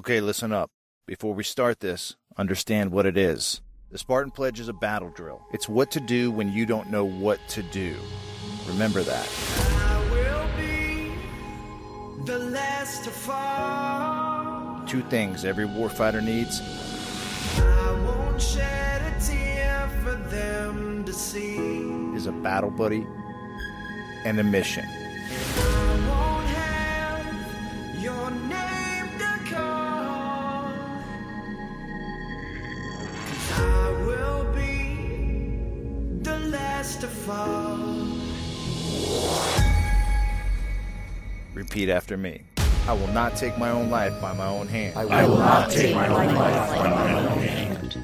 Okay, listen up. Before we start this, understand what it is. The Spartan Pledge is a battle drill. It's what to do when you don't know what to do. Remember that. I will be the last to fall. Two things every warfighter needs I won't shed a tear for them to see. is a battle buddy and a mission. The last to fall. Repeat after me. I will not take my own life by my own hand I will not take my own life by my own hand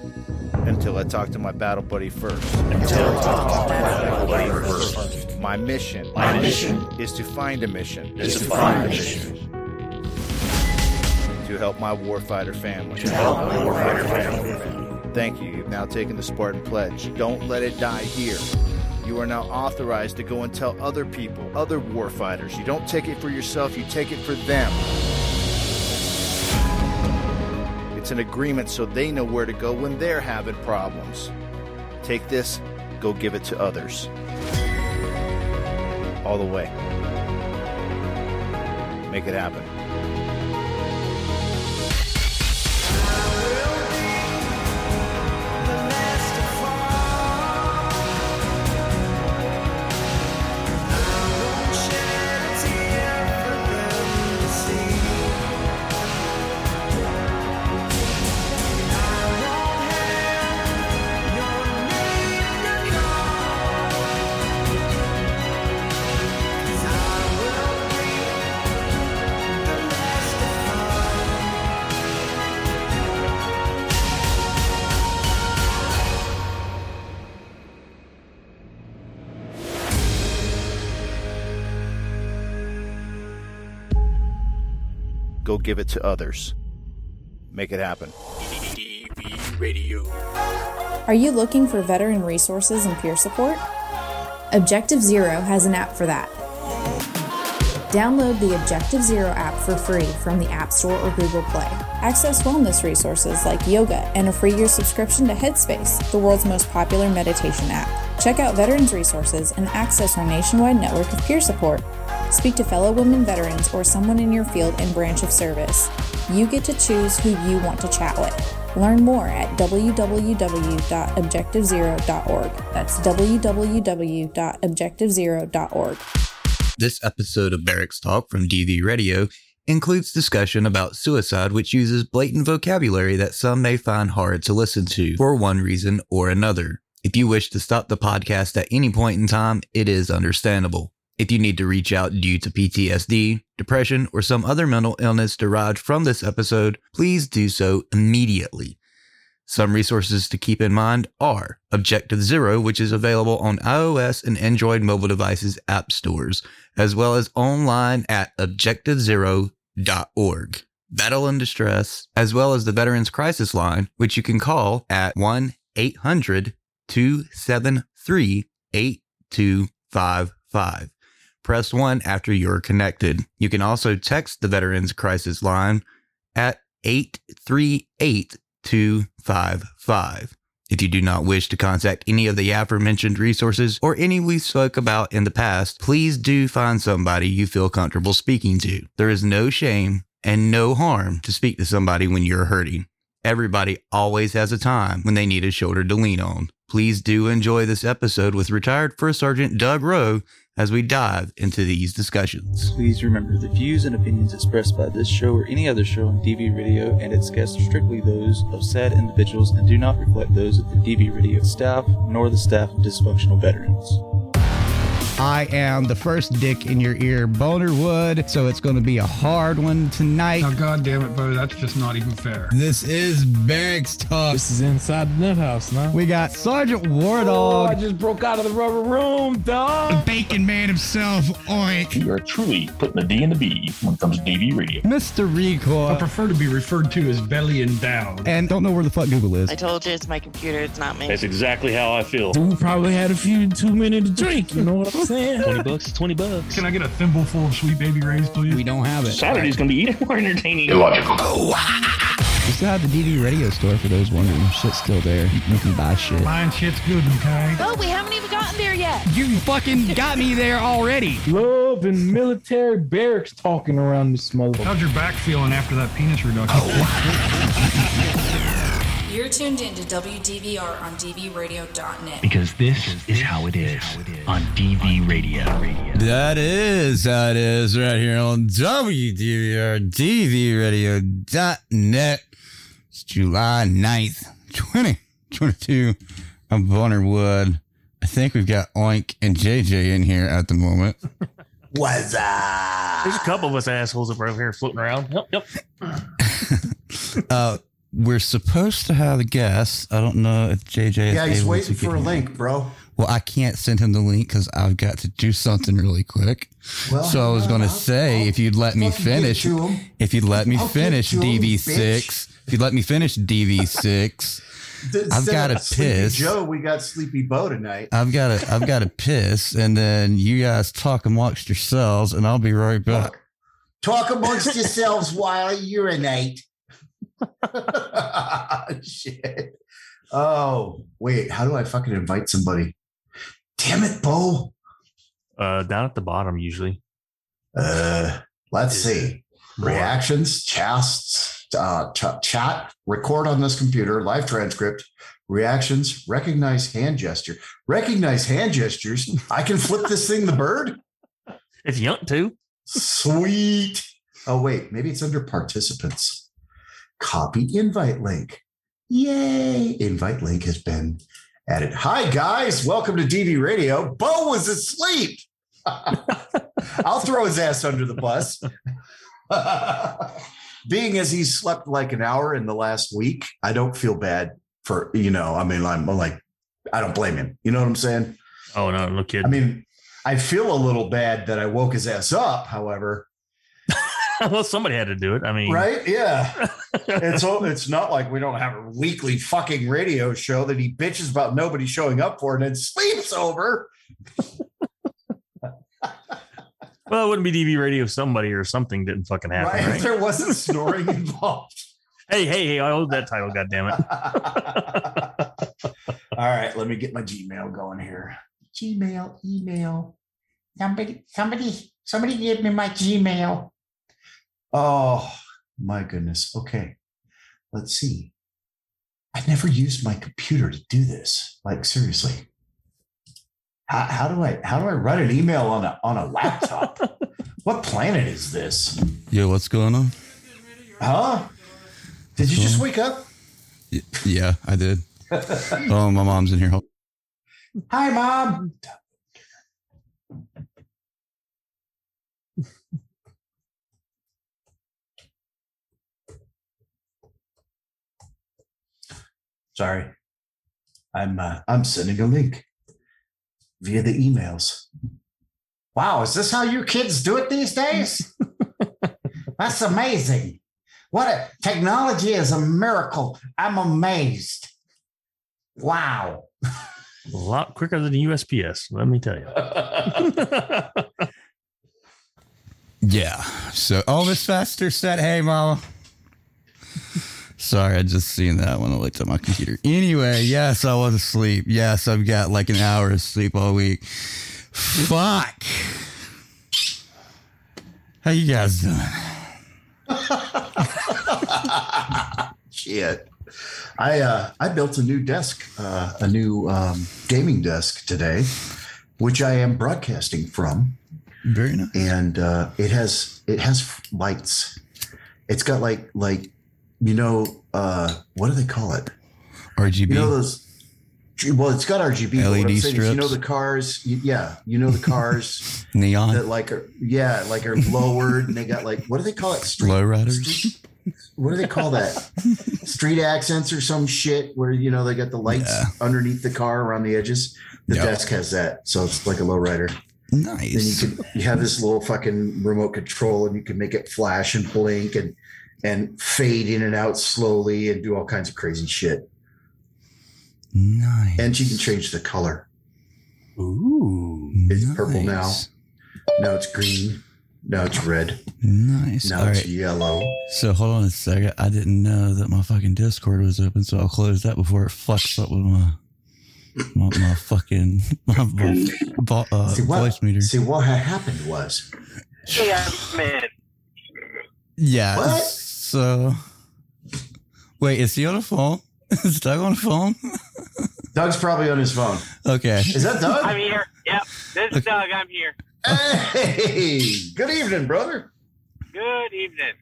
until I talk to my battle buddy first. until I talk to my battle buddy first. My mission My mission is to find a mission is to find a mission to help my warfighter family. to help my warfighter family. Thank you. You've now taken the Spartan Pledge. Don't let it die here. You are now authorized to go and tell other people, other warfighters. You don't take it for yourself, you take it for them. It's an agreement so they know where to go when they're having problems. Take this, go give it to others. All the way. Make it happen. Give it to others. Make it happen. Are you looking for veteran resources and peer support? Objective Zero has an app for that. Download the Objective Zero app for free from the App Store or Google Play. Access wellness resources like yoga and a free year subscription to Headspace, the world's most popular meditation app. Check out veterans resources and access our nationwide network of peer support. Speak to fellow women veterans or someone in your field and branch of service. You get to choose who you want to chat with. Learn more at www.objectivezero.org. That's www.objectivezero.org. This episode of Barracks Talk from DV Radio includes discussion about suicide, which uses blatant vocabulary that some may find hard to listen to for one reason or another. If you wish to stop the podcast at any point in time, it is understandable. If you need to reach out due to PTSD, depression, or some other mental illness derived from this episode, please do so immediately. Some resources to keep in mind are Objective Zero, which is available on iOS and Android mobile devices app stores, as well as online at objectivezero.org. Battle in Distress, as well as the Veterans Crisis Line, which you can call at 1 800 273 8255. Press 1 after you're connected. You can also text the Veterans Crisis Line at 838255. If you do not wish to contact any of the aforementioned resources or any we spoke about in the past, please do find somebody you feel comfortable speaking to. There is no shame and no harm to speak to somebody when you're hurting. Everybody always has a time when they need a shoulder to lean on. Please do enjoy this episode with retired First Sergeant Doug Rowe as we dive into these discussions. Please remember the views and opinions expressed by this show or any other show on DV Radio and its guests are strictly those of said individuals and do not reflect those of the DV Radio staff nor the staff of dysfunctional veterans. I am the first dick in your ear, Boner Wood, so it's going to be a hard one tonight. Now, God damn it, Bo, that's just not even fair. This is Barracks Talk. This is inside the nut house now. We got Sergeant War Oh, I just broke out of the rubber room, dog. The Bacon Man himself, Oink. You are truly putting the D in the B when it comes to DV radio. Mr. Recoil. I prefer to be referred to as belly endowed. and don't know where the fuck Google is. I told you it's my computer, it's not me. That's exactly how I feel. We probably had a few too many to drink. You know what I'm saying? 20 bucks, 20 bucks. Can I get a thimble full of Sweet Baby Ray's, please? We don't have it. Saturday's going to be even more entertaining. Illogical. Oh, we still have the DV radio store for those wondering. Shit's still there. You can buy shit. Buying shit's good, okay? Oh, we haven't even gotten there yet. You fucking got me there already. Love and military barracks talking around this motherfucker. How's your back feeling after that penis reduction? Oh, You're tuned in to WDVR on DVRadio.net. Because this is how it is on DV Radio. That is how it is right here on WDVR, DVRadio.net. It's July 9th, 2022. I'm Bonner Wood. I think we've got Oink and JJ in here at the moment. What's up? There's a couple of us assholes that are over here floating around. Yep, yep. Uh, we're supposed to have a guest. I don't know if JJ is Yeah, he's waiting for a in. link, bro. Well, I can't send him the link because I've got to do something really quick. Well, so I was going to I'll- say, if you'd let me finish, if you'd let me I'll finish DV6, if you'd let me finish DV6, I've got to piss. Joe, we got Sleepy Bo tonight. I've got to, I've got to piss, and then you guys talk amongst yourselves, and I'll be right back. Talk amongst yourselves while I urinate. Shit. Oh, wait. How do I fucking invite somebody? Damn it, Bo. Uh, down at the bottom, usually. Uh, let's see. Reactions, chats, uh, ch- chat, record on this computer, live transcript, reactions, recognize hand gesture. Recognize hand gestures. I can flip this thing the bird. If you want to. Sweet. Oh, wait. Maybe it's under participants. Copy invite link. Yay. Invite link has been added. Hi, guys. Welcome to DV Radio. Bo was asleep. I'll throw his ass under the bus. Being as he slept like an hour in the last week, I don't feel bad for, you know, I mean, I'm like, I don't blame him. You know what I'm saying? Oh, no, no kid. I mean, I feel a little bad that I woke his ass up, however. well, somebody had to do it. I mean, Right? Yeah. it's it's not like we don't have a weekly fucking radio show that he bitches about nobody showing up for and then sleeps over. Well, it wouldn't be DV radio if somebody or something didn't fucking happen, Right? right? If there wasn't snoring involved. Hey, hey, hey! I owed that title. God damn it! All right, let me get my Gmail going here. Gmail, email. Somebody, somebody, somebody give me my Gmail. Oh my goodness. Okay. Let's see. I've never used my computer to do this. Like seriously. How, how do I how do I write an email on a on a laptop? what planet is this? Yo, what's going on? Huh? Did you just wake up? Yeah, I did. oh, my mom's in here. Hi, mom. Sorry, I'm uh, I'm sending a link via the emails. Wow, is this how you kids do it these days? That's amazing. What a technology is a miracle. I'm amazed. Wow. A lot quicker than USPS. Let me tell you. Yeah. So, oh, Miss Faster said, "Hey, mama." Sorry, I just seen that when I looked at my computer. Anyway, yes, I was asleep. Yes, I've got like an hour of sleep all week. Fuck. How you guys doing? Shit. I uh, I built a new desk, uh, a new um, gaming desk today, which I am broadcasting from. Very nice. And uh, it has it has lights. It's got like like you know uh, what do they call it? RGB. You know those. Well, it's got RGB. LED is, You know the cars. Yeah, you know the cars Neon. that like are yeah like are lowered, and they got like what do they call it? Street- Lowriders. what do they call that? Street accents or some shit where you know they got the lights Yeah. underneath the car around the edges. The Yep. desk has that, so it's like a lowrider. Nice. Then you can you have this little fucking remote control, and you can make it flash and blink and and fade in and out slowly and do all kinds of crazy shit. Nice. And you can change the color. Ooh. It's purple now. Now it's green. Now it's red. Nice. Now All it's right. yellow. So hold on a second. I didn't know that my fucking Discord was open, so I'll close that before it fucks up with my my, my fucking my, my uh, see what, voice meter. See what had happened was Hey, I'm. Yeah. What? So wait, is he on the phone? Is Doug on the phone? Doug's probably on his phone. Okay. Is that Doug? I'm here. Yep, this is Doug. I'm here. Hey, good evening, brother. Good evening.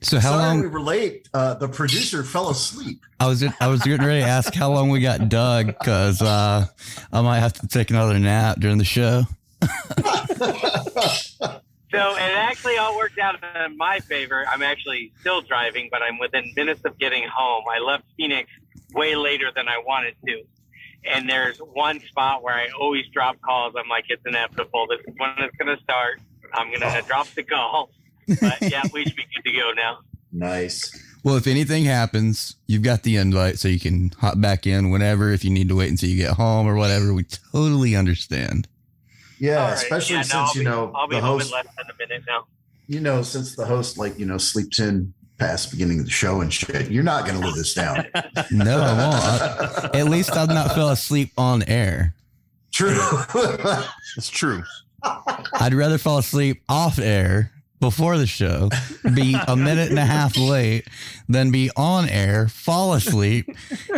So how Sorry long? we were late. Uh, the producer fell asleep. I was I was getting ready to ask how long we got Doug because uh, I might have to take another nap during the show. So it actually all worked out in my favor. I'm actually still driving, but I'm within minutes of getting home. I left Phoenix way later than I wanted to. And there's one spot where I always drop calls. I'm like, it's inevitable. This is when it's going to start. I'm going to oh. drop the call. But yeah, we should be good to go now. Nice. Well, if anything happens, you've got the invite, so you can hop back in whenever. If you need to wait until you get home or whatever, we totally understand. Yeah, All right. especially Yeah, no, since I'll you be- know I'll be the home host. in less than a minute now. You know, since the host like you know sleeps in past the beginning of the show and shit, you're not going to live this down. No, I won't. At least I've not fell asleep on air. True. It's true. I'd rather fall asleep off air before the show, be a minute and a half late, than be on air, fall asleep,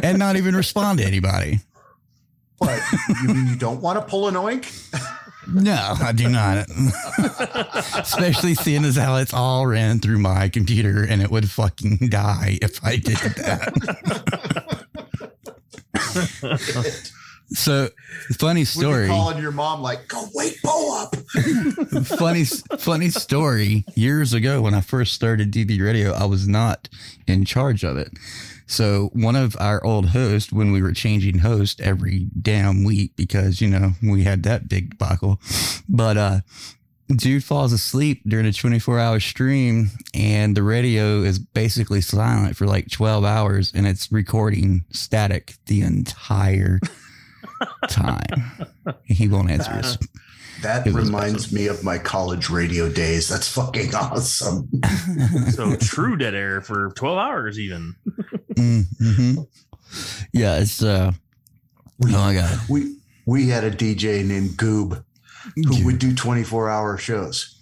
and not even respond to anybody. But you mean you don't want to pull an oink? No, I do not. Especially seeing as how it's all ran through my computer and it would fucking die if I did that. so, funny story. calling your mom like, go wake Bo up. funny funny story years ago when i first started dv radio i was not in charge of it so one of our old hosts when we were changing host every damn week because you know we had that big debacle. But uh dude falls asleep during a 24 hour stream and the radio is basically silent for like 12 hours and it's recording static the entire time. He won't answer his That It was reminds me of my college radio days. That's fucking awesome. So true dead air for 12 hours even. hmm Yeah, it's uh We, oh my god. we we had a DJ named Goob who would do 24 hour shows.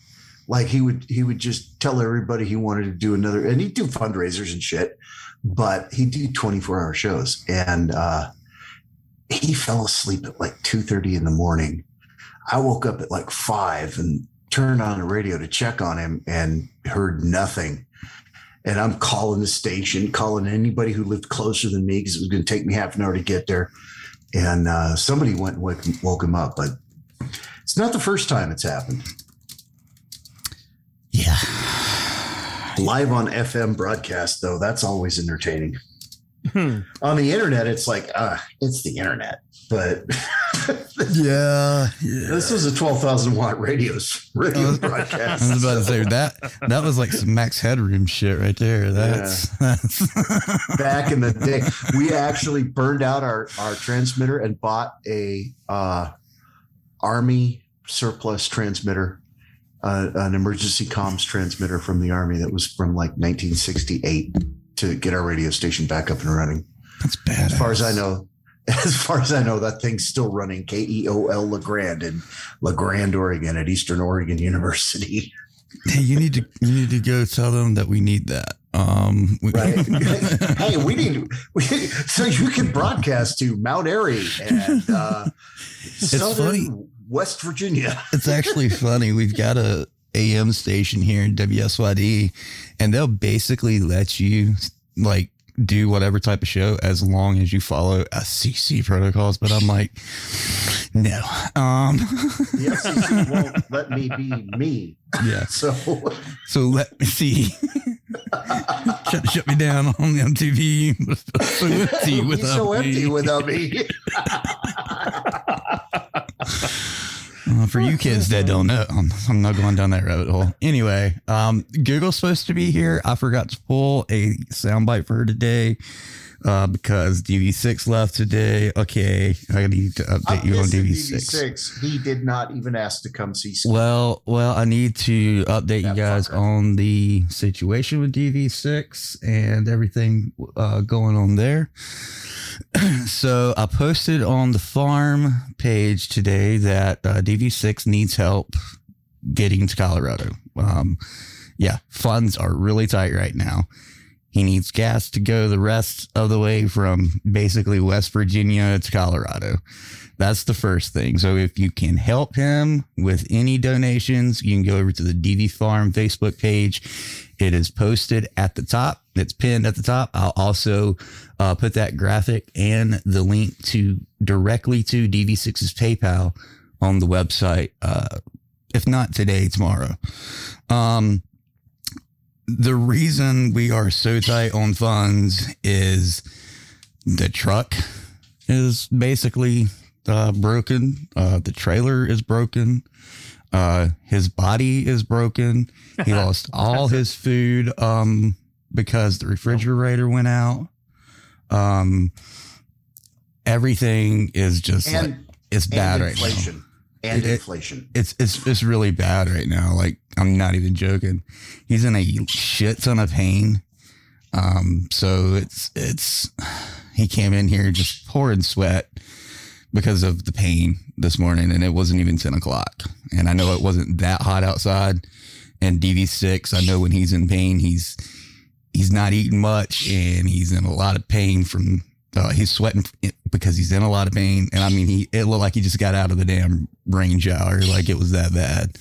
Like he would he would just tell everybody he wanted to do another and he'd do fundraisers and shit, but he'd do 24 hour shows. And uh he fell asleep at like 2:30 in the morning. I woke up at like five and turned on the radio to check on him and heard nothing. And I'm calling the station, calling anybody who lived closer than me because it was going to take me half an hour to get there. And uh, somebody went and woke, woke him up, but it's not the first time it's happened. Yeah. Live on FM broadcast, though, that's always entertaining. Hmm. On the internet, it's like, uh, it's the internet. But Yeah. this was a 12,000 watt radio, radio broadcast. I was about to say that that was like some max headroom shit right there. That's, that's back in the day we actually burned out our our transmitter and bought a uh army surplus transmitter uh, an emergency comms transmitter from the army that was from like 1968 to get our radio station back up and running that's bad. as far as i know as far as i know that thing's still running k-e-o-l La Grande in La Grande oregon at eastern oregon university Hey, you need to you need to go tell them that we need that. Um we- Right. hey, we need we, so you can broadcast to Mount Airy and uh, southern funny. West Virginia. it's actually funny. We've got a AM station here in WSYD, and they'll basically let you like do whatever type of show as long as you follow FCC protocols. But I'm like, no. Um, The FCC won't let me be me. yeah. So So let me see. shut, shut me down on the MTV. so empty without so me. empty without me. Uh, for you kids that don't know, I'm, I'm not going down that rabbit hole. Anyway, um, Google's supposed to be here. I forgot to pull a soundbite for her today. Uh, because DV6 left today. Okay, I need to update you on DV6. DV6. He did not even ask to come see. Well, well, I need to update you guys on the situation with DV6 and everything uh, going on there. so I posted on the farm page today that uh, DV6 needs help getting to Colorado. Um, yeah, funds are really tight right now. He needs gas to go the rest of the way from basically West Virginia to Colorado. That's the first thing. So if you can help him with any donations, you can go over to the DV Farm Facebook page. It is posted at the top. It's pinned at the top. I'll also uh, put that graphic and the link to directly to DV6's PayPal on the website. Uh, if not today, tomorrow. Um, the reason we are so tight on funds is the truck is basically uh, broken. Uh, the trailer is broken. Uh, his body is broken. He lost all his food um, because the refrigerator went out. Um, everything is just And- like it's bad right now. And It- inflation. It's it's it's really bad right now. Like I'm not even joking. He's in a shit ton of pain. Um, so it's it's he came in here just pouring sweat because of the pain this morning, and it wasn't even ten o'clock. And I know it wasn't that hot outside. And DV6, I know when he's in pain, he's he's not eating much, and he's in a lot of pain from uh, he's sweating because he's in a lot of pain. And I mean, he it looked like he just got out of the damn rain shower, like it was that bad.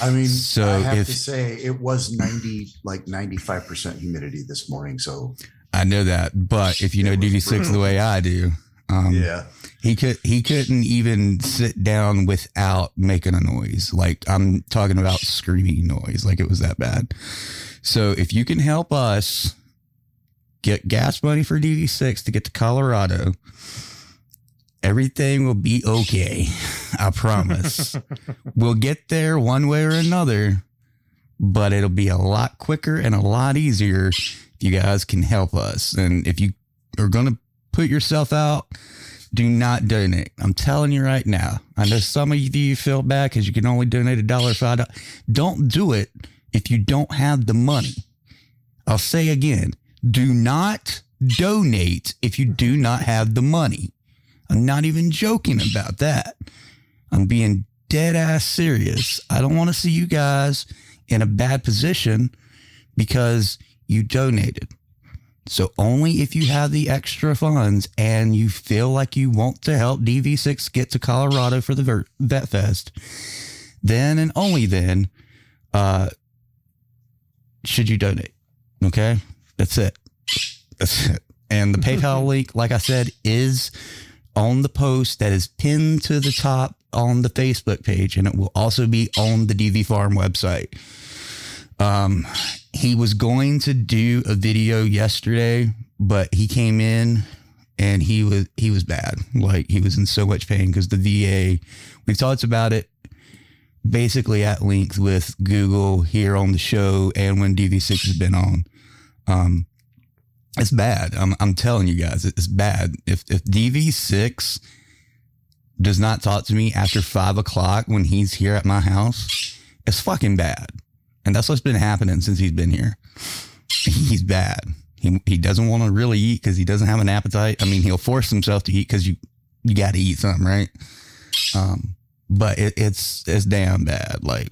I mean, So I have if- to say it was 90, like 95% humidity this morning. So I know that, but if you know DV6 the way I do, um, Yeah. he could he couldn't even sit down without making a noise. Like I'm talking about screaming noise, like it was that bad. So if you can help us get gas money for DV6 to get to Colorado, everything will be okay. I promise. we'll get there one way or another, but it'll be a lot quicker and a lot easier if you guys can help us. And if you are going to put yourself out, do not donate. I'm telling you right now. I know some of you feel bad because you can only donate a dollar five. dollars. Don't do it if you don't have the money. I'll say again, do not donate if you do not have the money. I'm not even joking about that. I'm being dead ass serious. I don't want to see you guys in a bad position because you donated. So only if you have the extra funds and you feel like you want to help DV6 get to Colorado for the Vet Fest, then and only then uh, should you donate. Okay, that's it. That's it. And the PayPal link, like I said, is on the post that is pinned to the top on the Facebook page, and it will also be on the DV Farm website. Um, he was going to do a video yesterday, but he came in and he was he was bad. Like he was in so much pain because the VA. We've talked about it basically at length with Google here on the show and when DV6 has been on. Um, it's bad. I'm, I'm telling you guys, it's bad. If if DV6 does not talk to me after five o'clock when he's here at my house, it's fucking bad. And that's what's been happening since he's been here. He's bad. He he doesn't want to really eat because he doesn't have an appetite. I mean, he'll force himself to eat because you you got to eat something, right? Um, but it, it's it's damn bad. Like,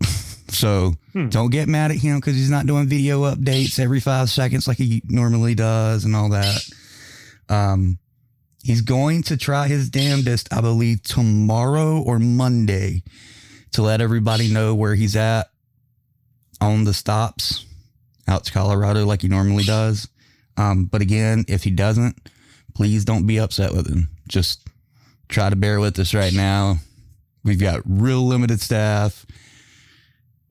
so don't get mad at him because he's not doing video updates every five seconds like he normally does and all that. Um, he's going to try his damnedest, I believe, tomorrow or Monday to let everybody know where he's at on the stops out to Colorado like he normally does. Um, but again, if he doesn't, please don't be upset with him. Just try to bear with us right now. We've got real limited staff.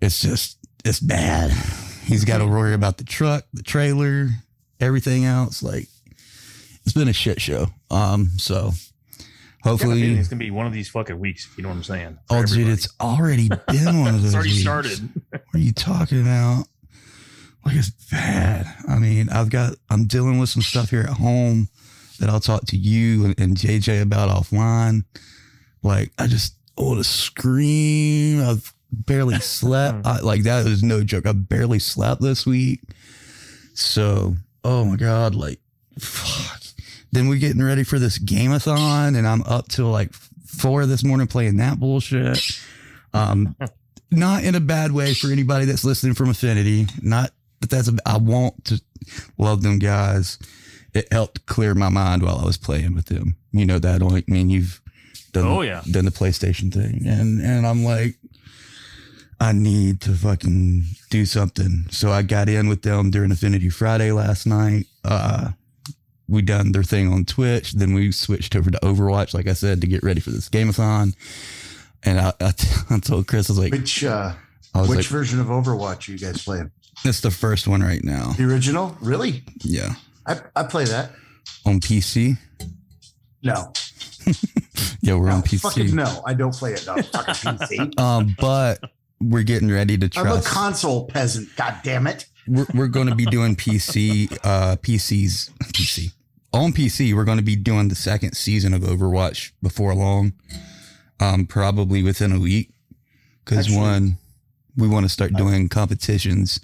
It's just, it's bad. He's got to worry about the truck, the trailer, everything else. Like, it's been a shit show. Um, so hopefully, it's gonna be one of these fucking weeks. You know what I'm saying? Oh, dude, it's already been one of those. it's already weeks. started. What are you talking about? Like it's bad. I mean, I've got I'm dealing with some stuff here at home that I'll talk to you and, and JJ about offline. Like I just want to scream. I've barely slept. I, like that is no joke. I barely slept this week. So, oh my god, like fuck. Then we're getting ready for this gameathon, and I'm up till like four this morning playing that bullshit. Um, not in a bad way for anybody that's listening from Affinity. Not but that's a, I want to love them guys. It helped clear my mind while I was playing with them. You know that, like, mean you've done, Oh, yeah. done the PlayStation thing, and and I'm like, I need to fucking do something. So I got in with them during Affinity Friday last night. Uh, we done their thing on Twitch. Then we switched over to Overwatch, like I said, to get ready for this gameathon. And I, I, I told Chris, I was like, Which uh, which like- version of Overwatch are you guys playing? it's the first one right now. The original? Really? Yeah. I, I play that. On PC. No. Yeah, we're on Fucking PC. no. I don't play it on fucking PC. Um, but we're getting ready to trust. I'm a console peasant. God damn it. we're, we're going to be doing PC, uh, PCs, PC. On PC, we're going to be doing the second season of Overwatch before long, um, probably within a week. Because one, we want to start doing competitions,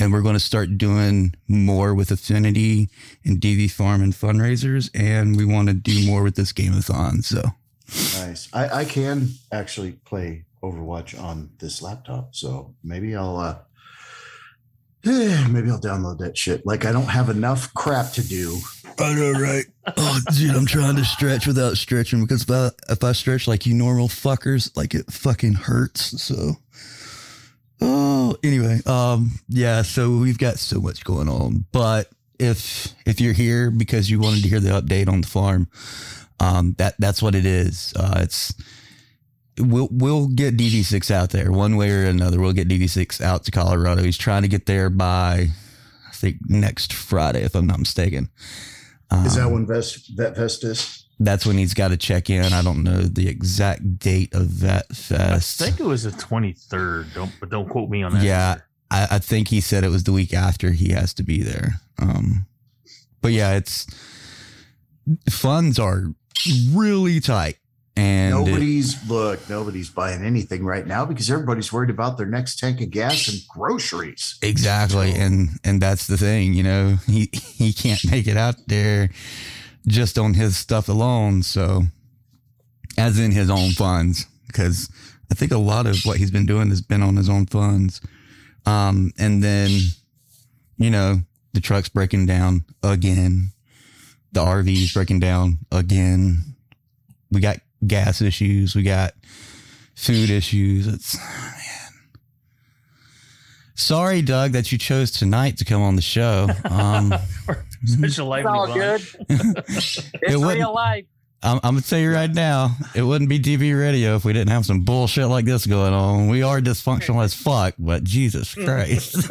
and we're going to start doing more with Affinity and DV Farm and fundraisers, and we want to do more with this gameathon. So Nice. I, I can actually play Overwatch on this laptop, so maybe I'll uh maybe I'll download that shit. Like I don't have enough crap to do. I know, right? Oh, dude, I'm trying to stretch without stretching because if I, if I stretch like you normal fuckers, like it fucking hurts. So, oh, anyway, um, yeah. So we've got so much going on, but if if you're here because you wanted to hear the update on the farm, um, that that's what it is. Uh, it's we'll we'll get DV6 out there one way or another. We'll get DV6 out to Colorado. He's trying to get there by I think next Friday, if I'm not mistaken. Is that Um, when Vest Vet Fest is? that's when he's got to check in. I don't know the exact date of Vet Fest. I think it was the 23rd. Don't but don't quote me on that. Yeah, I, I think he said it was the week after he has to be there. Um, but yeah, it's funds are really tight, and it- Nobody's look, nobody's buying anything right now because everybody's worried about their next tank of gas and groceries. Exactly, and and that's the thing, you know, he he can't make it out there just on his stuff alone. So, as in his own funds, because I think a lot of what he's been doing has been on his own funds. Um, and then, you know, the truck's breaking down again, the RV's breaking down again. We got gas issues, we got food issues. It's man. Sorry, Doug, that you chose tonight to come on the show. Um, Such a lively all bunch. good. It It's wouldn't- real life. I'm, I'm gonna tell you right now, it wouldn't be DV radio if we didn't have some bullshit like this going on. We are dysfunctional as fuck, but Jesus Christ,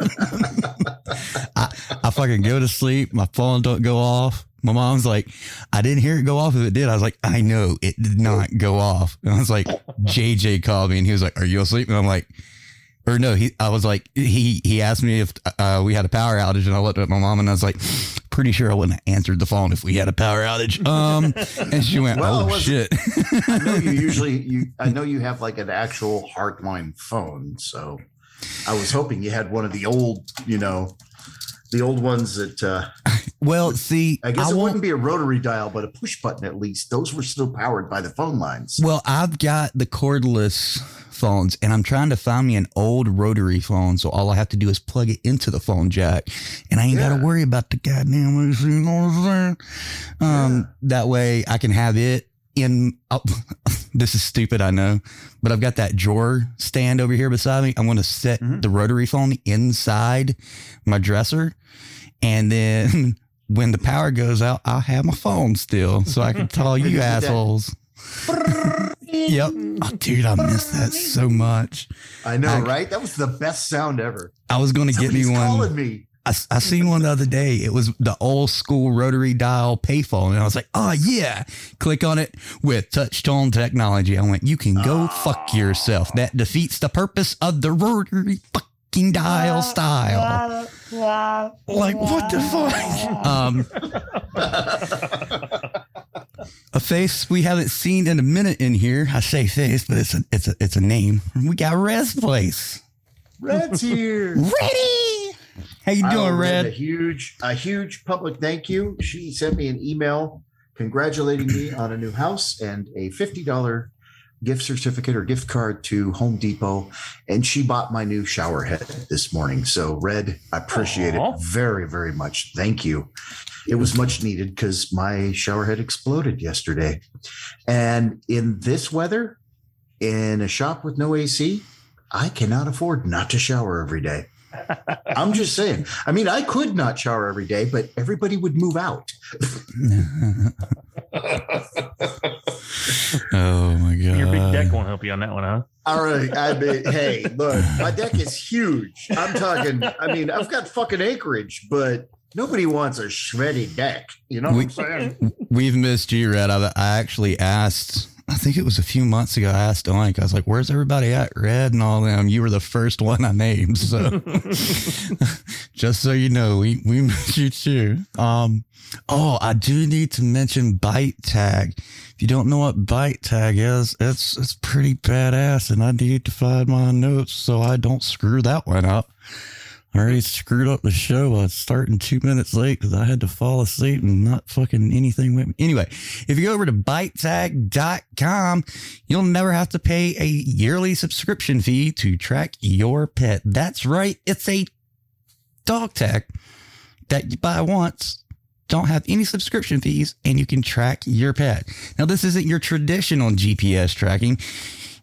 I, I fucking go to sleep, my phone don't go off. My mom's like, I didn't hear it go off. If it did, I was like, I know it did not go off. And I was like, JJ called me and he was like, Are you asleep? And I'm like, or no, he. I was like, he he asked me if uh, we had a power outage, and I looked at my mom and I was like, pretty sure I wouldn't have answered the phone if we had a power outage. Um, and she went, Well, oh shit. I know you usually you I know you have like an actual hardline phone, so I was hoping you had one of the old, you know, the old ones that uh Well, see, I guess I it wouldn't be a rotary dial, but a push button at least. Those were still powered by the phone lines. Well, I've got the cordless phones and I'm trying to find me an old rotary phone. So all I have to do is plug it into the phone jack and I ain't got to worry about the goddamn. You know what I'm saying? Um, That way I can have it in. Oh, this is stupid, I know, but I've got that drawer stand over here beside me. I'm going to set the rotary phone inside my dresser. And then when the power goes out, I'll have my phone still so I can tell you assholes. yep. Oh, dude, I miss that so much. I know, I- right? That was the best sound ever. I was going to get me one. calling me. I, I seen one the other day. It was the old school rotary dial payphone. And I was like, oh, yeah. Click on it with touch tone technology. I went, you can go fuck yourself. That defeats the purpose of the rotary fucking fucking dial style. Like what the fuck? Um, a face we haven't seen in a minute in here. I say face, but it's a it's a it's a name. We got Red's place. Red's here. Ready? How you doing, um, owe Red? A huge, a huge public thank you. She sent me an email congratulating me on a new house and a fifty dollar gift certificate or gift card to Home Depot, and she bought my new shower head this morning. So, Red, I appreciate Aw. it very, very much. Thank you. It was much needed because my shower head exploded yesterday, and in this weather, in a shop with no AC, I cannot afford not to shower every day. I'm just saying. I mean, I could not shower every day, but everybody would move out. oh my god. Your big deck won't help you on that one, huh? All right. I mean, hey, look, my deck is huge. I'm talking, I mean, I've got fucking acreage, but nobody wants a shreddy deck. You know what I'm saying? We've missed you, Red. I, I actually asked, I think it was a few months ago, I asked Oink, I was like, where's everybody at? Red and all them. You were the first one I named. So just so you know, we, we missed you too. Um, oh, I do need to mention Bite Tag. If you don't know what Bite Tag is, it's, it's pretty badass and I need to find my notes so I don't screw that one up. I already screwed up the show by starting two minutes late because I had to fall asleep and not fucking anything with me. Anyway, if you go over to bitetag.com, you'll never have to pay a yearly subscription fee to track your pet. That's right. It's a dog tag that you buy once, don't have any subscription fees, and you can track your pet. Now, this isn't your traditional GPS tracking.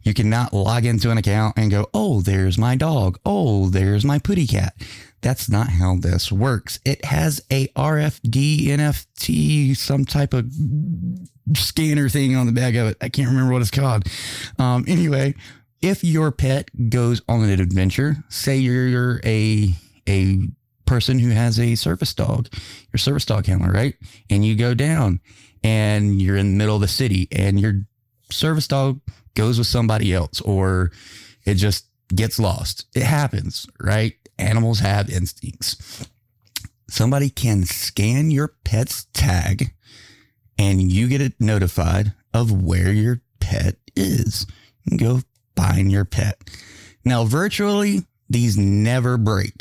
You cannot log into an account and go, oh, there's my dog. Oh, there's my putty cat. That's not how this works. It has a RFD, NFT, some type of scanner thing on the back of it. I can't remember what it's called. Um, anyway, if your pet goes on an adventure, say you're a a person who has a service dog, your service dog handler, right? And you go down and you're in the middle of the city and your service dog goes with somebody else or it just gets lost. It happens, right? Animals have instincts. Somebody can scan your pet's tag and you get it notified of where your pet is. You go find your pet. Now, virtually, these never break.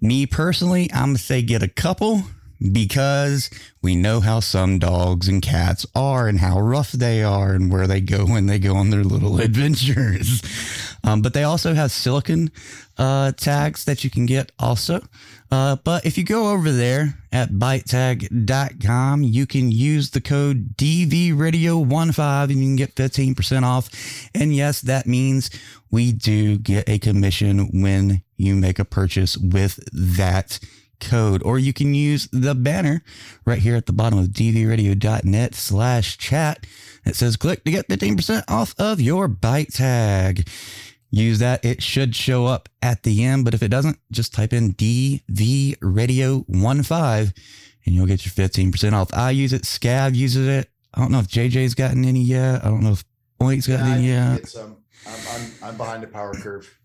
Me personally, I'm to say get a couple because we know how some dogs and cats are and how rough they are and where they go when they go on their little adventures. Um, but they also have silicon uh, tags that you can get also. Uh, but if you go over there at bitetag.com, you can use the code DVRadio15 and you can get 15% off. And yes, that means we do get a commission when you make a purchase with that code, or you can use the banner right here at the bottom of dvradio.net slash chat. It says click to get 15% off of your bite tag. Use that. It should show up at the end, but if it doesn't, just type in dvradio15 and you'll get your 15% off. I use it. Scav uses it. I don't know if JJ's gotten any yet. I don't know if Oink's gotten I any yet. I'm, I'm, I'm behind the power curve.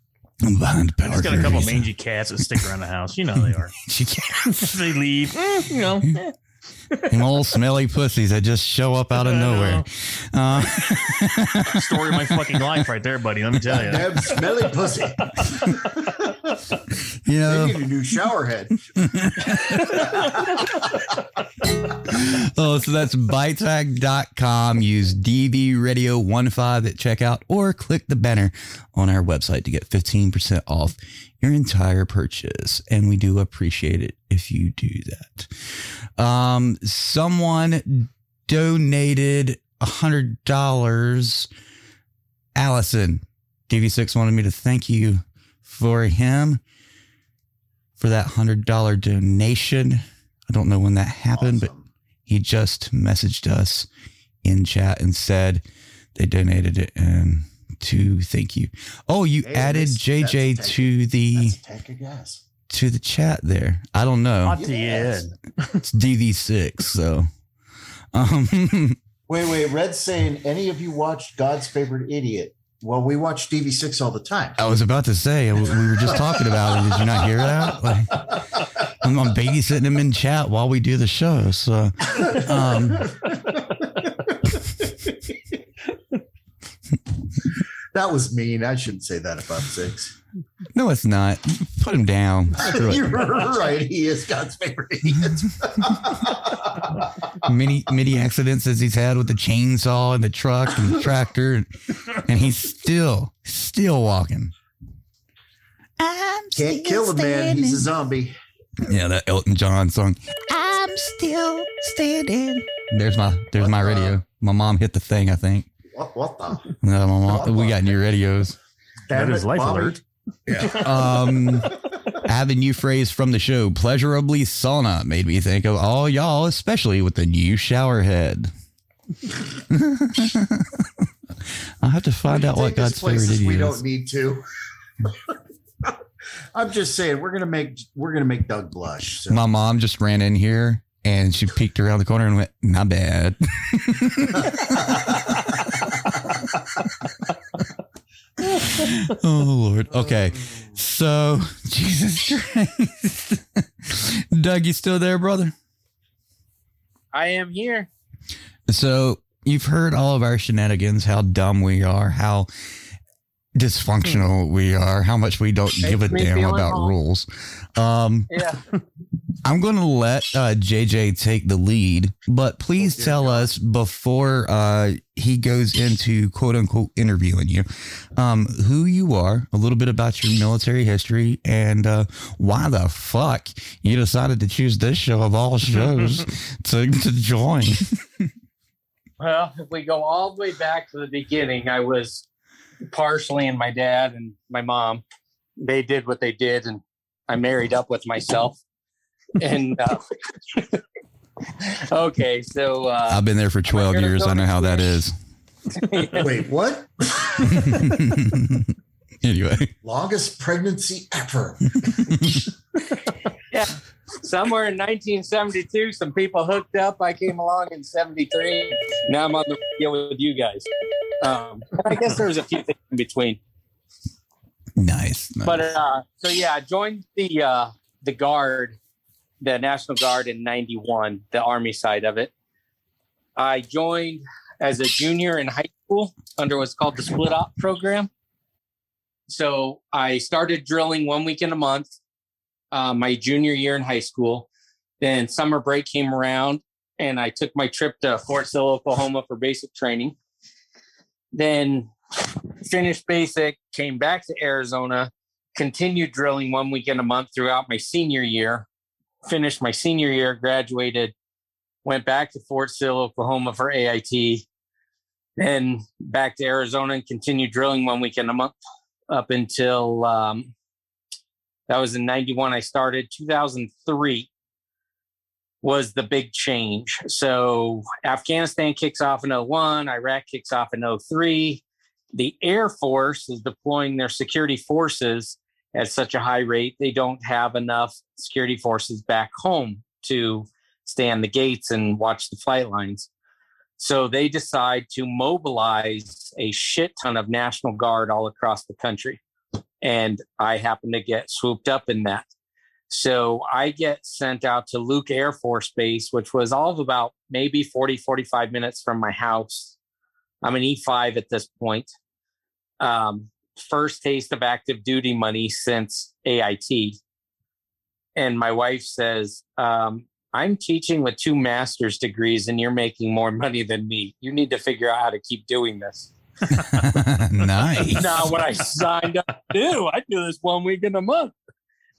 I'm behind power It's got a couple mangy cats that stick around the house. You know they are. They leave. eh, you know. Them old smelly pussies that just show up out of nowhere. Uh, Story of my fucking life right there, buddy. Let me tell you. Damn smelly pussy. you know, They need a new shower head. oh, so that's bitetag.com. Use DV Radio 15 at checkout or click the banner on our website to get 15% off your entire purchase. And we do appreciate it if you do that. Um, someone donated a $100. Allison, DV6 wanted me to thank you for him for that $100 donation. I don't know when that happened, but he just messaged us in chat and said they donated it and to thank you. Oh, you Hey, added that's- that's a JJ to the That's a tank of gas. To the chat there. I don't know. Not the end. It's DV6, so um Wait, wait. Red's saying any of you watched God's Favorite Idiot? Well, we watch DV6 all the time. I was about to say we were just talking about it. Did you not hear that? Like, I'm, I'm babysitting him in chat while we do the show. So, um, That was mean. I shouldn't say that about six. no, it's not. Put him down. Screw. You're right. He is God's favorite idiot. many many accidents as he's had with the chainsaw and the truck and the tractor, and, and he's still still walking. I'm Can't kill a man. He's a zombie. Yeah, that Elton John song. I'm still standing. There's my there's my radio. My mom hit the thing. I think. What, what the? No, my mom. We got new radios. Damn That is life Bobby. alert. Um, having new phrase from the show, pleasurably sauna, made me think of all y'all, especially with the new shower head. I'll have to find out what God's favorite places idiot we don't need to. I'm just saying we're gonna make we're gonna make Doug blush. So. My mom just ran in here and she peeked around the corner and went, "Not bad." oh Lord. Okay. So Jesus Christ. Doug, you still there, brother? I am here. So you've heard all of our shenanigans, how dumb we are, how dysfunctional we are, how much we don't give a damn about home. rules. Um, Yeah. I'm going to let uh, JJ take the lead, but please tell us before uh, he goes into quote unquote interviewing you um, who you are, a little bit about your military history, and uh, why the fuck you decided to choose this show of all shows to, to join. Well, if we go all the way back to the beginning, I was partially in my dad and my mom. They did what they did, and I married up with myself. And uh, okay, so uh, I've been there for 12 gonna years. go I know how that is. Wait, what? anyway, Longest pregnancy ever. yeah, somewhere in 1972, some people hooked up. I came along in 73. Now I'm on the radio with you guys. Um, I guess there was a few things in between. nice. nice. But uh, so yeah, I joined the uh, the guard, the National Guard in '91, the Army side of it. I joined as a junior in high school under what's called the Split Op program. So I started drilling one weekend a month, uh, my junior year in high school. Then summer break came around, and I took my trip to Fort Sill, Oklahoma for basic training. Then finished basic, came back to Arizona, continued drilling one weekend a month throughout my senior year, finished my senior year, graduated, went back to Fort Sill, Oklahoma for AIT, then back to Arizona and continued drilling one weekend a month up until um, that was in 91. I started 2003 was the big change. So Afghanistan kicks off in 01, Iraq kicks off in 03 the Air Force is deploying their security forces at such a high rate, they don't have enough security forces back home to stand the gates and watch the flight lines. So they decide to mobilize a shit ton of National Guard all across the country. And I happen to get swooped up in that. So I get sent out to Luke Air Force Base, which was all of about maybe 40, 45 minutes from my house. I'm an E5 at this point. Um, first taste of active duty money since AIT. And my wife says, um, I'm teaching with two master's degrees and you're making more money than me. You need to figure out how to keep doing this. nice. Not what I signed up to do. I do this one week in a month.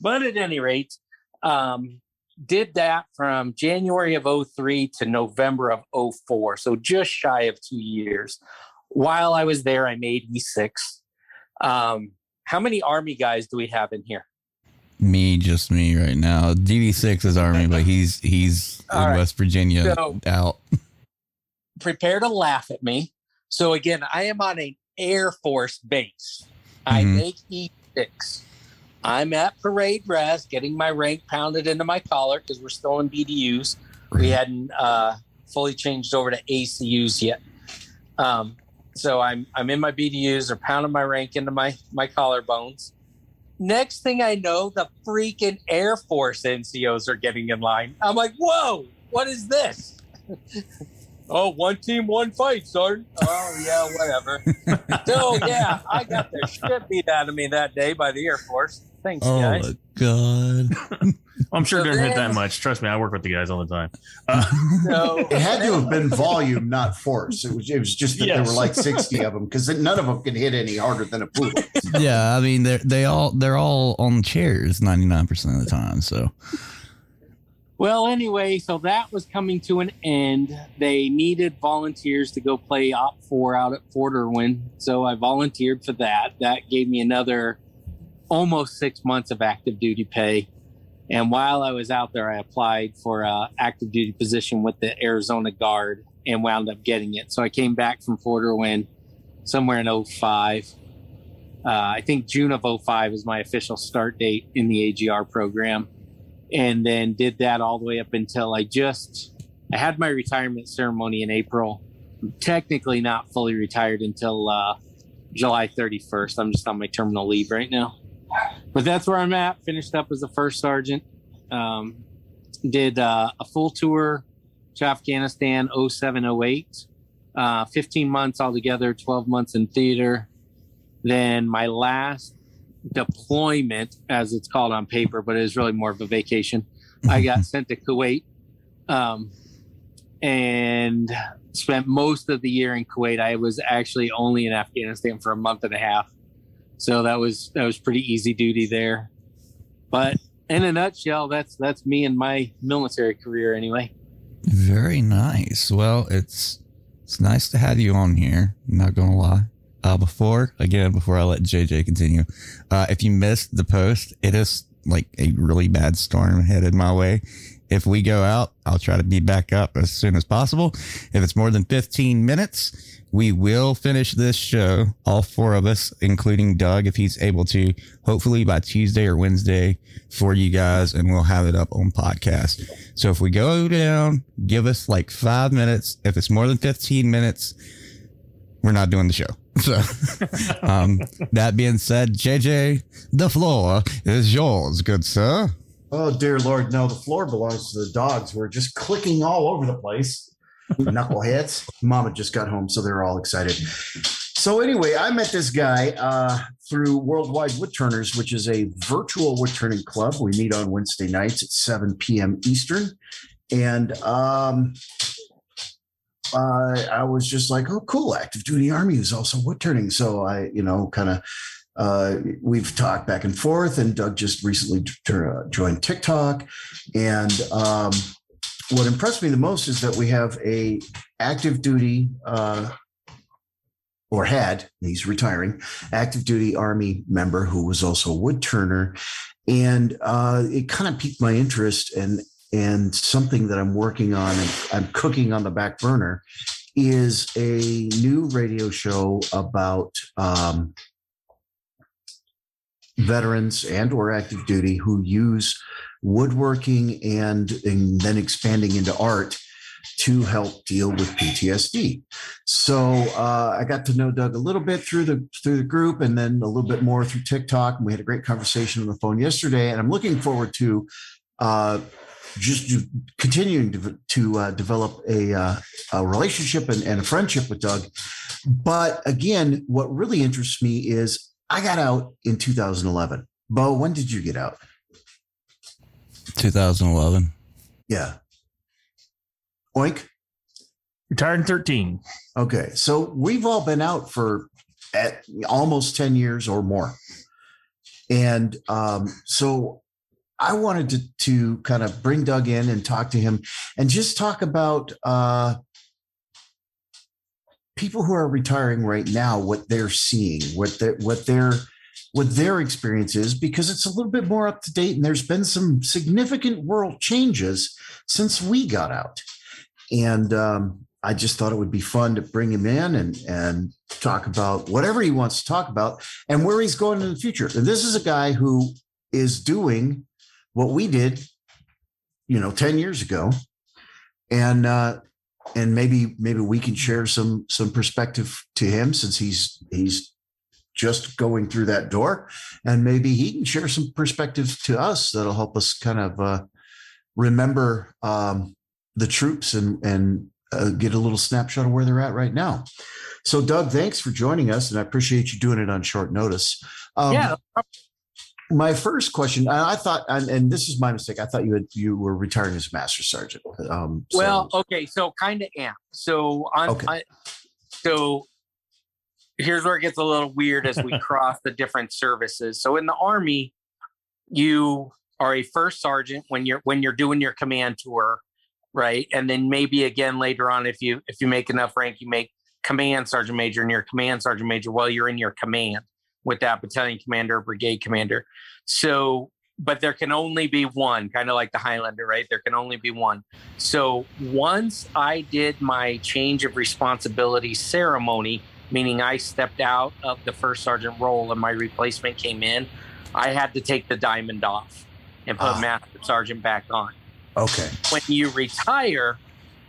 But at any rate, um, did that from January of 03 to November of 04. So just shy of two years. While I was there, I made E6. Um, how many Army guys do we have in here? Me, just me right now. DV6 is Army, but he's he's All in right. West Virginia So- out. Prepare to laugh at me. So again, I am on an Air Force base. I Mhm. make E6. I'm at parade rest, getting my rank pounded into my collar because we're still in BDUs. We hadn't uh, fully changed over to ACUs yet. Um, So I'm I'm in my BDUs, they're pounding my rank into my my collarbones. Next thing I know, the freaking Air Force NCOs are getting in line. I'm like, whoa, what is this? oh, one team, one fight, Sergeant. Oh yeah, whatever. so yeah, I got the shit beat out of me that day by the Air Force. Thanks, Oh guys. Oh my god. I'm sure So it didn't hit that much. Trust me, I work with the guys all the time. Uh, So It had to have been volume, not force. It was. It was just that there were like sixty of them because none of them can hit any harder than a poodle. yeah, I mean they they all they're all on chairs 99% of the time. So Well, anyway, so that was coming to an end. They needed volunteers to go play OPFOR out at Fort Irwin. So I volunteered for that. That gave me another almost six months of active duty pay. And while I was out there, I applied for a active duty position with the Arizona Guard and wound up getting it. So I came back from Fort Irwin somewhere in 05. Uh, I think June of 05 is my official start date in the AGR program and then did that all the way up until I just I had my retirement ceremony in April. I'm technically not fully retired until uh, July 31st. I'm just on my terminal leave right now. But that's where I'm at. Finished up as a first sergeant. Um, did uh, a full tour to Afghanistan 0708. Uh, 15 months altogether, 12 months in theater. Then my last deployment, as it's called on paper, but it is really more of a vacation. I got sent to Kuwait um, and spent most of the year in Kuwait. I was actually only in Afghanistan for a month and a half, so that was that was pretty easy duty there. But in a nutshell, that's that's me and my military career anyway. very nice. Well, it's it's nice to have you on here. Not gonna lie. Uh, before again, before I let JJ continue, uh, if you missed the post, it is like a really bad storm headed my way. If we go out, I'll try to be back up as soon as possible. If it's more than 15 minutes, we will finish this show, all four of us, including Doug, if he's able to, hopefully by Tuesday or Wednesday for you guys, and we'll have it up on podcast. So if we go down, give us like five minutes. If it's more than 15 minutes, we're not doing the show. So, um, that being said, JJ, the floor is yours, good sir. Oh dear Lord, no! The floor belongs to the dogs. We're just clicking all over the place. Knuckleheads. Mama just got home, so they're all excited. So anyway, I met this guy uh, through Worldwide Woodturners, which is a virtual woodturning club. We meet on Wednesday nights at 7 p.m. Eastern, and um, I was just like, "Oh, cool! Active duty army is also woodturning." So I, you know, kind of uh, we've talked back and forth, and Doug just recently t- uh, joined TikTok. And um, what impressed me the most is that we have a active duty uh, or had he's retiring active duty army member who was also a wood turner, and uh, it kind of piqued my interest and and something that I'm working on and I'm cooking on the back burner is a new radio show about um, veterans and or active duty who use woodworking and, and then expanding into art to help deal with PTSD. So uh, I got to know Doug a little bit through the through the group, and then a little bit more through TikTok. And we had a great conversation on the phone yesterday, and I'm looking forward to uh, just continuing to, to uh, develop a, uh, a relationship and, and a friendship with Doug. But again, what really interests me is I got out in 2011. Bo, when did you get out? 2011. Yeah. Oink. Retired in 13. Okay. So we've all been out for at almost 10 years or more. And um, so I wanted to, to kind of bring Doug in and talk to him and just talk about uh, people who are retiring right now, what they're seeing, what their what their what their experience is, because it's a little bit more up to date, and there's been some significant world changes since we got out. And um, I just thought it would be fun to bring him in and and talk about whatever he wants to talk about and where he's going in the future. And this is a guy who is doing what we did, you know, 10 years ago. And uh, and maybe maybe we can share some some perspective to him since he's he's just going through that door, and maybe he can share some perspectives to us that'll help us kind of uh, remember um, the troops and and uh, get a little snapshot of where they're at right now. So, Doug, thanks for joining us, and I appreciate you doing it on short notice. Um, yeah. My first question, I I thought, and, and this is my mistake. I thought you had you were retiring as master sergeant. Um, so- Well, okay, so kind of am. So on, Okay. I- so here's where it gets a little weird as we cross the different services. So in the army, you are a first sergeant when you're when you're doing your command tour, right? And then maybe again later on, if you if you make enough rank, you make command sergeant major and you're command sergeant major while you're in your command with that battalion commander or brigade commander. So, but there can only be one, kind of like the Highlander, right? There can only be one. So once I did my change of responsibility ceremony, meaning I stepped out of the first sergeant role and my replacement came in, I had to take the diamond off and put Ah. master sergeant back on. okay, When you retire,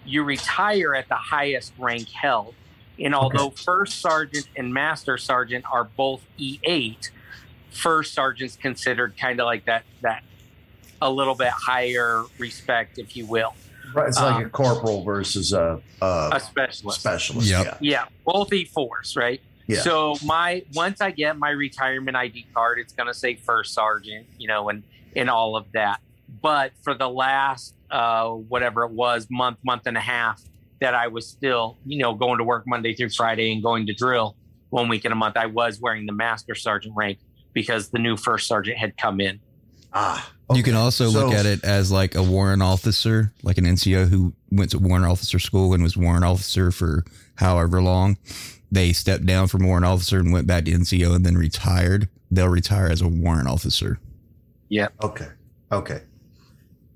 you retire at the highest rank held. And although first sergeant and master sergeant are both E8, first sergeant's considered kind of like that that a little bit higher respect, if you will. Right. It's like Um, a corporal versus a a, a specialist. specialist. Yep. Yeah. Yeah, both E4s, right? Yeah. So my once I get my retirement ID card, it's gonna say first sergeant, you know, and and all of that. But for the last uh whatever it was, month, month and a half, that I was still, you know, going to work Monday through Friday and going to drill one week in a month, I was wearing the master sergeant rank because the new first sergeant had come in. Ah, You can also look at it as like a warrant officer, like an NCO who went to warrant officer school and was warrant officer for however long. They stepped down from warrant officer and went back to NCO and then retired. They'll retire as a warrant officer. Yeah. Okay. Okay.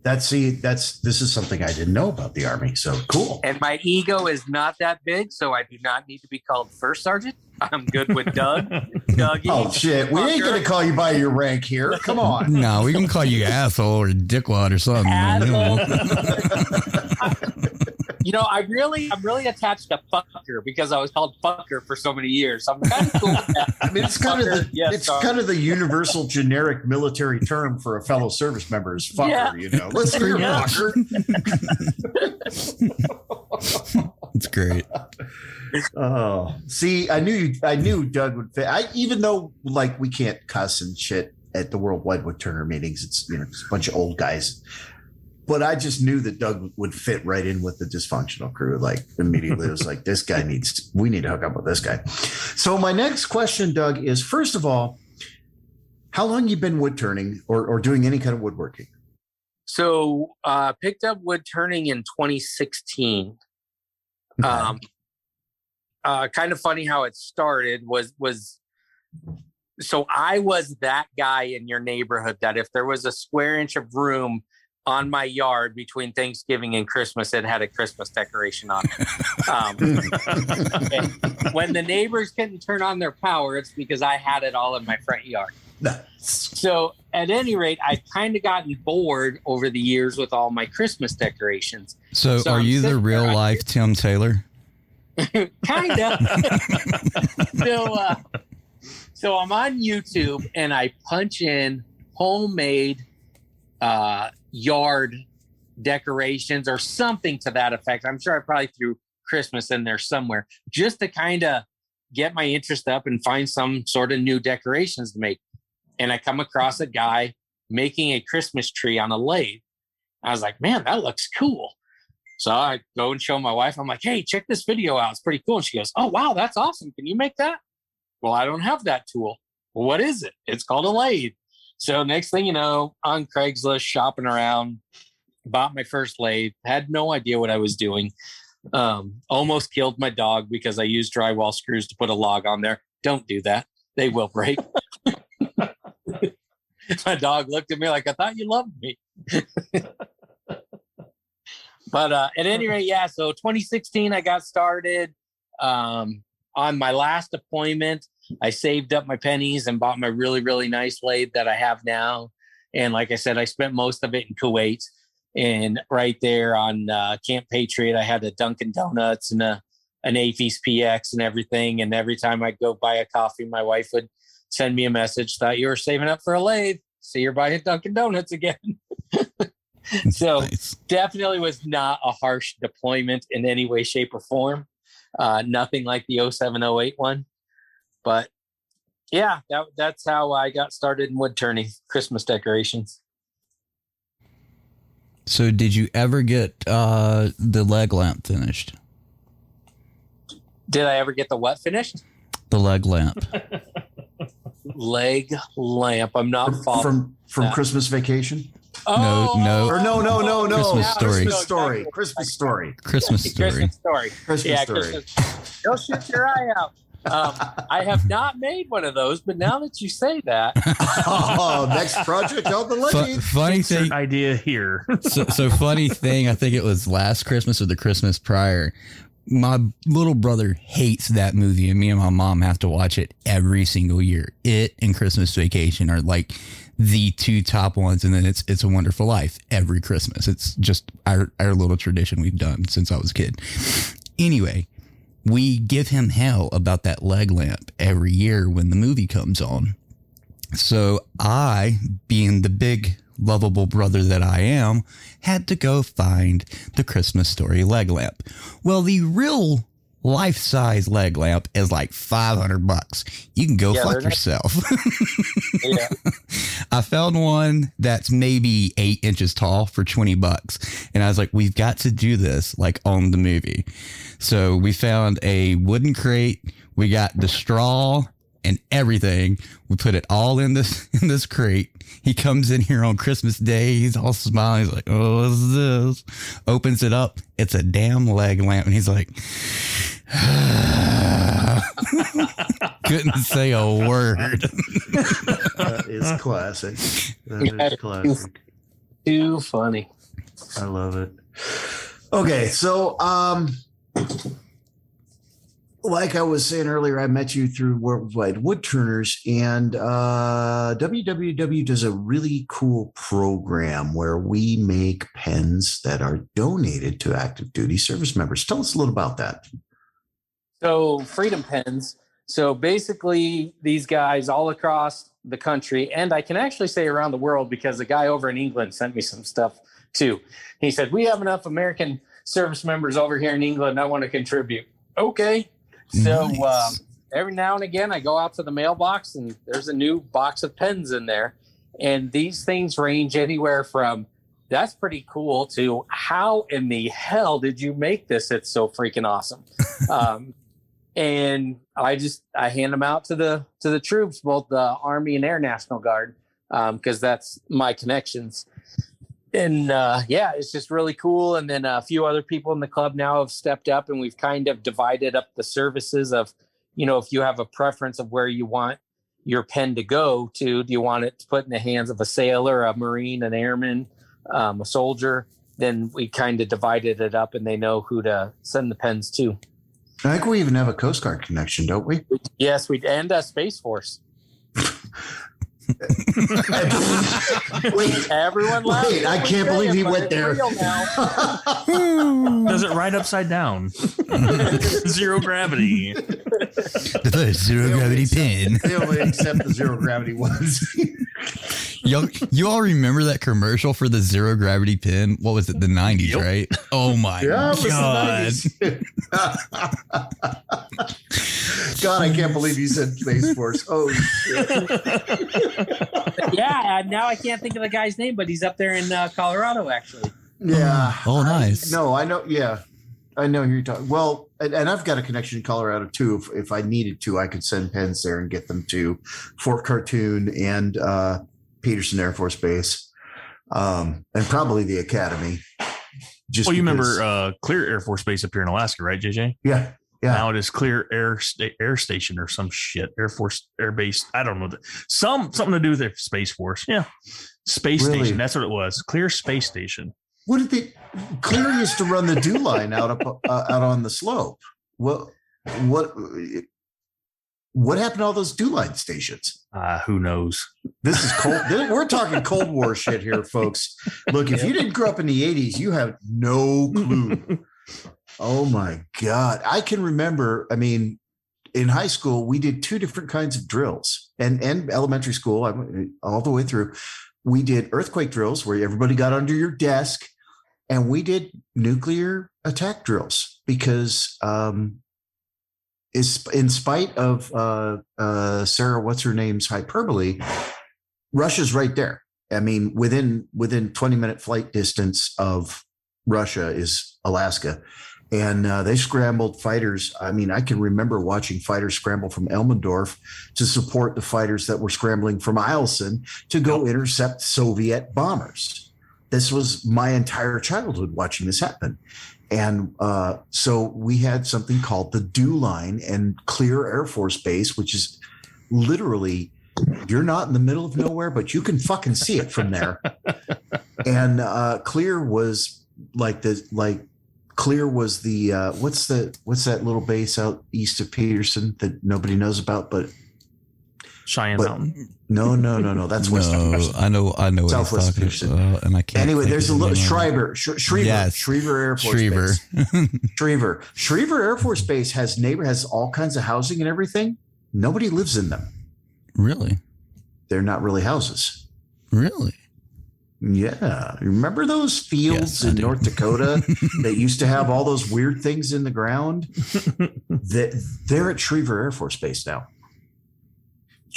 That's see, that's this is something I didn't know about the army. So cool. And my ego is not that big, so I do not need to be called first sergeant. I'm good with Doug. Dougie. Oh shit, we ain't gonna call you by your rank here. Come on. No, we can call you asshole or dickwad or something. you know. You know, I really, I'm really attached to fucker because I was called fucker for so many years. So I'm kind of cool with that. I mean, it's kind of the yes, it's sir. kind of the universal generic military term for a fellow service member is fucker. Yeah. You know, listen here, Yeah. fucker. It's great. Oh, see, I knew you, I knew Doug would fit. I even though like we can't cuss and shit at the World Wide Wood Turner meetings. It's you know it's a bunch of old guys. But I just knew that Doug would fit right in with the dysfunctional crew. Like immediately, it was like this guy needs. To, we need to hook up with this guy. So my next question, Doug, is first of all, how long you been wood turning or or doing any kind of woodworking? So uh picked up wood turning in 2016. Um uh kind of funny how it started was was so I was that guy in your neighborhood that if there was a square inch of room on my yard between Thanksgiving and Christmas, it had a Christmas decoration on it. Um, when the neighbors couldn't turn on their power, it's because I had it all in my front yard. So, at any rate, I've kind of gotten bored over the years with all my Christmas decorations. So, So are I'm you the real there, I- life Tim Taylor? kind of. so, uh, so I'm on YouTube and I punch in homemade uh, yard decorations or something to that effect. I'm sure I probably threw Christmas in there somewhere just to kind of get my interest up and find some sort of new decorations to make. And I come across a guy making a Christmas tree on a lathe. I was like, man, that looks cool. So I go and show my wife. I'm like, hey, check this video out. It's pretty cool. And she goes, oh, wow, that's awesome. Can you make that? Well, I don't have that tool. Well, what is it? It's called a lathe. So next thing you know, on Craigslist, shopping around, bought my first lathe, had no idea what I was doing. Um, almost killed my dog because I used drywall screws to put a log on there. Don't do that. They will break. my dog looked at me like I thought you loved me. but uh, at any rate, yeah. So 2016, I got started. Um, on my last appointment, I saved up my pennies and bought my really, really nice lathe that I have now. And like I said, I spent most of it in Kuwait. And right there on uh, Camp Patriot, I had a Dunkin' Donuts and a an AAFES PX and everything. And every time I'd go buy a coffee, my wife would send me a message. Thought you were saving up for a lathe. See, you're buying Dunkin' Donuts again. so definitely was not a harsh deployment in any way, shape, or form. Uh, nothing like the 0708 one. But yeah, that, that's how I got started in wood turning Christmas decorations. So, did you ever get uh, the leg lamp finished? Did I ever get the what finished? The leg lamp. Leg lamp. I'm not following. From from. Christmas Vacation. No, no. Or no, no, no, no. Christmas story. Christmas story. Christmas story. Christmas story. Christmas story. Christmas yeah, story. Christmas. Don't shoot your eye out. Um, I have not made one of those, but now that you say that, oh, next project on the Fu- list. funny thing. idea here. so, so funny thing. I think it was last Christmas or the Christmas prior. My little brother hates that movie, and me and my mom have to watch it every single year. It and Christmas Vacation are like the two top ones, and then it's It's a Wonderful Life every Christmas. It's just our our little tradition we've done since I was a kid. Anyway, we give him hell about that leg lamp every year when the movie comes on. So I, being the big lovable brother that I am, had to go find the Christmas story leg lamp. Well, the real life size leg lamp is like 500 bucks. You can go Yeah, fuck yourself. yeah, I found one that's maybe eight inches tall for 20 bucks. And I was like, we've got to do this like on the movie. So we found a wooden crate. We got the straw and everything. We put it all in this, in this crate. He comes in here on Christmas Day. He's all smiling. He's like, oh, what's this? Opens it up. It's a damn leg lamp. And he's like, couldn't say a word. That is classic. That Yeah, is classic. too funny. I love it. Okay, so um like I was saying earlier, I met you through Worldwide Wood Turners, and uh, WWW does a really cool program where we make pens that are donated to active duty service members. Tell us a little about that. So Freedom Pens. So basically, these guys all across the country, and I can actually say around the world because the guy over in England sent me some stuff too. He said, We have enough American service members over here in England. I want to contribute. Okay. So Nice. um, every now and again, I go out to the mailbox and there's a new box of pens in there. And these things range anywhere from that's pretty cool to how in the hell did you make this? It's so freaking awesome. um, and I just I hand them out to the to the troops, both the Army and Air National Guard, because that's my connections. And uh, yeah, it's just really cool. And then a few other people in the club now have stepped up, and we've kind of divided up the services of, you know, if you have a preference of where you want your pen to go to, do you want it to put in the hands of a sailor, a marine, an airman, um, a soldier? Then we kind of divided it up, and they know who to send the pens to. I think we even have a Coast Guard connection, don't we? Yes, we and a Space Force. Wait, Everyone laughed. Wait, I can't believe it, he went there. Does it right upside down? Zero gravity. The first zero gravity pin. they only accept the zero gravity ones. Y'all, you all remember that commercial for the zero gravity pin? What was it? The 90s, right? Oh my Yeah, it was the God. God, I can't believe you said Space Force. Oh, shit. yeah, now I can't think of the guy's name, but he's up there in uh, Colorado, actually. Yeah. Oh, nice. No, I know. Yeah. I know you're talking. Well, and, and I've got a connection in Colorado too. If, if I needed to, I could send pens there and get them to Fort Carson and uh, Peterson Air Force Base, um, and probably the Academy. Just well, you because- remember uh, Clear Air Force Base up here in Alaska, right, JJ? yeah, yeah. Now it is Clear Air Sta- Air Station or some shit. Air Force Air Base. I don't know. Some something to do with their Space Force. Yeah, Space Really? Station. That's what it was. Clear Space Station. What did they? Clear used to run the DEW Line out up uh, out on the slope. What? What? what happened to all those DEW Line stations? Uh, who knows? This is cold. we're talking Cold War shit here, folks. Look, if you didn't grow up in the 80s, you have no clue. oh my God. I can remember, I mean, in high school, we did two different kinds of drills and, and elementary school, I went all the way through. We did earthquake drills where everybody got under your desk, and we did nuclear attack drills because um, is in spite of uh, uh, Sarah, what's her name's hyperbole, Russia's right there. I mean, within within 20 minute flight distance of Russia is Alaska. And uh, they scrambled fighters. I mean, I can remember watching fighters scramble from Elmendorf to support the fighters that were scrambling from Eielson to go intercept Soviet bombers. This was my entire childhood watching this happen. And uh, so we had something called the DEW Line and Clear Air Force Base, which is literally you're not in the middle of nowhere, but you can fucking see it from there. and uh, Clear was like the like Clear was the uh, what's the what's that little base out east of Peterson that nobody knows about, but Cheyenne but- Mountain. No, no, no, no. That's West. No, I know, I know what he's Southwest talking Peterson. about, and I can't. Anyway, there's a little name of it. Schreiber, Sh- Schriever, Yes. Schriever Air Force Schriever. Base. Schriever, Schriever Air Force Base has neighbor has all kinds of housing and everything. Nobody lives in them. Really, They're not really houses. really. Yeah, remember those fields Yes, in do. North Dakota that used to have all those weird things in the ground? that they're at Schriever Air Force Base now.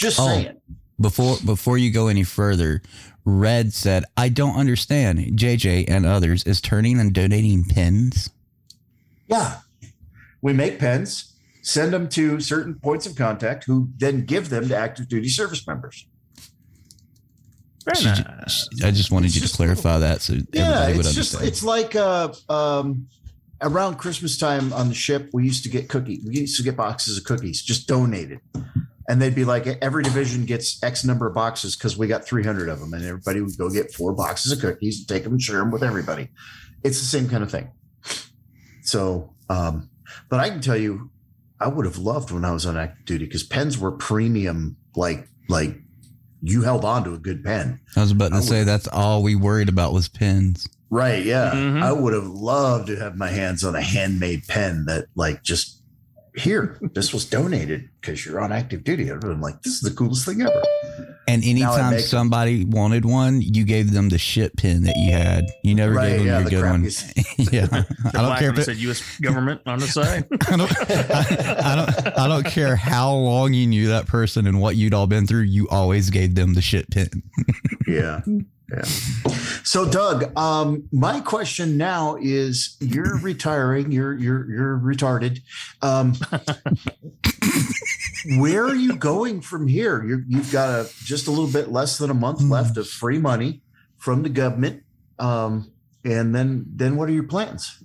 Just Oh. saying. Before before you go any further, Red said, "I don't understand. JJ and others is turning and donating pins. Yeah. We make pens, send them to certain points of contact who then give them to active duty service members. Very nice. I just wanted you to clarify that so Yeah, everybody would it's just understand. it's like uh um around Christmas time on the ship, we used to get cookie. We used to get boxes of cookies just donated. And they'd be like, every division gets X number of boxes because we got 300 of them. And everybody would go get four boxes of cookies and take them and share them with everybody. It's the same kind of thing. So, um, but I can tell you, I would have loved when I was on active duty because pens were premium, like, like you held on to a good pen. I was about to I say that's all we worried about was pens. Right. Yeah. Mhm. I would have loved to have my hands on a handmade pen that, like, just here, this was donated because you're on active duty. I'd have been like, this is the coolest thing ever. And anytime make- somebody wanted one, you gave them the shit pin that you had. You never Right, gave them yeah, your the good one. yeah, The I don't black care one if that it, said U.S. government on the side. I don't, I, I don't, I don't care how long you knew that person and what you'd all been through. You always gave them the shit pin. Yeah. Yeah. So Doug, um, my question now is you're retiring, you're you're you're retarded. Um, where are you going from here? You're, you've got a just a little bit less than a month left of free money from the government. Um, and then then what are your plans?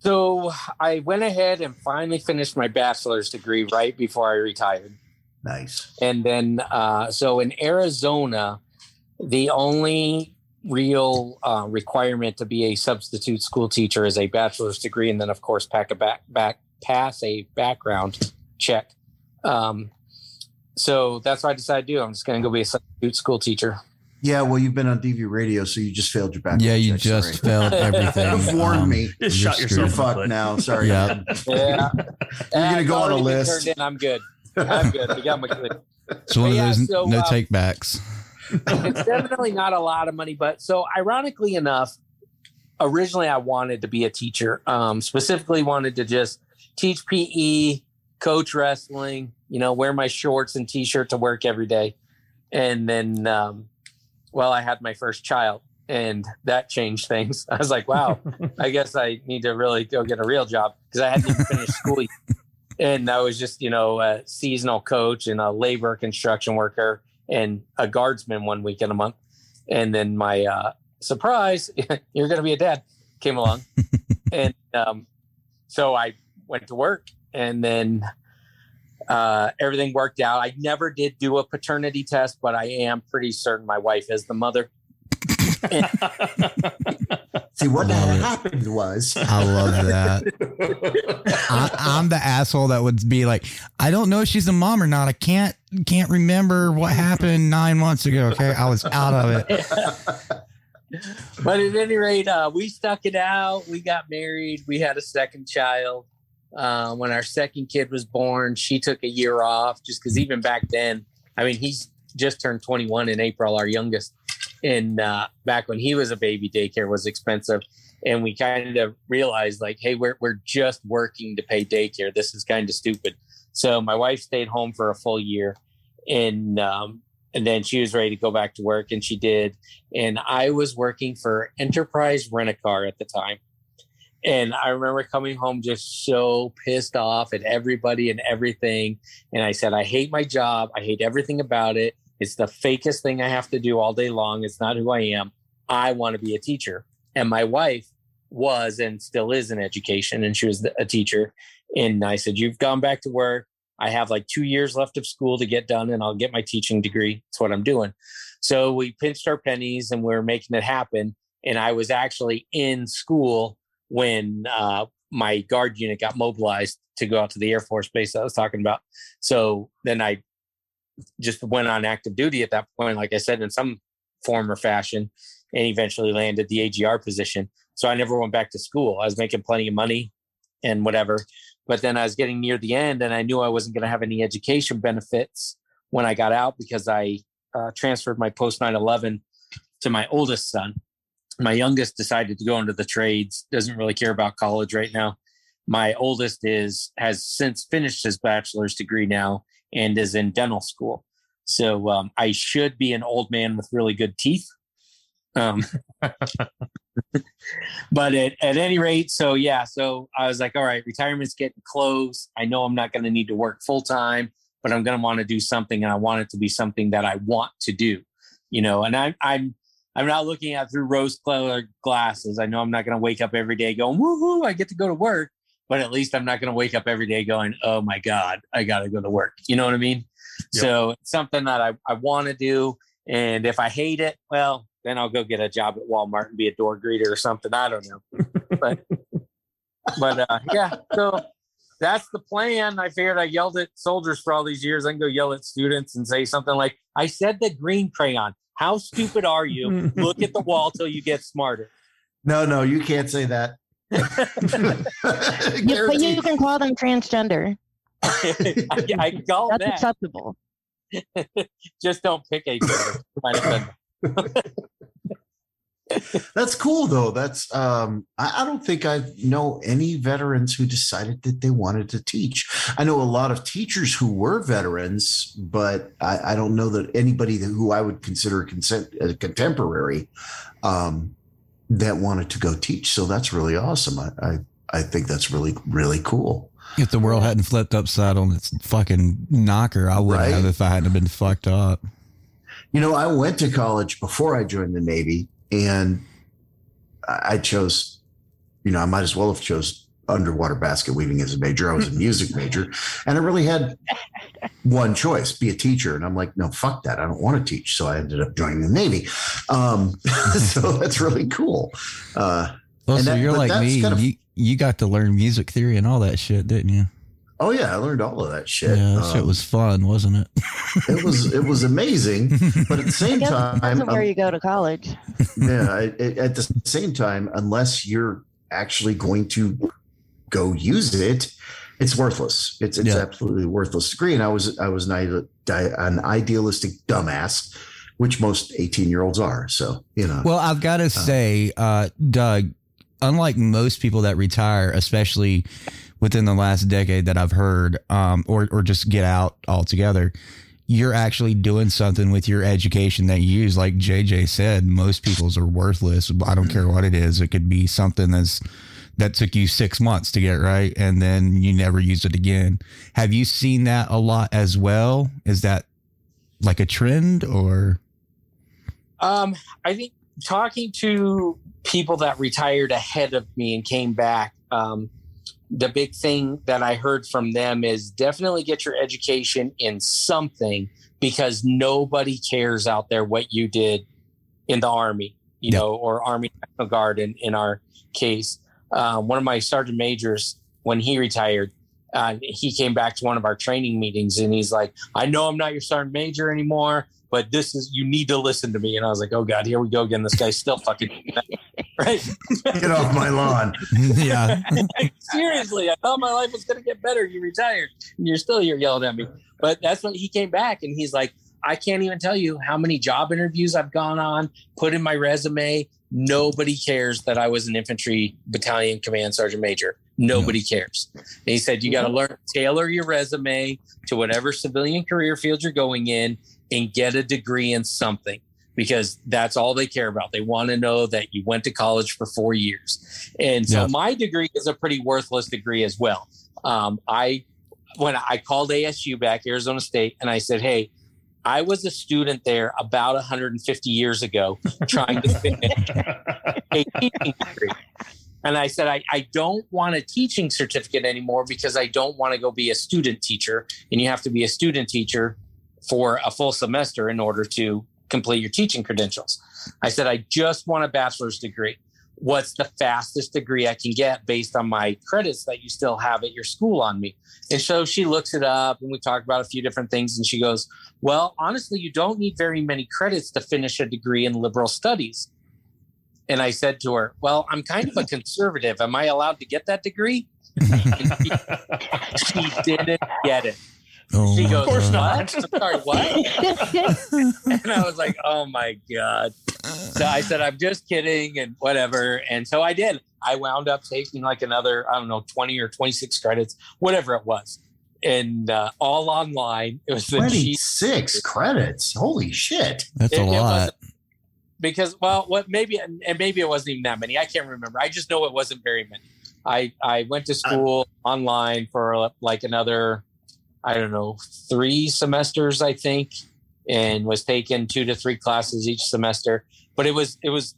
So I went ahead and finally finished my bachelor's degree right before I retired. Nice. And then, uh, so in Arizona, the only real uh, requirement to be a substitute school teacher is a bachelor's degree, and then of course pack a back back pass a background check. Um, so that's what I decided to do. I'm just going to go be a substitute school teacher. Yeah, well, you've been on DV radio, so you just failed your background. Yeah, you just failed everything. You've warned Um, me. Just you're shot yourself screwed. in the Fuck now. Sorry. Yeah. Yeah, You're gonna go on a list. turned in. I'm good. I'm good. We got my good. It's one of Yeah, those so, no uh, take backs. It's definitely not a lot of money, but so ironically enough, originally I wanted to be a teacher. Um, specifically wanted to just teach PE, coach wrestling, you know, wear my shorts and t-shirt to work every day. And then um, well, I had my first child and that changed things. I was like, wow, I guess I need to really go get a real job because I hadn't even finished school yet. And I was just, you know, a seasonal coach and a labor construction worker and a guardsman one weekend a month. And then my uh, surprise, you're going to be a dad, came along. and um, so I went to work and then uh, everything worked out. I never did do a paternity test, but I am pretty certain my wife is the mother. See, what Love had it. happened was I love that. I, I'm the asshole that would be like, I don't know if she's a mom or not. I can't can't remember what happened nine months ago. Okay, I was out of it. but at any rate, uh, we stuck it out. We got married. We had a second child. Uh, when our second kid was born, she took a year off just because even back then, I mean, he's just turned 21 in April, our youngest. And uh, back when he was a baby, daycare was expensive. And we kind of realized, like, hey, we're, we're just working to pay daycare. This is kind of stupid. So my wife stayed home for a full year. And um, and then she was ready to go back to work and she did. And i was working for enterprise rent a car at the time. And i remember coming home just so pissed off at everybody and everything. And i said i hate my job. I hate everything about it. It's the fakest thing i have to do all day long. It's not who i am. I want to be a teacher. And my wife was and still is in education and she was a teacher and i said you've gone back to work I have like two years left of school to get done and I'll get my teaching degree. That's what I'm doing. So we pinched our pennies and we are making it happen. And I was actually in school when uh, my guard unit got mobilized to go out to the Air Force base I was talking about. So then I just went on active duty at that point, like I said, in some form or fashion, and eventually landed the AGR position. So I never went back to school. I was making plenty of money and whatever. But then I was getting near the end and I knew I wasn't going to have any education benefits when I got out because I uh, transferred my post 9 11 to my oldest son. My youngest decided to go into the trades, doesn't really care about college right now. My oldest is has since finished his bachelor's degree now and is in dental school. So um, I should be an old man with really good teeth. Um, but at, at any rate, so yeah, so I was like, all right, retirement's getting close. I know I'm not going to need to work full time, but I'm going to want to do something, and I want it to be something that I want to do, you know. And I'm I'm I'm not looking at through rose-colored glasses. I know I'm not going to wake up every day going, woohoo, I get to go to work. But at least I'm not going to wake up every day going, oh my God, I got to go to work. You know what I mean? Yep. So it's something that I, I want to do. And if I hate it, well, then I'll go get a job at Walmart and be a door greeter or something. I don't know. But but uh, yeah, so that's the plan. I figured I yelled at soldiers for all these years. I can go yell at students and say something like, I said the green crayon. How stupid are you? Look at the wall till you get smarter. No, no, you can't say that. You, but you can call them transgender. I, I call That's that. acceptable. Just don't pick a gender. Might have been- That's cool though. That's um I, I don't think I know any veterans who decided that they wanted to teach. I know a lot of teachers who were veterans, but I, I don't know that anybody who I would consider consent, a contemporary um that wanted to go teach. So that's really awesome. I, I I think that's really really cool. If the world hadn't flipped upside on its fucking knocker, I would Right. have if I hadn't been fucked up. You know, I went to college before I joined the Navy, and I I chose, you know, I might as well have chose underwater basket weaving as a major. I was a music major, and I really had one choice: be a teacher. And I'm like, no, fuck that. I don't want to teach. So I ended up joining the Navy. Um, so that's really cool. Uh, Well, and so that- you're like me. kind of- you you got to learn music theory and all that shit, didn't you? Oh yeah, I learned all of that shit. Yeah, that shit Um, was fun, wasn't it? it was it was amazing, but at the same time, depends on where um, you go to college. yeah I- I- at the same time unless you're actually going to go use it it's worthless it's it's Yeah. absolutely worthless degree and i was i was an, an idealistic dumbass which most 18 year olds are so you know Well, I've got to say, uh, Doug, unlike most people that retire, especially within the last decade that I've heard, um, or or just get out altogether, you're actually doing something with your education that you use. Like JJ said, most people's are worthless. I don't care what it is. It could be something that's that took you six months to get right, and then you never use it again. Have you seen that a lot as well? Is that like a trend or? Um, I think talking to people that retired ahead of me and came back, um, the big thing that I heard from them is definitely get your education in something because nobody cares out there what you did in the army. you know, or Army National Guard in, in our case. Um, one of my sergeant majors, when he retired, uh, he came back to one of our training meetings and he's like, I know I'm not your sergeant major anymore, but this is, you need to listen to me. And I was like, oh God, here we go again. This guy's still fucking, right? Get off my lawn. yeah. Seriously, I thought my life was going to get better. You retired and you're still here yelling at me. But that's when he came back and he's like, I can't even tell you how many job interviews I've gone on, put in my resume. Nobody cares that I was an infantry battalion command sergeant major. Nobody cares. And he said, You got to learn, tailor your resume to whatever civilian career field you're going in and get a degree in something because that's all they care about. They want to know that you went to college for four years. And so Yeah. my degree is a pretty worthless degree as well. Um, I, when I called ASU back, Arizona State, and I said, Hey, I was a student there about 150 years ago trying to finish a teaching degree. And I said, I, I don't want a teaching certificate anymore because I don't want to go be a student teacher. And you have to be a student teacher for a full semester in order to complete your teaching credentials. I said, I just want a bachelor's degree. What's the fastest degree I can get based on my credits that you still have at your school on me? And so she looks it up and we talk about a few different things. And she goes, Well, honestly, you don't need very many credits to finish a degree in liberal studies. And I said to her, Well, I'm kind of a conservative. Am I allowed to get that degree? She, she didn't get it. Oh, She my goes, God. What? I'm sorry, what? and I was like, Oh my God. So I said, I'm just kidding and whatever. And so I did. I wound up taking like another, I don't know, 20 or 26 credits, whatever it was. And uh, all online. It was the cheap 26 credits. Holy shit. That's It- a lot. because well what maybe and maybe it wasn't even that many i can't remember i just know it wasn't very many i i went to school online for like another i don't know three semesters i think and was taking two to three classes each semester but it was it was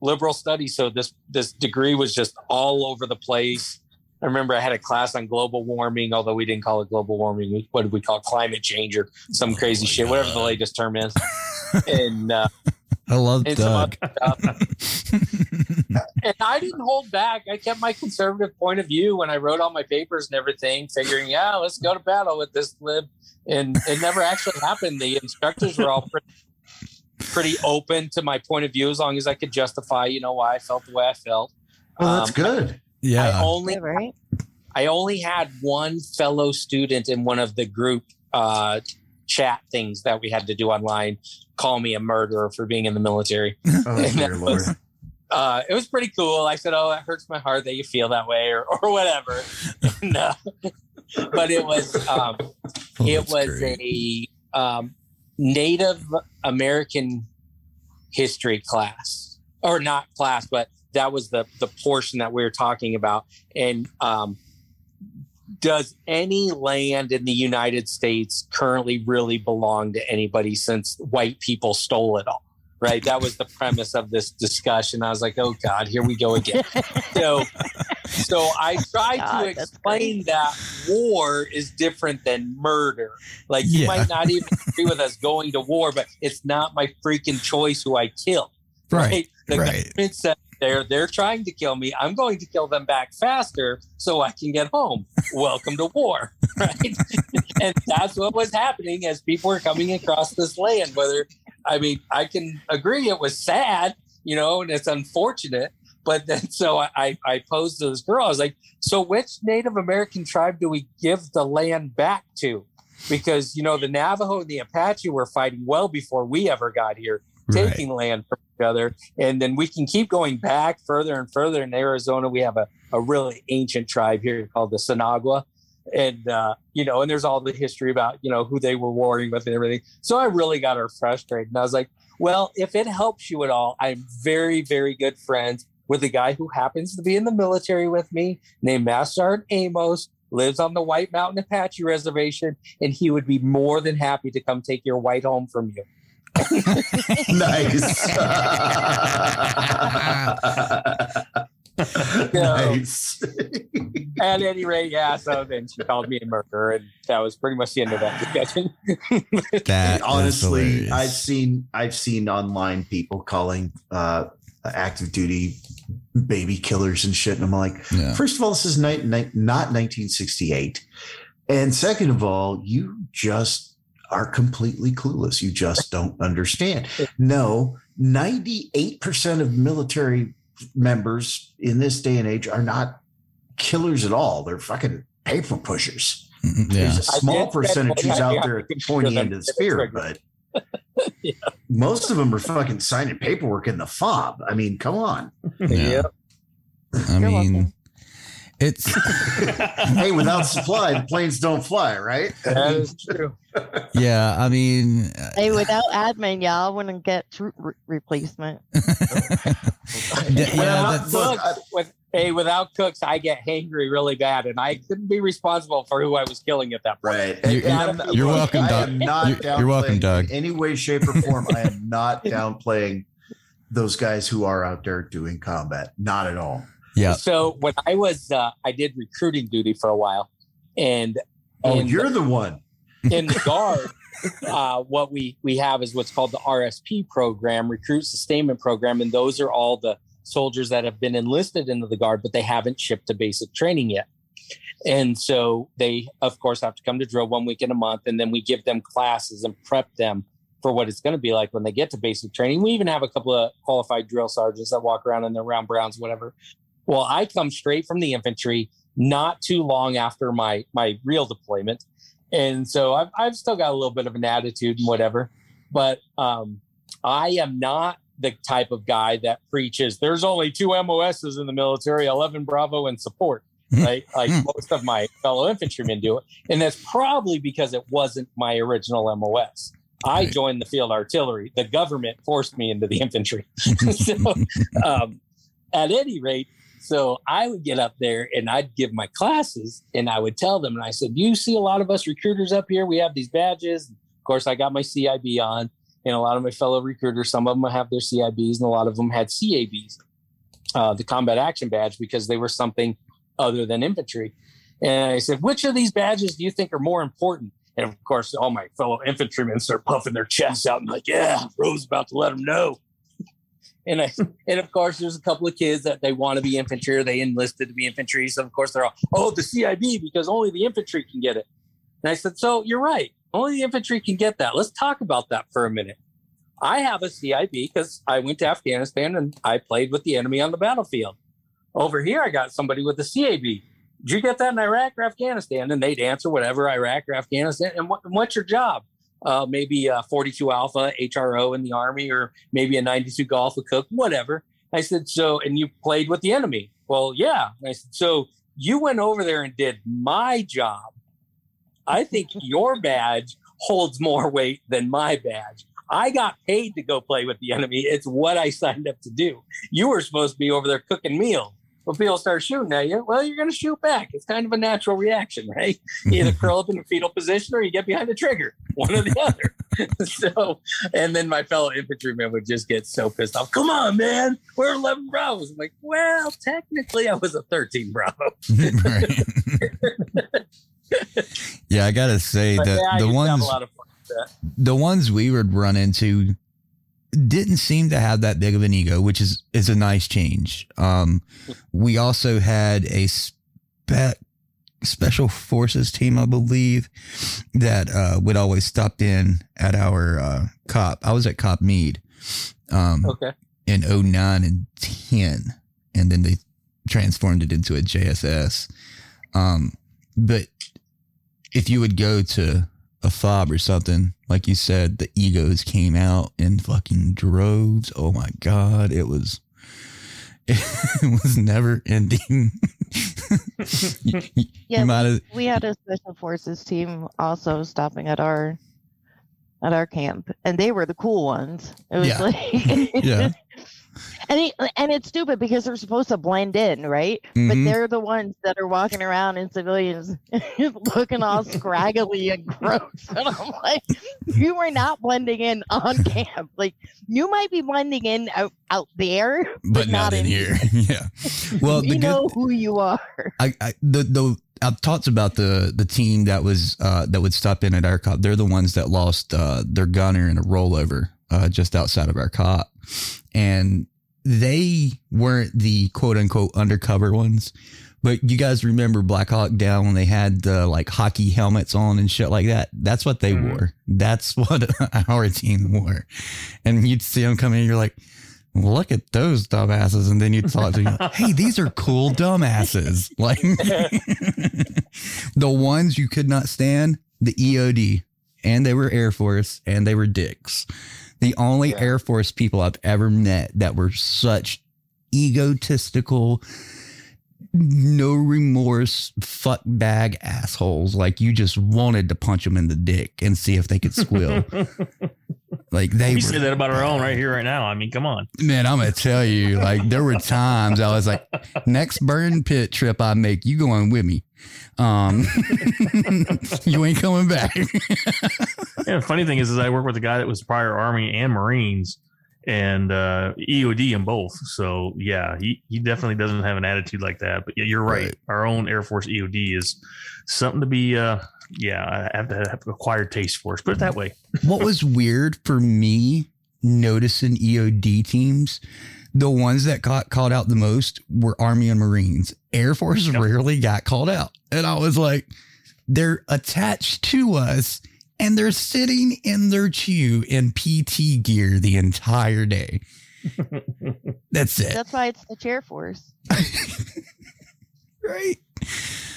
liberal studies so this this degree was just all over the place I remember I had a class on global warming, although we didn't call it global warming. What did we call it? Climate change or some crazy shit, whatever the latest term is. and uh, I love and Doug. other stuff. and I didn't hold back. I kept my conservative point of view when I wrote all my papers and everything, figuring, yeah, let's go to battle with this lib. And it never actually happened. The instructors were all pretty, pretty open to my point of view as long as I could justify, you know, why I felt the way I felt. Oh, that's Um, good. Yeah. I only right? I only had one fellow student in one of the group uh, chat things that we had to do online call me a murderer for being in the military. Oh, dear Lord. was- uh, it was pretty cool. I said, "Oh, it hurts my heart that you feel that way, or, or whatever." no, but it was um, Oh, it was great. a um, Native American history class, or not class, but that was the the portion that we were talking about. And um, does any land in the United States currently really belong to anybody since white people stole it all? Right. That was the premise of this discussion. I was like, oh God, here we go again. so so I tried God, to explain that war is different than murder. Like you might not even agree with us going to war, but it's not my freaking choice who I kill. Right. The right. government said they're they're trying to kill me. I'm going to kill them back faster so I can get home. Welcome to war, right? and that's what was happening as people were coming across this land. Whether I mean, I can agree it was sad, you know, and it's unfortunate. But then, so I, I, posed to this girl. I was like, "So, which Native American tribe do we give the land back to?" Because you know, the Navajo and the Apache were fighting well before we ever got here, Right. taking land from each other, and then we can keep going back further and further. In Arizona, we have a, a really ancient tribe here called the Sinagua, and uh, you know, and there's all the history about you know who they were warring with and everything. So I really got her frustrated, and I was like, "Well, if it helps you at all, I'm very, very good friends with a guy who happens to be in the military with me, named Master Amos." Lives on the White Mountain Apache Reservation, and he would be more than happy to come take your white home from you. nice. nice. at any rate, yeah. So then she called me a murderer, and that was pretty much the end of that discussion. That is honestly, hilarious. I've seen I've seen online people calling uh, active duty baby killers and shit, and I'm like, Yeah. first of all, this is ni- ni- not 1968, and second of all, you just are completely clueless. You just don't understand. No, 98% of military members in this day and age are not killers at all. They're fucking paper pushers. Yeah. There's a small percentage who's out there at the pointy end of the spear, but most of them are fucking signing paperwork in the fob. I mean, come on. Yeah. I mean, it's hey, without supply, the planes don't fly, right? That is true. yeah. I mean, Hey, without admin, y'all wouldn't get troop re- replacement. yeah, without cooks, with, hey, without cooks, I get hangry really bad, and I couldn't be responsible for who I was killing at that point. Right. You're- And I'm you're welcome, Doug. not You're- you're welcome, Doug. In any way, shape, or form, I am not downplaying those guys who are out there doing combat. Not at all. Yeah. So when I was, uh, I did recruiting duty for a while, and Oh, in you're the one. in the guard, uh, what we we have is what's called the RSP program, Recruit Sustainment Program, and those are all the soldiers that have been enlisted into the guard, but they haven't shipped to basic training yet. And so they, of course, have to come to drill one week in a month, and then we give them classes and prep them for what it's going to be like when they get to basic training. We even have a couple of qualified drill sergeants that walk around in their round browns, whatever. Well, I come straight from the infantry, not too long after my my real deployment, and so I've I've still got a little bit of an attitude and whatever, but um, I am not the type of guy that preaches. There's only two MOSs in the military: eleven Bravo and support. Right, like most of my fellow infantrymen do it, and that's probably because it wasn't my original MOS. I joined the field artillery. The government forced me into the infantry. so, um, at any rate, so I would get up there and I'd give my classes and I would tell them, and I said, You see a lot of us recruiters up here. We have these badges. Of course, I got my CIB on, and a lot of my fellow recruiters, some of them have their CIBs, and a lot of them had CABs, uh, the combat action badge, because they were something other than infantry. And I said, Which of these badges do you think are more important? And of course, all my fellow infantrymen start puffing their chests out and like, yeah, Rose about to let them know. And I, and of course, there's a couple of kids that they want to be infantry or they enlisted to be infantry. So of course they're all, oh, the CIB because only the infantry can get it. And I said, so you're right. Only the infantry can get that. Let's talk about that for a minute. I have a CIB because I went to Afghanistan and I played with the enemy on the battlefield. Over here, I got somebody with a CAB. Did you get that in Iraq or Afghanistan? And they'd answer whatever Iraq or Afghanistan. And, what, and what's your job? Uh, maybe a 42 Alpha HRO in the Army, or maybe a 92 Golf a cook, whatever. I said, so, and you played with the enemy. Well, yeah. I said, so you went over there and did my job. I think your badge holds more weight than my badge. I got paid to go play with the enemy. It's what I signed up to do. You were supposed to be over there cooking meals. When people start shooting at you, well, you're going to shoot back. It's kind of a natural reaction, right? You either curl up in a fetal position or you get behind the trigger, one or the other. so, and then my fellow infantrymen would just get so pissed off. Come on, man, we're 11 Bravos. I'm like, well, technically, I was a 13 Bravo. Yeah, I gotta say But that yeah, the to have ones a lot of fun that. the ones we would run into didn't seem to have that big of an ego, which is is a nice change. Um, we also had a spe- special forces team, I believe, that uh, would always stop in at our uh, cop. I was at Cop Mead um, Okay. in 09 and 10, and then they transformed it into a JSS. Um, but if you would go to a fob or something, like you said, the egos came out in fucking droves. Oh my god, it was it was never ending. you, Yeah, have we had a special forces team also stopping at our at our camp, and they were the cool ones. It was Yeah. like, Yeah. And it, and it's stupid because they're supposed to blend in, right? But Mhm. they're the ones that are walking around in civilians looking all scraggly and gross. And I'm like, you are not blending in on camp. Like you might be blending in out, out there, but not in here. yeah. Well, you good, know who you are. I, I the the I've talked about the the team that was uh, that would stop in at our cop. They're the ones that lost uh, their gunner in a rollover uh, just outside of our cop, and they weren't the quote unquote undercover ones. But you guys remember Black Hawk Down when they had the like hockey helmets on and shit like that? That's what they wore. That's what our team wore. And you'd see them coming, in, you're like, look at those dumbasses. And then you'd talk to them, hey, these are cool dumbasses. Like the ones you could not stand, the EOD, and they were Air Force and they were dicks. The only Air Force people I've ever met that were such egotistical, no remorse, fuck bag assholes. Like you just wanted to punch them in the dick and see if they could squeal. like they we say that about our own right here, right now. I mean, come on. Man, I'm gonna tell you, like there were times I was like, next burn pit trip I make, you going with me. Um you ain't coming back. Yeah, the funny thing is, is I work with a guy that was prior Army and Marines and uh, EOD in both. So yeah, he, he definitely doesn't have an attitude like that. But yeah, you're right. Our own Air Force EOD is something to be. Uh, yeah, I have to have acquired taste for. Put it that way. what was weird for me noticing EOD teams, the ones that got called out the most were Army and Marines. Air Force rarely got called out. And I was like, they're attached to us and they're sitting in their chew in PT gear the entire day. That's it. That's why it's the chair force. right.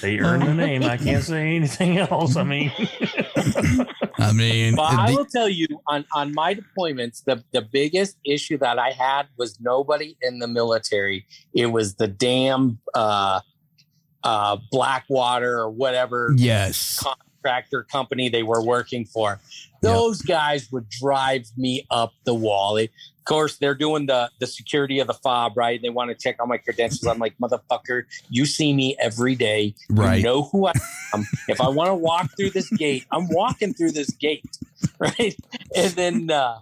They earned the name. I can't say anything else. I mean, I mean, But I will tell you on, on my deployments, the, the biggest issue that I had was nobody in the military. It was the damn uh, uh, Blackwater or whatever Yes. contractor company they were working for. Those guys would drive me up the wall. They, of course, they're doing the the security of the fob, right? They want to check all my credentials. I'm like, motherfucker, you see me every day. Right. You know who I am. if I want to walk through this gate, I'm walking through this gate, right? And then, uh,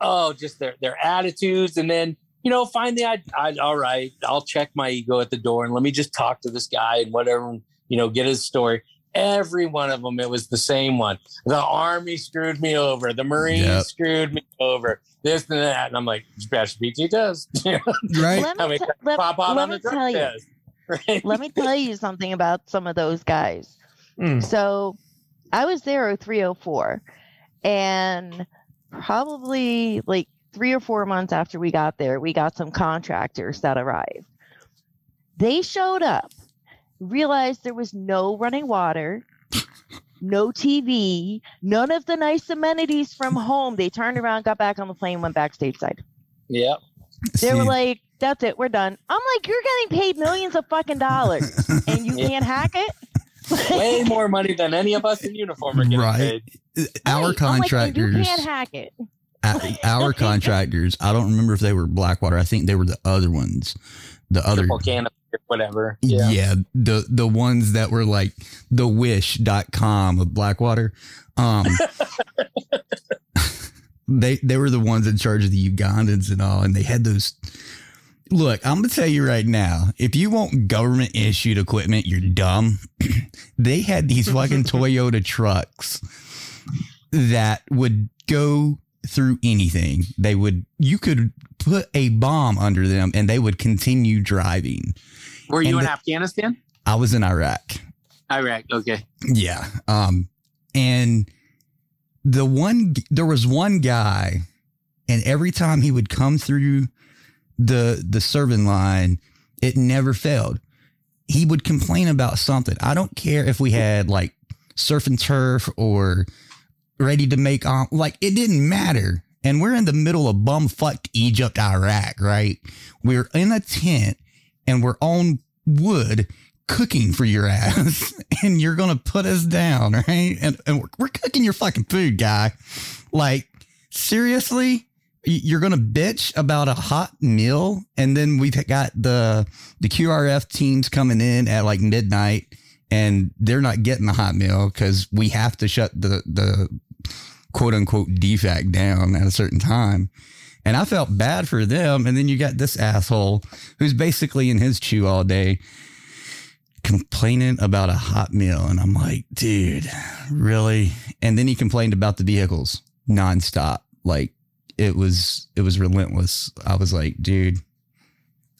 oh, just their their attitudes, and then you know, finally, I, I all right, I'll check my ego at the door and let me just talk to this guy and whatever, you know, get his story. Every one of them, it was the same one. The army screwed me over. The Marines Yep. screwed me over. This and that, and I'm like, Special PT does, Right. Let me I mean, t- let- pop out let on me the drug tell you. test. Right? Let me tell you something about some of those guys. Mm. So I was there 0304 and probably like three or four months after we got there, we got some contractors that arrived. They showed up, realized there was no running water, no TV, none of the nice amenities from home. They turned around, got back on the plane, went back stateside. Yep. They were like, that's it, we're done. I'm like, you're getting paid millions of fucking dollars and you Yeah. can't hack it? Way more money than any of us in uniform are getting Right. paid. Our I'm like, contractors. you can't hack it. Uh, our contractors, I don't remember if they were Blackwater. I think they were the other ones. The other Triple can of whatever. yeah. Yeah. the the ones that were like the wish.com of Blackwater. Um they they were the ones in charge of the Ugandans and all and they had those Look, I'm gonna tell you right now, if you want government issued equipment, you're dumb. they had these fucking Toyota trucks that would go through anything. They would you could put a bomb under them and they would continue driving. Were you And in the- Afghanistan? I was in Iraq. Iraq. Okay. Yeah. Um and the one there was one guy and every time he would come through the the serving line it never failed. He would complain about something. I don't care if we had like surf and turf or ready to make on like it didn't matter. And we're in the middle of bumfuck Egypt, Iraq, right? We're in a tent and we're on wood cooking for your ass and you're gonna put us down, right? And, and we're, we're cooking your fucking food, guy. Like, seriously? you're gonna bitch about a hot meal, and then we've got the the QRF teams coming in at like midnight, and they're not getting the hot meal because we have to shut the the quote unquote DFAC down at a certain time. And I felt bad for them. And then you got this asshole who's basically in his chew all day complaining about a hot meal. And I'm like, dude, really? And then he complained about the vehicles nonstop. Like it was, it was relentless. I was like, dude,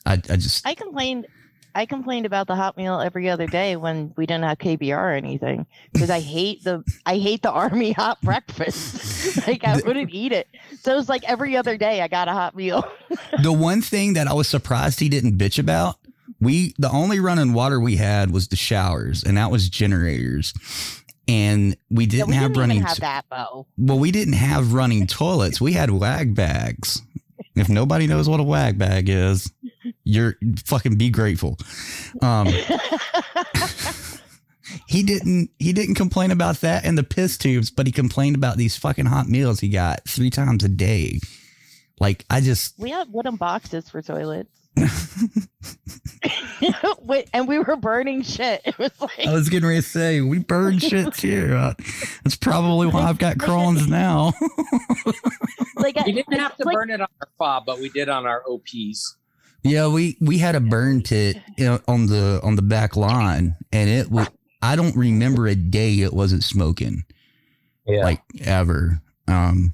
I, I just, I complained. I complained about the hot meal every other day when we didn't have KBR or anything because I hate the I hate the army hot breakfast. like I wouldn't eat it. So it was like every other day I got a hot meal. the one thing that I was surprised he didn't bitch about, we the only running water we had was the showers, and that was generators. And we didn't we have didn't running have that well, we didn't have running toilets. We had wag bags. If nobody knows what a wag bag is, you're fucking be grateful. Um, he didn't he didn't complain about that and the piss tubes, but he complained about these fucking hot meals he got three times a day. Like I just We had wooden boxes for toilets. Wait, and we were burning shit. It was like I was getting ready to say we burn shit too. Uh, That's probably why I've got Crohn's now. like we didn't have to burn it on our fob, but we did on our OPs. Yeah, we we had a burn pit on the on the back line, and it was. I don't remember a day it wasn't smoking. Yeah, like ever. Um,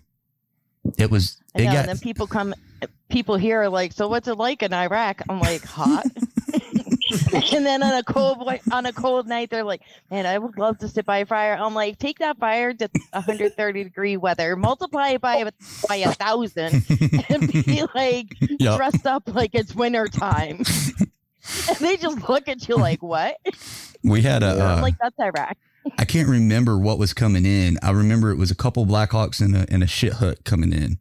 it was. I It know, got and then people come, people here are like, "So what's it like in Iraq?" I'm like, "Hot." and then on a cold on a cold night, they're like, "Man, I would love to sit by a fire." I'm like, "Take that fire to 130 degree weather, multiply it by a, by a thousand, and be like Yep. dressed up like it's winter time." and they just look at you like, "What?" we had a. I'm Uh, like, "That's Iraq." I can't remember what was coming in. I remember it was a couple Blackhawks and a, and a shit hut coming in.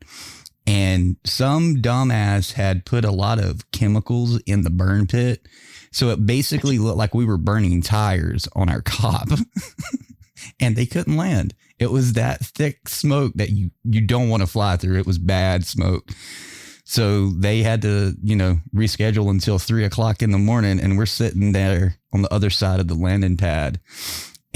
And some dumbass had put a lot of chemicals in the burn pit. So it basically looked like we were burning tires on our cop. and they couldn't land. It was that thick smoke that you, you don't want to fly through. It was bad smoke. So they had to, you know, reschedule until three o'clock in the morning. And we're sitting there on the other side of the landing pad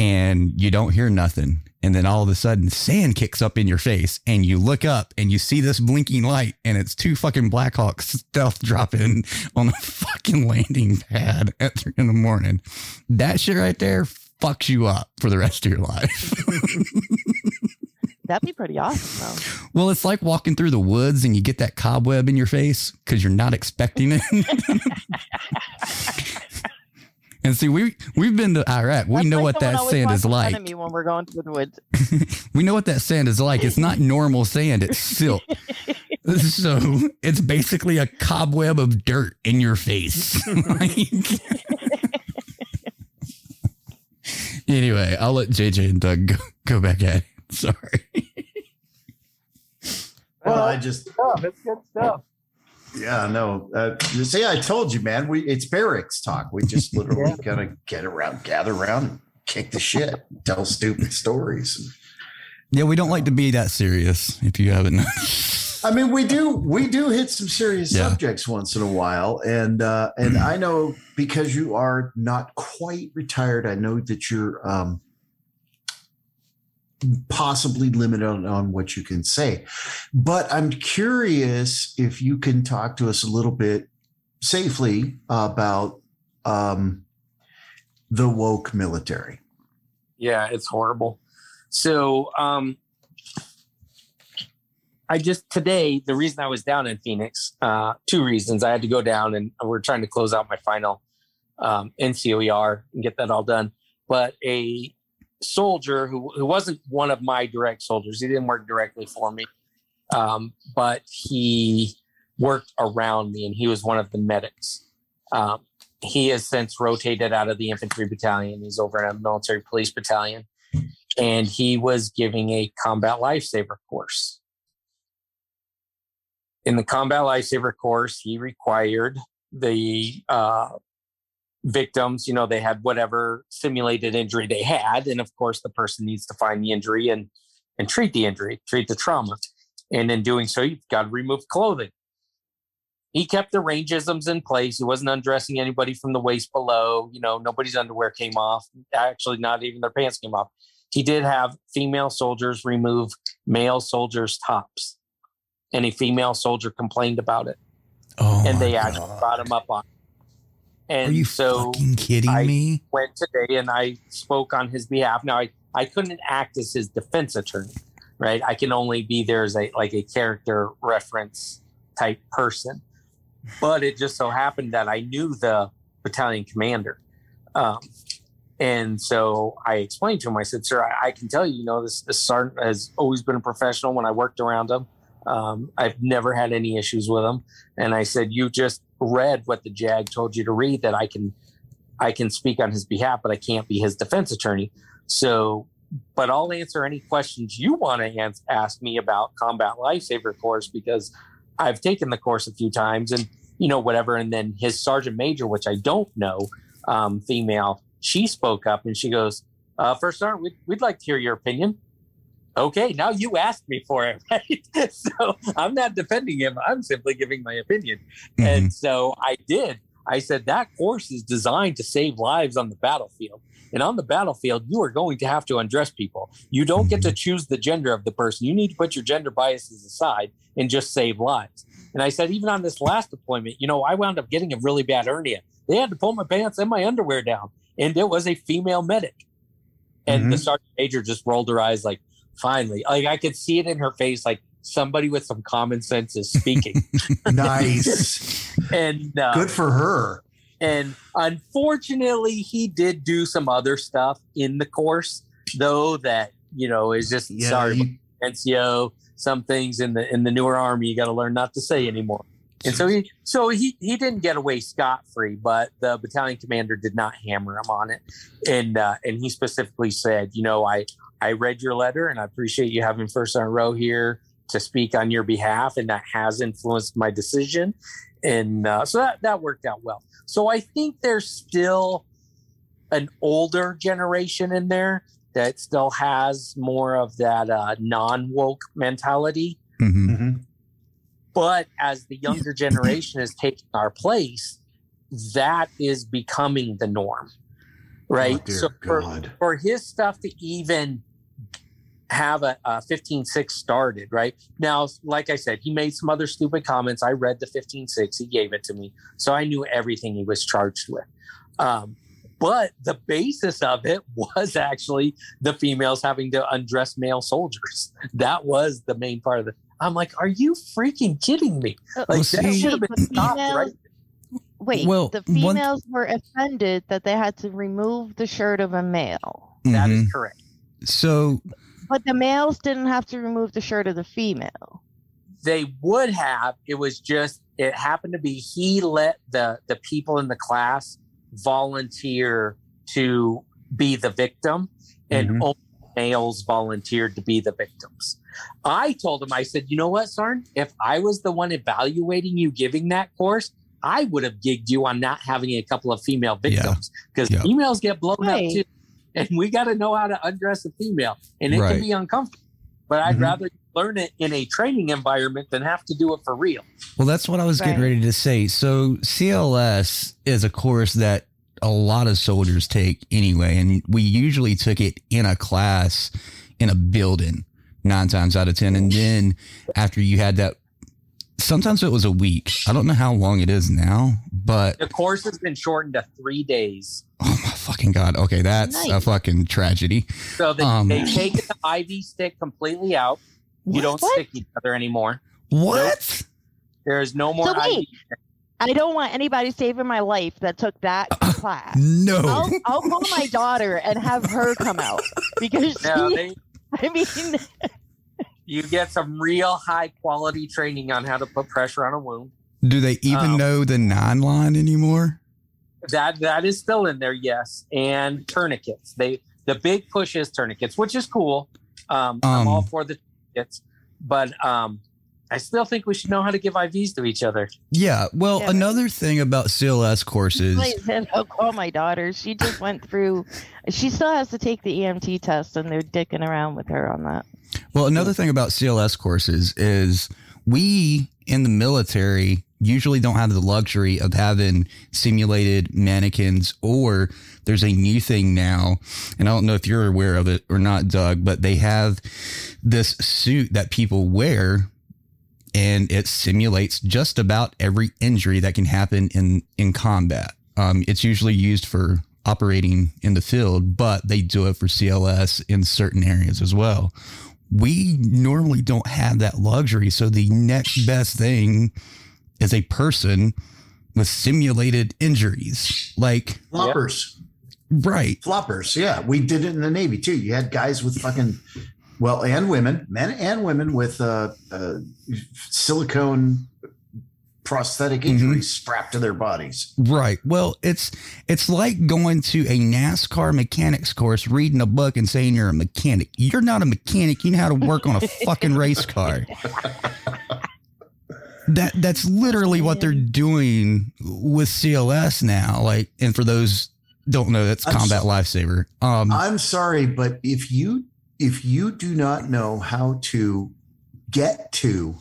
and you don't hear nothing. And then all of a sudden, sand kicks up in your face, and you look up and you see this blinking light, and it's two fucking Blackhawks stealth dropping on the fucking landing pad at three in the morning. That shit right there fucks you up for the rest of your life. That'd be pretty awesome, though. well, it's like walking through the woods and you get that cobweb in your face because you're not expecting it. and see, we we've been to Iraq. We That's know like what that sand is like. me when we're going through the woods. we know what that sand is like. It's not normal sand, it's silt. so it's basically a cobweb of dirt in your face. Like- anyway, I'll let JJ and Doug go, go back at it. Sorry. Well, I just stuff. It's good stuff. Yeah, no. Uh, see, I told you, man. We it's barracks talk. We just literally gotta get around, gather around, kick the shit, tell stupid stories. Yeah, we don't like to be that serious if you haven't. I mean, we do we do hit some serious Yeah. subjects once in a while, and uh, and I know because you are not quite retired. I know that you're um, possibly limited on, on what you can say, but I'm curious if you can talk to us a little bit safely about um, the woke military. Yeah, it's horrible. So, um, I just today the reason I was down in Phoenix, uh, two reasons. I had to go down and we're trying to close out my final um, NCOER and get that all done. But a soldier who who wasn't one of my direct soldiers, he didn't work directly for me, um, but he worked around me and he was one of the medics. Um, he has since rotated out of the infantry battalion. He's over in a military police battalion and he was giving a combat lifesaver course. In the combat lifesaver course, he required the uh, victims, you know, they had whatever simulated injury they had. And of course, the person needs to find the injury and, and treat the injury, treat the trauma. And in doing so, you've got to remove clothing. He kept the rangeisms in place. He wasn't undressing anybody from the waist below. You know, nobody's underwear came off. Actually, not even their pants came off. He did have female soldiers remove male soldiers' tops, and a female soldier complained about it. Oh, and they actually God. brought him up on. it. And Are you so fucking kidding I me? went today and I spoke on his behalf. Now I, I couldn't act as his defense attorney, right? I can only be there as a like a character reference type person. But it just so happened that I knew the battalion commander. Um, and so I explained to him, I said, Sir, I, I can tell you, you know, this, this sergeant has always been a professional when I worked around him. Um, I've never had any issues with him. And I said, You just read what the JAG told you to read that I can I can speak on his behalf, but I can't be his defense attorney. So, but I'll answer any questions you want to ask me about combat lifesaver course because I've taken the course a few times and, you know, whatever. And then his sergeant major, which I don't know, um, female, she spoke up and she goes, uh, First Sergeant, we'd, we'd like to hear your opinion. Okay, now you asked me for it, right? so I'm not defending him. I'm simply giving my opinion. Mm-hmm. And so I did. I said that course is designed to save lives on the battlefield. And on the battlefield, you are going to have to undress people. You don't get to mm-hmm. choose the gender of the person. You need to put your gender biases aside and just save lives. And I said, even on this last deployment, you know, I wound up getting a really bad hernia. They had to pull my pants and my underwear down, and it was a female medic. And the mm-hmm. sergeant major just rolled her eyes like, finally. Like I could see it in her face, like somebody with some common sense is speaking. Nice. and uh, Good for her. and unfortunately, he did do some other stuff in the course, though that you know is just Yeah, sorry, you- NCO. Some things in the in the newer army you got to learn not to say anymore. And so he so he he didn't get away scot free, but the battalion commander did not hammer him on it, and uh, and he specifically said, you know, I I read your letter and I appreciate you having first on row here to speak on your behalf, and that has influenced my decision, and uh, so that that worked out well. So I think there's still an older generation in there that still has more of that uh, non woke mentality. But as the younger generation is taking our place, that is becoming the norm, right? Oh, so for, God. for his stuff to even have a, a 15-6 started, right? Now, like I said, he made some other stupid comments. I read the 15-6. He gave it to me. So I knew everything he was charged with. Um, but the basis of it was actually the females having to undress male soldiers. That was the main part of it. I'm like, are you freaking kidding me? Like Well, that should have Wait, been the stopped females- right Wait, Well, the one- females were offended that they had to remove the shirt of a male, That is Mhm. correct. So but the males didn't have to remove the shirt of the female. they would have it was just it happened to be he let the the people in the class volunteer to be the victim and Mhm. only males volunteered to be the victims i told him i said you know what sarn if i was the one evaluating you giving that course i would have gigged you on not having a couple of female victims because Yeah. females get blown Right. up too and we got to know how to undress a female and it Right. can be uncomfortable but i'd Mhm. rather learn it in a training environment than have to do it for real Well, that's what I was getting ready to say. So, CLS is a course that a lot of soldiers take anyway, and we usually took it in a class in a building nine times out of 10. And then after you had that, sometimes it was a week. I don't know how long it is now, but The course has been shortened to three days. oh my fucking God. Okay, that's a fucking tragedy. So they, Um, they've taken the IV stick completely out. You don't What? stick each other anymore. What? There is no more So wait. IV. I don't want anybody saving my life that took that class. No. I'll, I'll call my daughter and have her come out because No, she, they, I mean, you get some real high quality training on how to put pressure on a wound. Do they even Um, know the nine line anymore? That that is still in there, yes. And tourniquets. They the big push is tourniquets, which is cool. Um, I'm Um, all for the tourniquets, but um, I still think we should know how to give IVs to each other. Yeah. Well, Yeah. another thing about CLS courses. like I said, I'll call my daughter. She just went through. She still has to take the EMT test, and they're dicking around with her on that. Well, another thing about CLS courses is we in the military usually don't have the luxury of having simulated mannequins or there's a new thing now and I don't know if you're aware of it or not Doug but they have this suit that people wear and it simulates just about every injury that can happen in in combat. Um, it's usually used for operating in the field, but they do it for CLS in certain areas as well. We normally don't have that luxury, so the next best thing is a person with simulated injuries, like Floppers. Right. Floppers. Yeah. We did it in the Navy too. You had guys with fucking, well, and women, men and women with uh, uh, silicone prosthetic injuries strapped to their bodies. Right. Well, it's it's like going to a NASCAR mechanics course, reading a book and saying you're a mechanic. You're not a mechanic. You know how to work on a fucking race car. That that's literally what they're doing with CLS now. Like, and for those don't know, that's I'm combat so- lifesaver. Um, I'm sorry, but if you if you do not know how to get to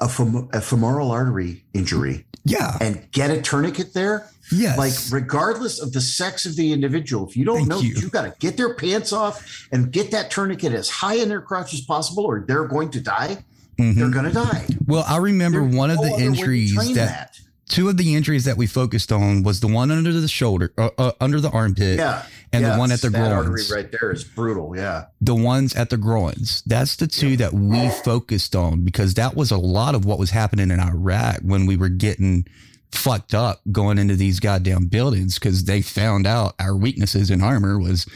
a, fem- a femoral artery injury, yeah, and get a tourniquet there, yes, like regardless of the sex of the individual, if you don't Thank know, you. you, got to get their pants off and get that tourniquet as high in their crotch as possible, or they're going to die. They're going to die. Well, I remember one of the other way to injuries that, that. two of the injuries that we focused on was the one under the shoulder, uh, uh, under the armpit, Yeah, and yeah, the one at the groins. right there is brutal. Yeah. The ones at the groins. That's the two that we focused on because that was a lot of what was happening in Iraq when we were getting fucked up going into these goddamn buildings because they found out our weaknesses in armor was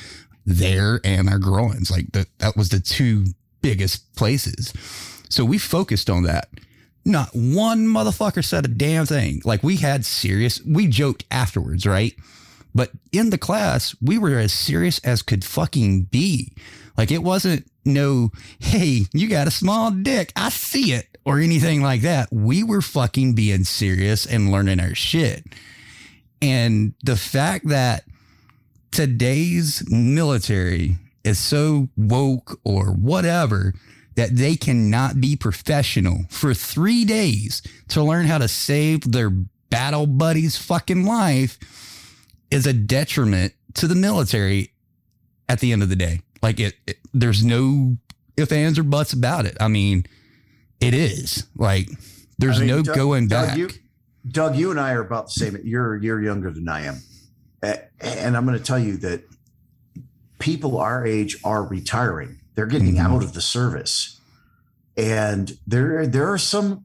there and our groins. Like that, that was the two biggest places. So we focused on that. Not one motherfucker said a damn thing. Like we had serious, we joked afterwards, right? But in the class, we were as serious as could fucking be. Like it wasn't no, hey, you got a small dick. I see it or anything like that. We were fucking being serious and learning our shit. And the fact that today's military is so woke or whatever that they cannot be professional for three days to learn how to save their battle buddy's fucking life is a detriment to the military at the end of the day. Like it, it there's no ifs, ands or buts about it. I mean, it is like there's I mean, no Doug- going Doug, back. You, Doug, you and I are about the same. You're you're younger than I am, and I'm going to tell you that people our age are retiring. They're getting Mm-hmm. out of the service, and there there are some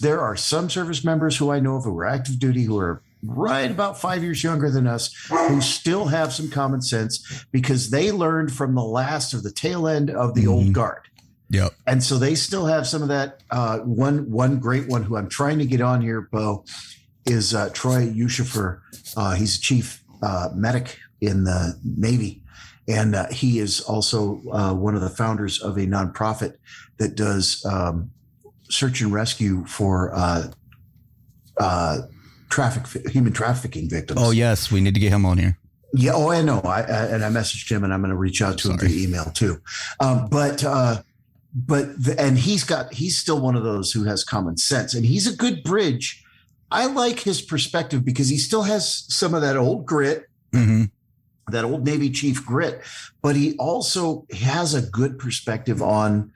there are some service members who I know of who are active duty who are right about five years younger than us who still have some common sense because they learned from the last of the tail end of the old guard Yep. and so they still have some of that. Uh, one one great one who I'm trying to get on here, Bo, is uh, Troy Yushifer. Uh, he's a chief uh, medic in the Navy, and uh, he is also uh, one of the founders of a nonprofit that does um, search and rescue for uh, uh, traffic human trafficking victims. Oh yes, we need to get him on here. Yeah. Oh, I know. I, I and I messaged him, and I'm going to reach out to him via email too. Um, but uh, but the, and he's got he's still one of those who has common sense, and he's a good bridge. I like his perspective because he still has some of that old grit, Mm-hmm. that old Navy chief grit, but he also has a good perspective on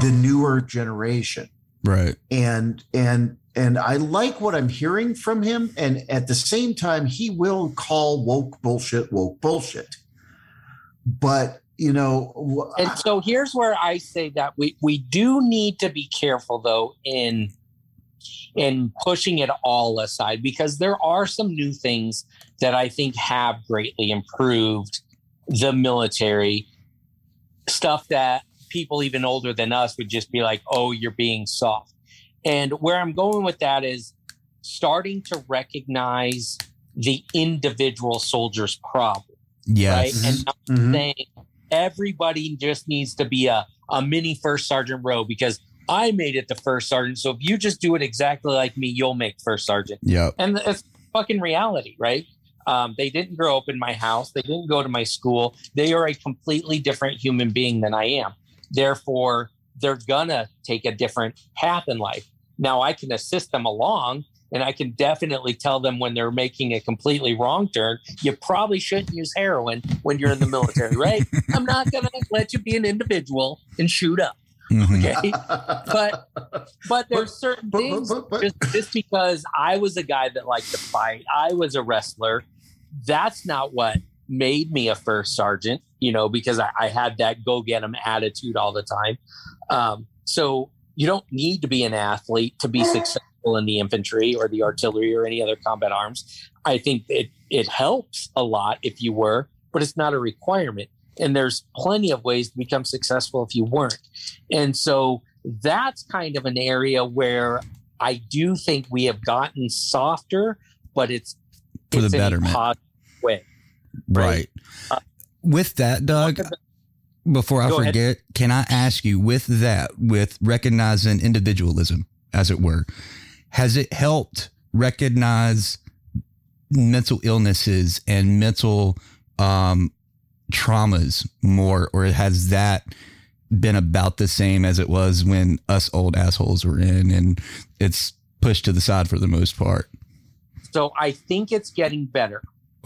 the newer generation Right. and and and I like what I'm hearing from him. And at the same time, he will call woke bullshit woke bullshit. But you know, And so here's where I say that we we do need to be careful though in in pushing it all aside because there are some new things that I think have greatly improved the military stuff that people even older than us would just be like, "Oh, you're being soft." And where I'm going with that is starting to recognize the individual soldier's problem Yes. right? And I'm Mhm. saying everybody just needs to be a, a mini first sergeant row because I made it to first sergeant. So if you just do it exactly like me, you'll make first sergeant. Yep. And it's fucking reality, right? Um, they didn't grow up in my house. They didn't go to my school. They are a completely different human being than I am. Therefore, they're gonna take a different path in life. Now, I can assist them along, and I can definitely tell them when they're making a completely wrong turn. You probably shouldn't use heroin when you're in the military, right? I'm not gonna let you be an individual and shoot up. Okay, but but there's certain things just, just because I was a guy that liked to fight, I was a wrestler. That's not what made me a first sergeant, you know, because I, I had that go get 'em attitude all the time. Um, so you don't need to be an athlete to be successful in the infantry or the artillery or any other combat arms. I think it it helps a lot if you were, but it's not a requirement. And there's plenty of ways to become successful if you weren't. And so that's kind of an area where I do think we have gotten softer, but it's For the it's in a betterment. positive way. Right. Uh, with that, Doug, before I Go ahead. forget, can I ask you with that, with recognizing individualism, as it were, has it helped recognize mental illnesses and mental um, traumas more, or has that been about the same as it was when us old assholes were in and it's pushed to the side for the most part? So I think it's getting better.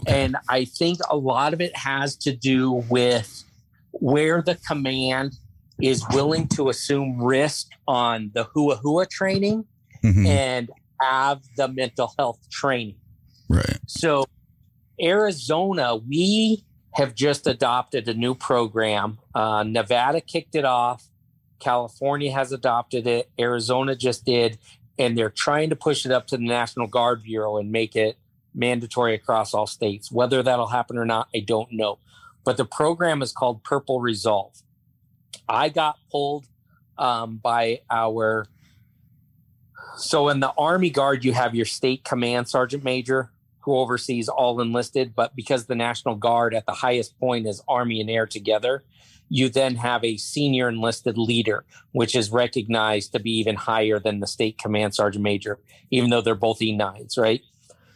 And I think a lot of it has to do with where the command is willing to assume risk on the hua hua training Mhm. and have the mental health training. Right. So, Arizona, we have just adopted a new program. Uh, Nevada kicked it off. California has adopted it. Arizona just did. And they're trying to push it up to the National Guard Bureau and make it mandatory across all states. Whether that'll happen or not, I don't know. But the program is called Purple Resolve. I got pulled um, by our so in the Army Guard, you have your state command sergeant major who oversees all enlisted. But because the National Guard at the highest point is Army and Air together, you then have a senior enlisted leader, which is recognized to be even higher than the state command sergeant major, even though they're both E9s, right?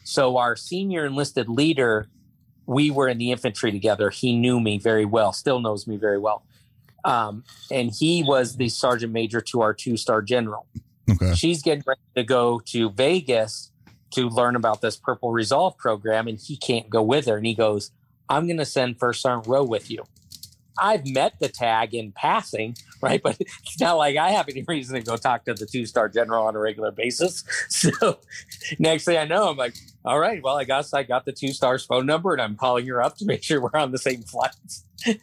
So our senior enlisted leader, we were in the infantry together. He knew me very well, still knows me very well. Um, and he was the sergeant major to our two star general. Okay. She's getting ready to go to Vegas to learn about this Purple Resolve program, and he can't go with her. And he goes, I'm going to send First Sergeant Rowe with you. I've met the tag in passing, right? But it's not like I have any reason to go talk to the two star general on a regular basis. So next thing I know, I'm like, all right, well, I guess I got the two stars phone number and I'm calling her up to make sure we're on the same flight.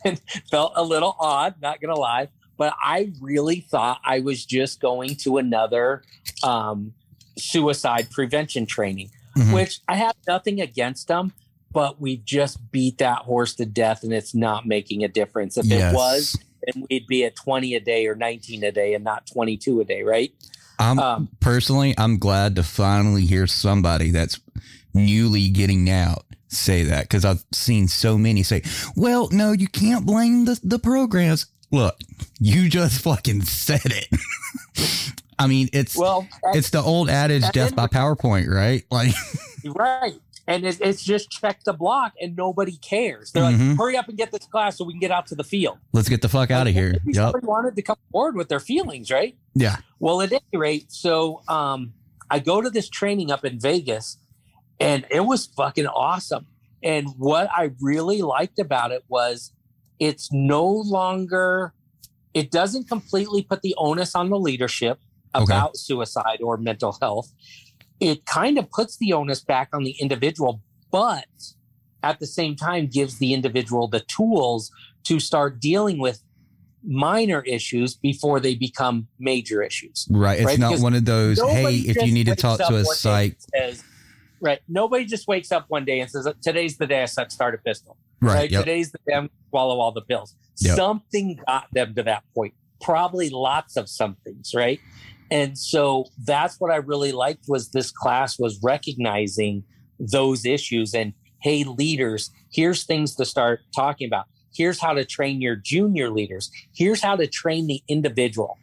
and felt a little odd, not going to lie. But I really thought I was just going to another um, suicide prevention training, Mhm. which I have nothing against them, but we've just beat that horse to death and it's not making a difference. If Yes. it was, then we'd be at 20 a day or 19 a day and not 22 a day, right? I'm Um, personally, I'm glad to finally hear somebody that's newly getting out say that because I've seen so many say, "Well, no, you can't blame the the programs." Look, you just fucking said it. I mean, it's Well, it's the old adage, "Death by PowerPoint," right? Like, Right. And it's, it's just check the block and nobody cares. They're Mhm. like, hurry up and get this class so we can get out to the field. let's get the fuck out of here. Yep. Somebody wanted to come forward with their feelings, right? Yeah. Well, at any rate, so um, I go to this training up in Vegas, and it was fucking awesome. And what I really liked about it was it's no longer, it doesn't completely put the onus on the leadership Okay. about suicide or mental health. It kind of puts the onus back on the individual, but at the same time gives the individual the tools to start dealing with minor issues before they become major issues. Right. It's not Because one of those, hey, if you need to talk to a psych. says- right. Nobody just wakes up one day and says, today's the day I start a pistol. Right, yep. Today's the day I swallow all the pills. Yep. Something got them to that point. Probably lots of somethings, right? And so that's what I really liked was this class was recognizing those issues and hey leaders, here's things to start talking about. Here's how to train your junior leaders. Here's how to train the individual.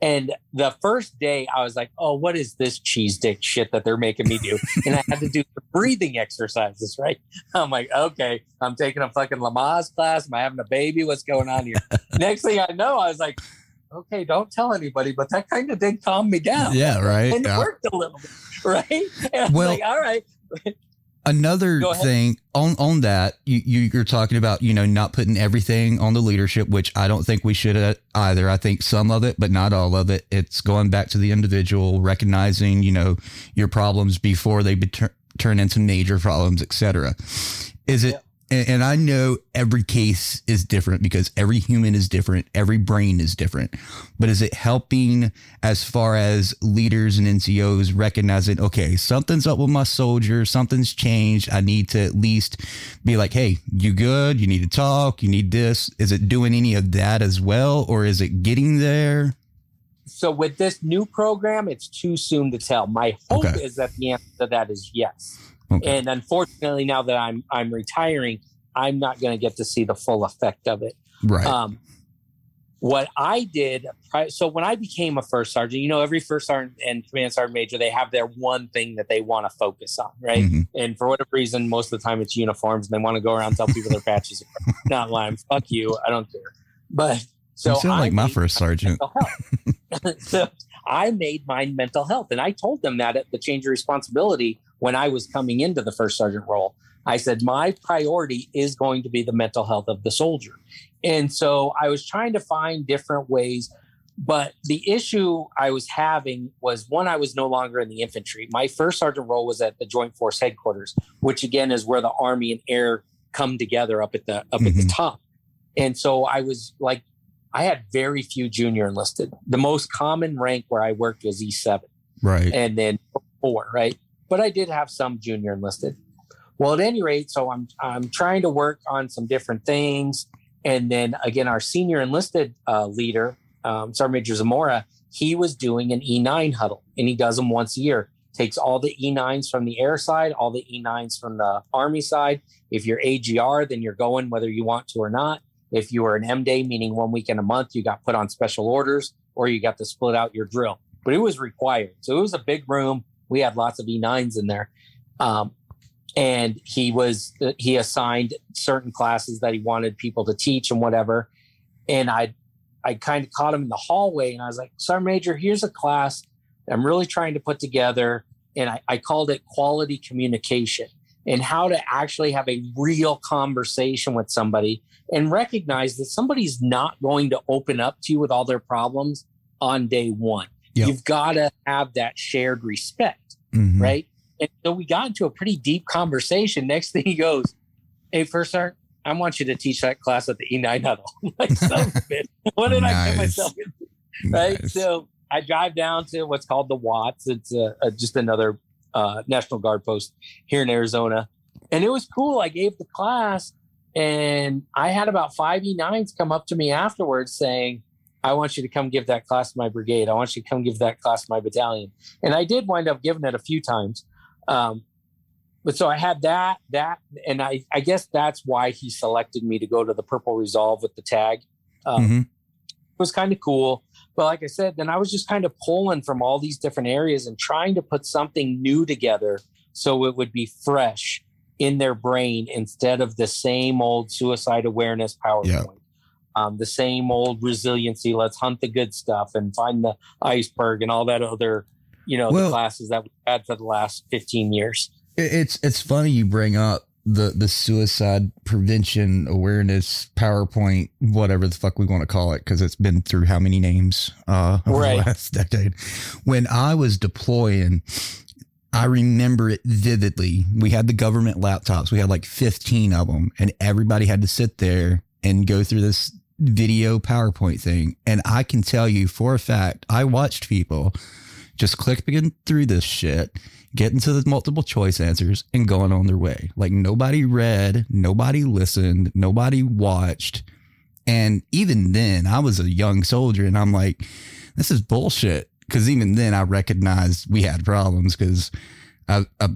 And the first day, I was like, "Oh, what is this cheese dick shit that they're making me do?" and I had to do the breathing exercises. Right? I'm like, "Okay, I'm taking a fucking Lamaze class. Am I having a baby? What's going on here?" Next thing I know, I was like, "Okay, don't tell anybody," but that kind of did calm me down. Yeah, right. And it worked a little bit, right? And Well- like, "All right." Another thing on on that you, you you're talking about you know not putting everything on the leadership, which I don't think we should uh, either. I think some of it, but not all of it. It's going back to the individual, recognizing you know your problems before they be tur- turn into major problems, etc. Is it? And, and I know every case is different because every human is different, every brain is different. But is it helping as far as leaders and NCOs recognizing, okay, something's up with my soldier, something's changed. I need to at least be like, hey, you good? You need to talk. You need this. Is it doing any of that as well, or is it getting there? So with this new program, it's too soon to tell. My hope Okay. is that the answer to that is yes. Okay. And unfortunately, now that I'm I'm retiring, I'm not going to get to see the full effect of it. Right. Um, what I did, so when I became a first sergeant, you know, every first sergeant and command sergeant major, they have their one thing that they want to focus on, right? Mhm. And for whatever reason, most of the time it's uniforms, and they want to go around and tell people their patches. are Not lying, fuck you, I don't care. But so you sound I like my first sergeant. so I made mine mental health. And I told them that at the change of responsibility when I was coming into the first sergeant role. I said, my priority is going to be the mental health of the soldier. And so I was trying to find different ways. But the issue I was having was one, I was no longer in the infantry. My first sergeant role was at the Joint Force headquarters, which again is where the Army and Air come together up at the up at the Mhm. top. And so I was like, I had very few junior enlisted. The most common rank where I worked was E7 Right. and then four, right? But I did have some junior enlisted. Well, at any rate, so I'm I'm trying to work on some different things, and then again, our senior enlisted uh, leader, um, Sergeant Major Zamora, he was doing an E9 huddle, and he does them once a year. Takes all the E9s from the air side, all the E9s from the Army side. If you're AGR, then you're going whether you want to or not. If you were an M day, meaning one weekend a month, you got put on special orders, or you got to split out your drill. But it was required, so it was a big room. We had lots of E9s in there. Um, and he was he assigned certain classes that he wanted people to teach and whatever. And i i kind of caught him in the hallway and i was like sergeant major here's a class i'm really trying to put together. And i, I called it quality communication and how to actually have a real conversation with somebody and recognize that somebody's not going to open up to you with all their problems on day one Yep. you've got to have that shared respect Mhm. right? And so we got into a pretty deep conversation. Next thing he goes, Hey, first sergeant, I want you to teach that class at the E9 huddle. Like, son of a bitch, what did I get myself into? Right. Nice. So I drive down to what's called the Watts. It's uh uh just another uh, National Guard post here in Arizona. And it was cool. I gave the class and I had about five E9s come up to me afterwards saying, I want you to come give that class to my brigade. I want you to come give that class to my battalion. And I did wind up giving it a few times. Um, but so I had that, that, and I, I guess that's why he selected me to go to the Purple Resolve with the tag. Um, Mhm. It was kind of cool. But like I said, then I was just kind of pulling from all these different areas and trying to put something new together so it would be fresh in their brain instead of the same old suicide awareness PowerPoint. Yeah. Um, the same old resiliency. Let's hunt the good stuff and find the iceberg and all that other, you know, Well- the classes that we've had for the last 15 years. It's it's funny you bring up the the suicide prevention awareness PowerPoint, whatever the fuck we want to call it, because it's been through how many names uh, over Right. the last decade. When I was deploying, I remember it vividly. We had the government laptops. We had like 15 of them, and everybody had to sit there and go through this video PowerPoint thing. And I can tell you for a fact, I watched people just clicking through this shit, getting to the multiple choice answers, and going on their way. Like nobody read, nobody listened, nobody watched. And even then, I was a young soldier, and I'm like, this is bullshit. Because even then, I recognized we had problems because I, I,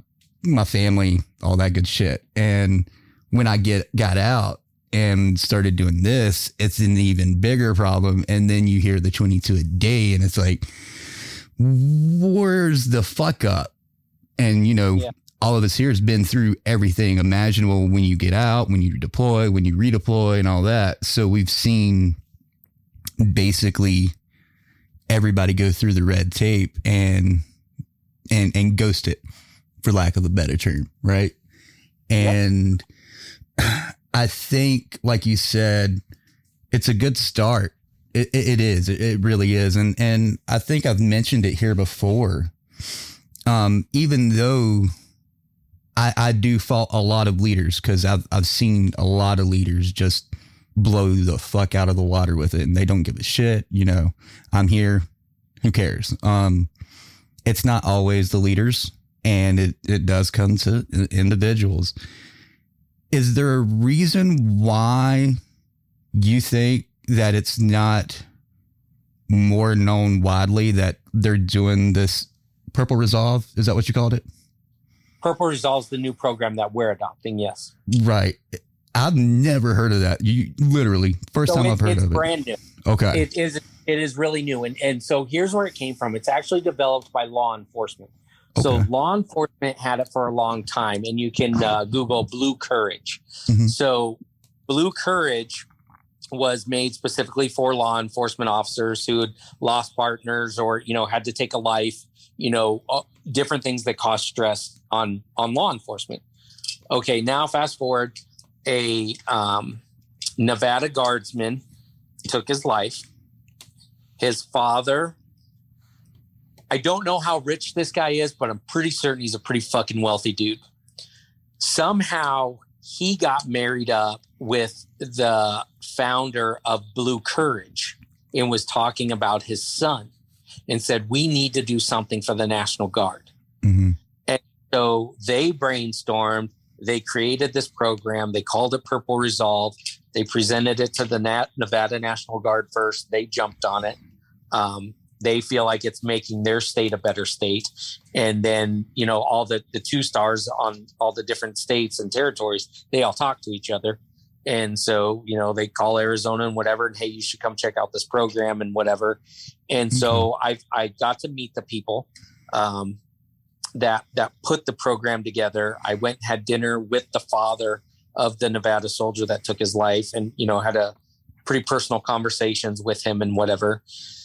my family, all that good shit. And when I get got out, and started doing this, it's an even bigger problem. And then you hear the 22 a day, and it's like, where's the fuck up? And, you know, Yeah. all of us here has been through everything imaginable when you get out, when you deploy, when you redeploy, and all that. So we've seen basically everybody go through the red tape and and and ghost it for lack of a better term right and i think like you said it's a good start. It, it, is. It, it really is. And and i think i've mentioned it here before. Um even though i i do fault a lot of leaders because i've i've seen a lot of leaders just blow the fuck out of the water with it and they don't give a shit you know? I'm here. Who cares? Um it's not always the leaders and it, it does come to individuals is there a reason why you think that it's not more known widely that they're doing this purple resolve is that what you called it Purple Resolve's the new program that we're adopting. Yes. right i've never heard of that you literally first So time it- i've heard of it brand new. okay It is. It is really new, and and so here's where it came from. It's actually developed by law enforcement. So law enforcement had it for a long time, and you can uh, Google Blue Courage. Mhm. So Blue Courage was made specifically for law enforcement officers who had lost partners or you know had to take a life. You know, uh, different things that cause stress on on law enforcement. Okay, now fast forward, a um, Nevada guardsman took his life. His father, I don't know how rich this guy is, but I'm pretty certain he's a pretty fucking wealthy dude. Somehow he got married up with the founder of Blue Courage and was talking about his son and said, We need to do something for the National Guard. Mhm. And so they brainstormed, they created this program, they called it Purple Resolve. They presented it to the Nevada National Guard first. They jumped on it. Um, they feel like it's making their state a better state. And then, you know, all the, the two stars on all the different states and territories, they all talk to each other. And so, you know, they call Arizona and whatever, and hey, you should come check out this program and whatever. And so I I got to meet the people um, that that put the program together. I went and had dinner with the father of the Nevada soldier that took his life, and you know had a pretty personal conversations with him and whatever.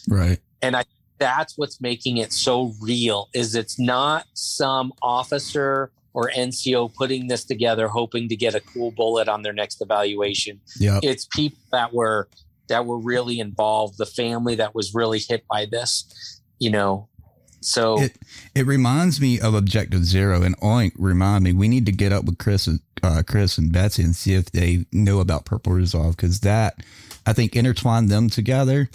right And I that's what's making it so real is it's not some officer or NCO putting this together hoping to get a cool bullet on their next evaluation. Yep. It's people that were that were really involved, the family that was really hit by this, you know. So It it reminds me of Objective Zero and Oink. Remind me, we need to get up with Chris and uh, Chris and Betsy and see if they know about Purple Resolve because that I think intertwined them together.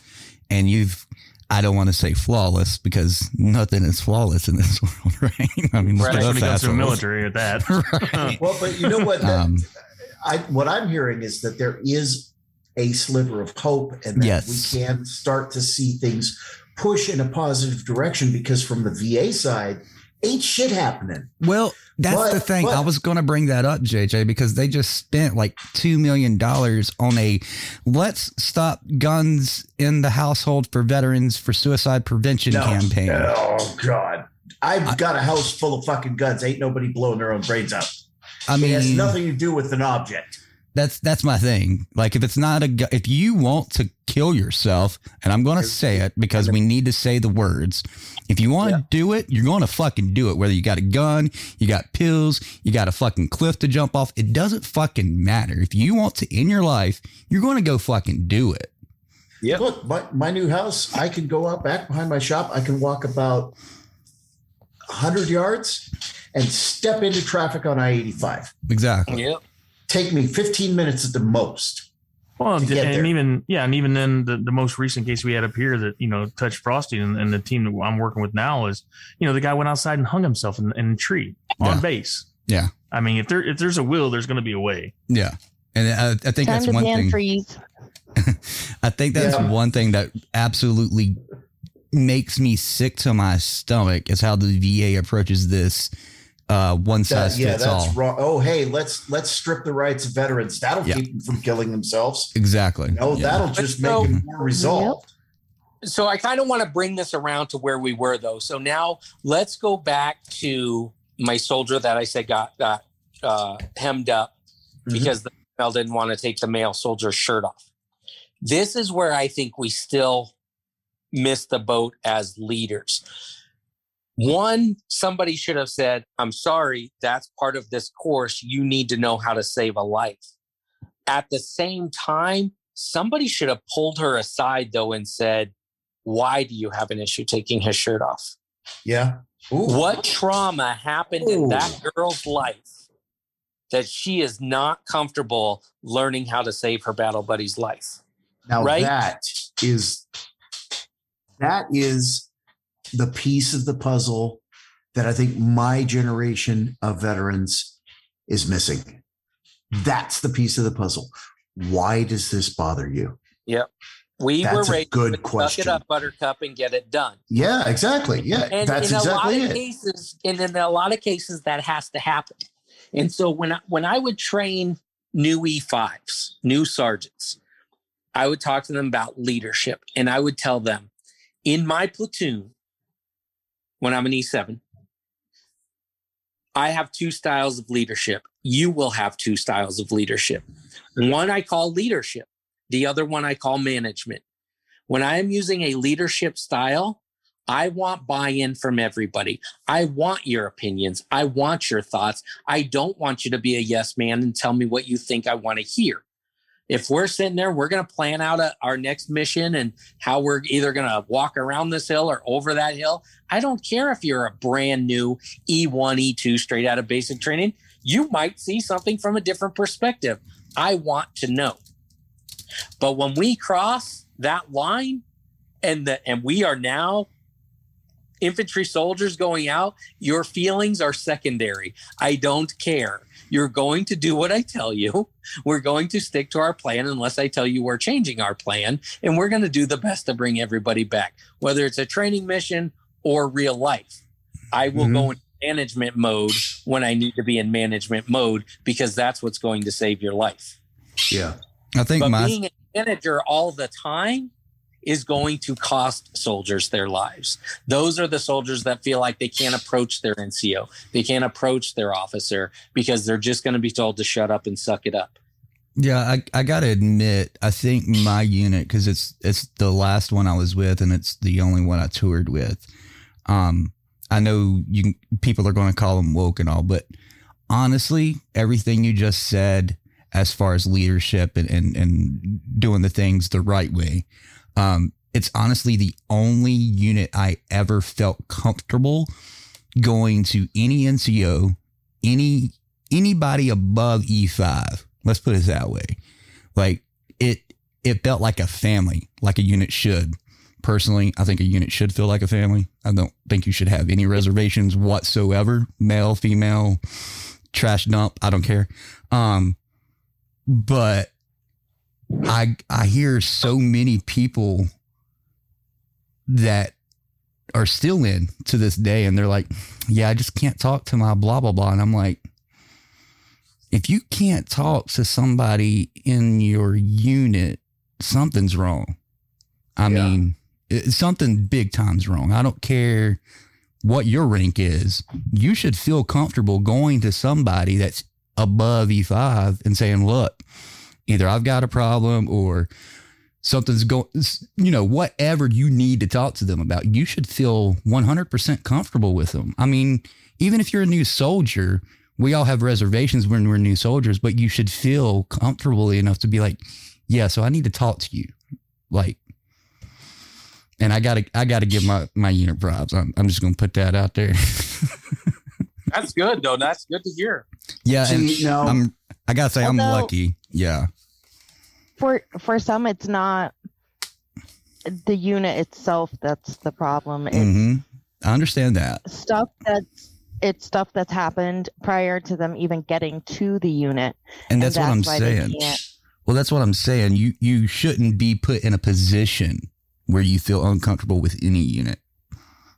And you've I don't want to say flawless because nothing is flawless in this world, right? I mean, look at Especially when us it comes to the military at that. Well, but you know what? That- Um, I what I'm hearing is that there is a sliver of hope, and that Yes. we can start to see things push in a positive direction. Because from the VA side, ain't shit happening. Well, that's But- the thing. I was going to bring that up, JJ, because they just spent like $2 million on a let's stop guns in the household for veterans for suicide prevention No. campaign. Oh God, I've got a house full of fucking guns. Ain't nobody blowing their own brains out. I mean, it has nothing to do with an object. That's that's my thing. Like if it's not a if you want to kill yourself, and I'm going to say it because we need to say the words. If you want to do it, you're going to fucking do it. Whether you got a gun, you got pills, you got a fucking cliff to jump off, it doesn't fucking matter. If you want to end your life, you're going to go fucking do it. Yeah. Look, my, my new house, I can go out back behind my shop. I can walk about 100 yards and step into traffic on I 85. Exactly. Yeah. Take me 15 minutes at the most. Well, to and, there. even yeah, and even then, the, the most recent case we had up here that you know touched Frosty and, and the team that I'm working with now is, you know, the guy went outside and hung himself in, in a tree on Yeah. base. Yeah. I mean, if there if there's a will, there's going to be a way. Yeah. And I, I think Time that's one thing. freeze. I think that's Yeah. one thing that absolutely makes me sick to my stomach is how the VA approaches this uh, one That- size yeah, fits that's all. wrong. Oh, hey, let's let's strip the rights of veterans. That'll Yeah. keep them from killing themselves. Exactly. No, Yeah. that'll just So- make them more resolved. so I kind of want to bring this around to where we were though. So now let's go back to my soldier that I said got got uh, hemmed up because the female didn't want to take the male soldier's shirt off. This is where I think we still miss the boat as leaders. One, somebody should have said, I'm sorry, that's part of this course. You need to know how to save a life. At the same time, somebody should have pulled her aside though and said, Why do you have an issue taking his shirt off? Yeah. What trauma happened in that girl's life that she is not comfortable learning how to save her battle buddy's life? Now right? that is that is the piece of the puzzle that I think my generation of veterans is missing. Hmm. That's the piece of the puzzle. Why does this bother you? Yep. We That's were a raised good suck question. it up, buttercup, and get it done. Yeah, exactly. Yeah, and that's in exactly a lot it. of cases and in a lot of cases that has to happen and so when I, when i would train new e5s new sergeants i would talk to them about leadership and i would tell them in my platoon when i'm an e7 i have two styles of leadership you will have two styles of leadership one i call leadership the other one i call management when i am using a leadership style I want buy in from everybody. I want your opinions. I want your thoughts. I don't want you to be a yes man and tell me what you think I want to hear. If we're sitting there, we're going to plan out a, our next mission and how we're either going to walk around this hill or over that hill. I don't care if you're a brand new E E1, E2 straight out of basic training. You might see something from a different perspective. I want to know. But when we cross that line and the, and we are now infantry soldiers going out, your feelings are secondary. I don't care. You're going to do what I tell you. We're going to stick to our plan unless I tell you we're changing our plan. And we're going to do the best to bring everybody back, whether it's a training mission or real life. I will go mm-hmm. in management mode when I need to be in management mode because that's what's going to save your life. Yeah. I think but my being a manager all the time is going to cost soldiers their lives. Those are the soldiers that feel like they can't approach their NCO, they can't approach their officer because they're just going to be told to shut up and suck it up. Yeah, I, I gotta admit, I think my unit because it's it's the last one I was with, and it's the only one I toured with. Um, I know you people are going to call them woke and all, but honestly, everything you just said as far as leadership and and, and doing the things the right way, um, it's honestly the only unit I ever felt comfortable going to any NCO, any anybody above E5. Let's put it that way. Like it it felt like a family, like a unit should. Personally, I think a unit should feel like a family. I don't think you should have any reservations whatsoever, male, female, trash dump, I don't care. Um but I I hear so many people that are still in to this day and they're like, yeah, I just can't talk to my blah blah blah and I'm like if you can't talk to somebody in your unit, something's wrong. I mean, it, something big time's wrong. I don't care what your rank is. You should feel comfortable going to somebody that's above E5 and saying, look, either I've got a problem or something's going, you know, whatever you need to talk to them about, you should feel 100% comfortable with them. I mean, even if you're a new soldier, we all have reservations when we're new soldiers, but you should feel comfortable enough to be like, yeah, so I need to talk to you. Like, and I gotta, I gotta give my, my unit props. I'm, I'm just going to put that out there. That's good though. That's good to hear. yeah. And See, now- I'm, I gotta say, I'm lucky. Yeah. For for some it's not the unit itself that's the problem it's hmm I understand that. stuff that's it's stuff that's happened prior to them even getting to the unit And that's what I'm saying. Well, that's what I'm saying. You you shouldn't be put in a position where you feel uncomfortable with any unit.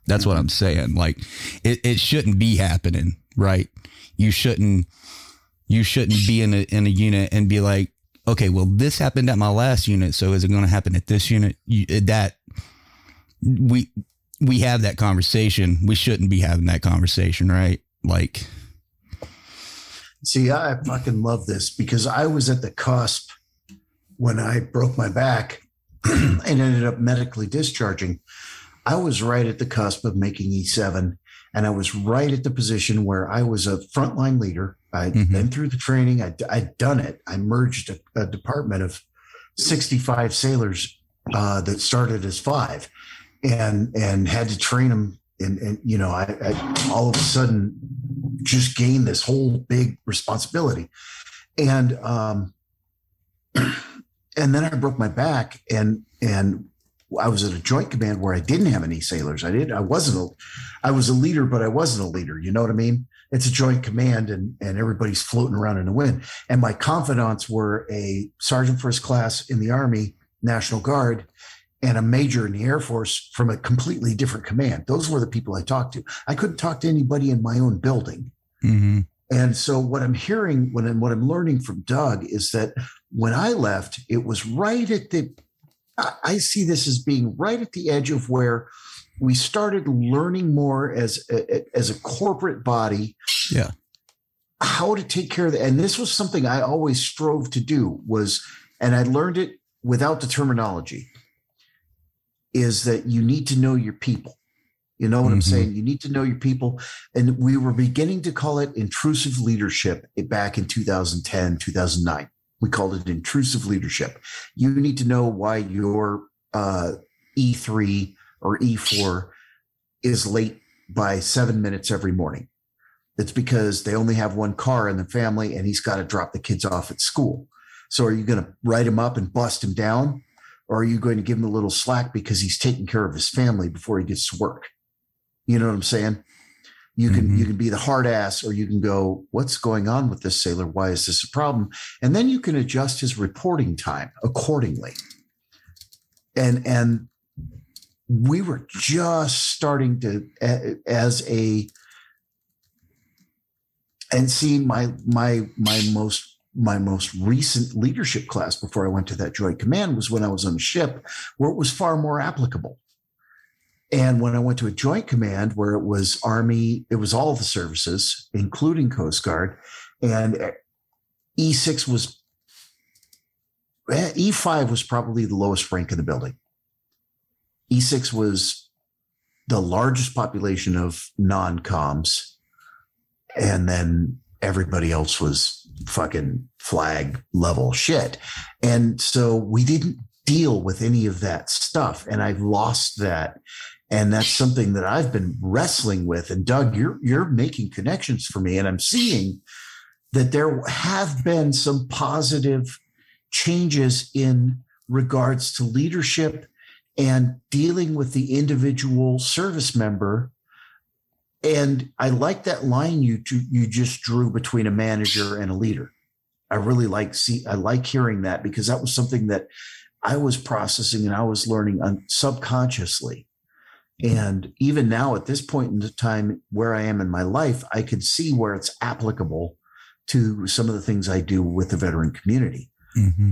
That's what I'm saying. Like it, it shouldn't be happening, right? You shouldn't you shouldn't be in a in a unit and be like, okay, well this happened at my last unit, so is it going to happen at this unit? You, that we we have that conversation. We shouldn't be having that conversation, right? Like See, I fucking love this because I was at the cusp when I broke my back and ended up medically discharging. I was right at the cusp of making E7, and I was right at the position where I was a frontline leader. I had been through the training, i had done it. I merged a, a department of 65 sailors uh, that started as five and and had to train them. And, and you know, I, I all of a sudden just gained this whole big responsibility. And um, and then I broke my back and and I was at a joint command where I didn't have any sailors. I did. I wasn't a, I was a leader, but I wasn't a leader. You know what I mean? It's a joint command, and and everybody's floating around in the wind. And my confidants were a sergeant first class in the Army National Guard, and a major in the Air Force from a completely different command. Those were the people I talked to. I couldn't talk to anybody in my own building. Mm-hmm. And so what I'm hearing when I'm, what I'm learning from Doug is that when I left, it was right at the I see this as being right at the edge of where we started learning more as a, as a corporate body Yeah. how to take care of that. And this was something I always strove to do was, and I learned it without the terminology, is that you need to know your people. You know what I'm Mhm. saying? You need to know your people. And we were beginning to call it intrusive leadership back in 2010, 2009. We called it intrusive leadership. You need to know why your uh, E3 or E4 is late by seven minutes every morning. It's because they only have one car in the family and he's got to drop the kids off at school. So are you going to write him up and bust him down? Or are you going to give him a little slack because he's taking care of his family before he gets to work? You know what I'm saying? You can mm-hmm. you can be the hard ass, or you can go, what's going on with this sailor? Why is this a problem? And then you can adjust his reporting time accordingly. And and we were just starting to as a and seeing my my my most my most recent leadership class before I went to that joint command was when I was on a ship where it was far more applicable. And when I went to a joint command where it was Army, it was all the services, including Coast Guard, and E6 was eh, E5 was probably the lowest rank in the building. E6 was the largest population of non-coms, and then everybody else was fucking flag level shit. And so we didn't deal with any of that stuff. And I've lost that. And that's something that I've been wrestling with. And Doug, you're you're making connections for me. And I'm seeing that there have been some positive changes in regards to leadership and dealing with the individual service member and I like that line you you just drew between a manager and a leader. I really like see I like hearing that because that was something that I was processing and I was learning subconsciously. And even now at this point in the time where I am in my life, I can see where it's applicable to some of the things I do with the veteran community. Mm-hmm.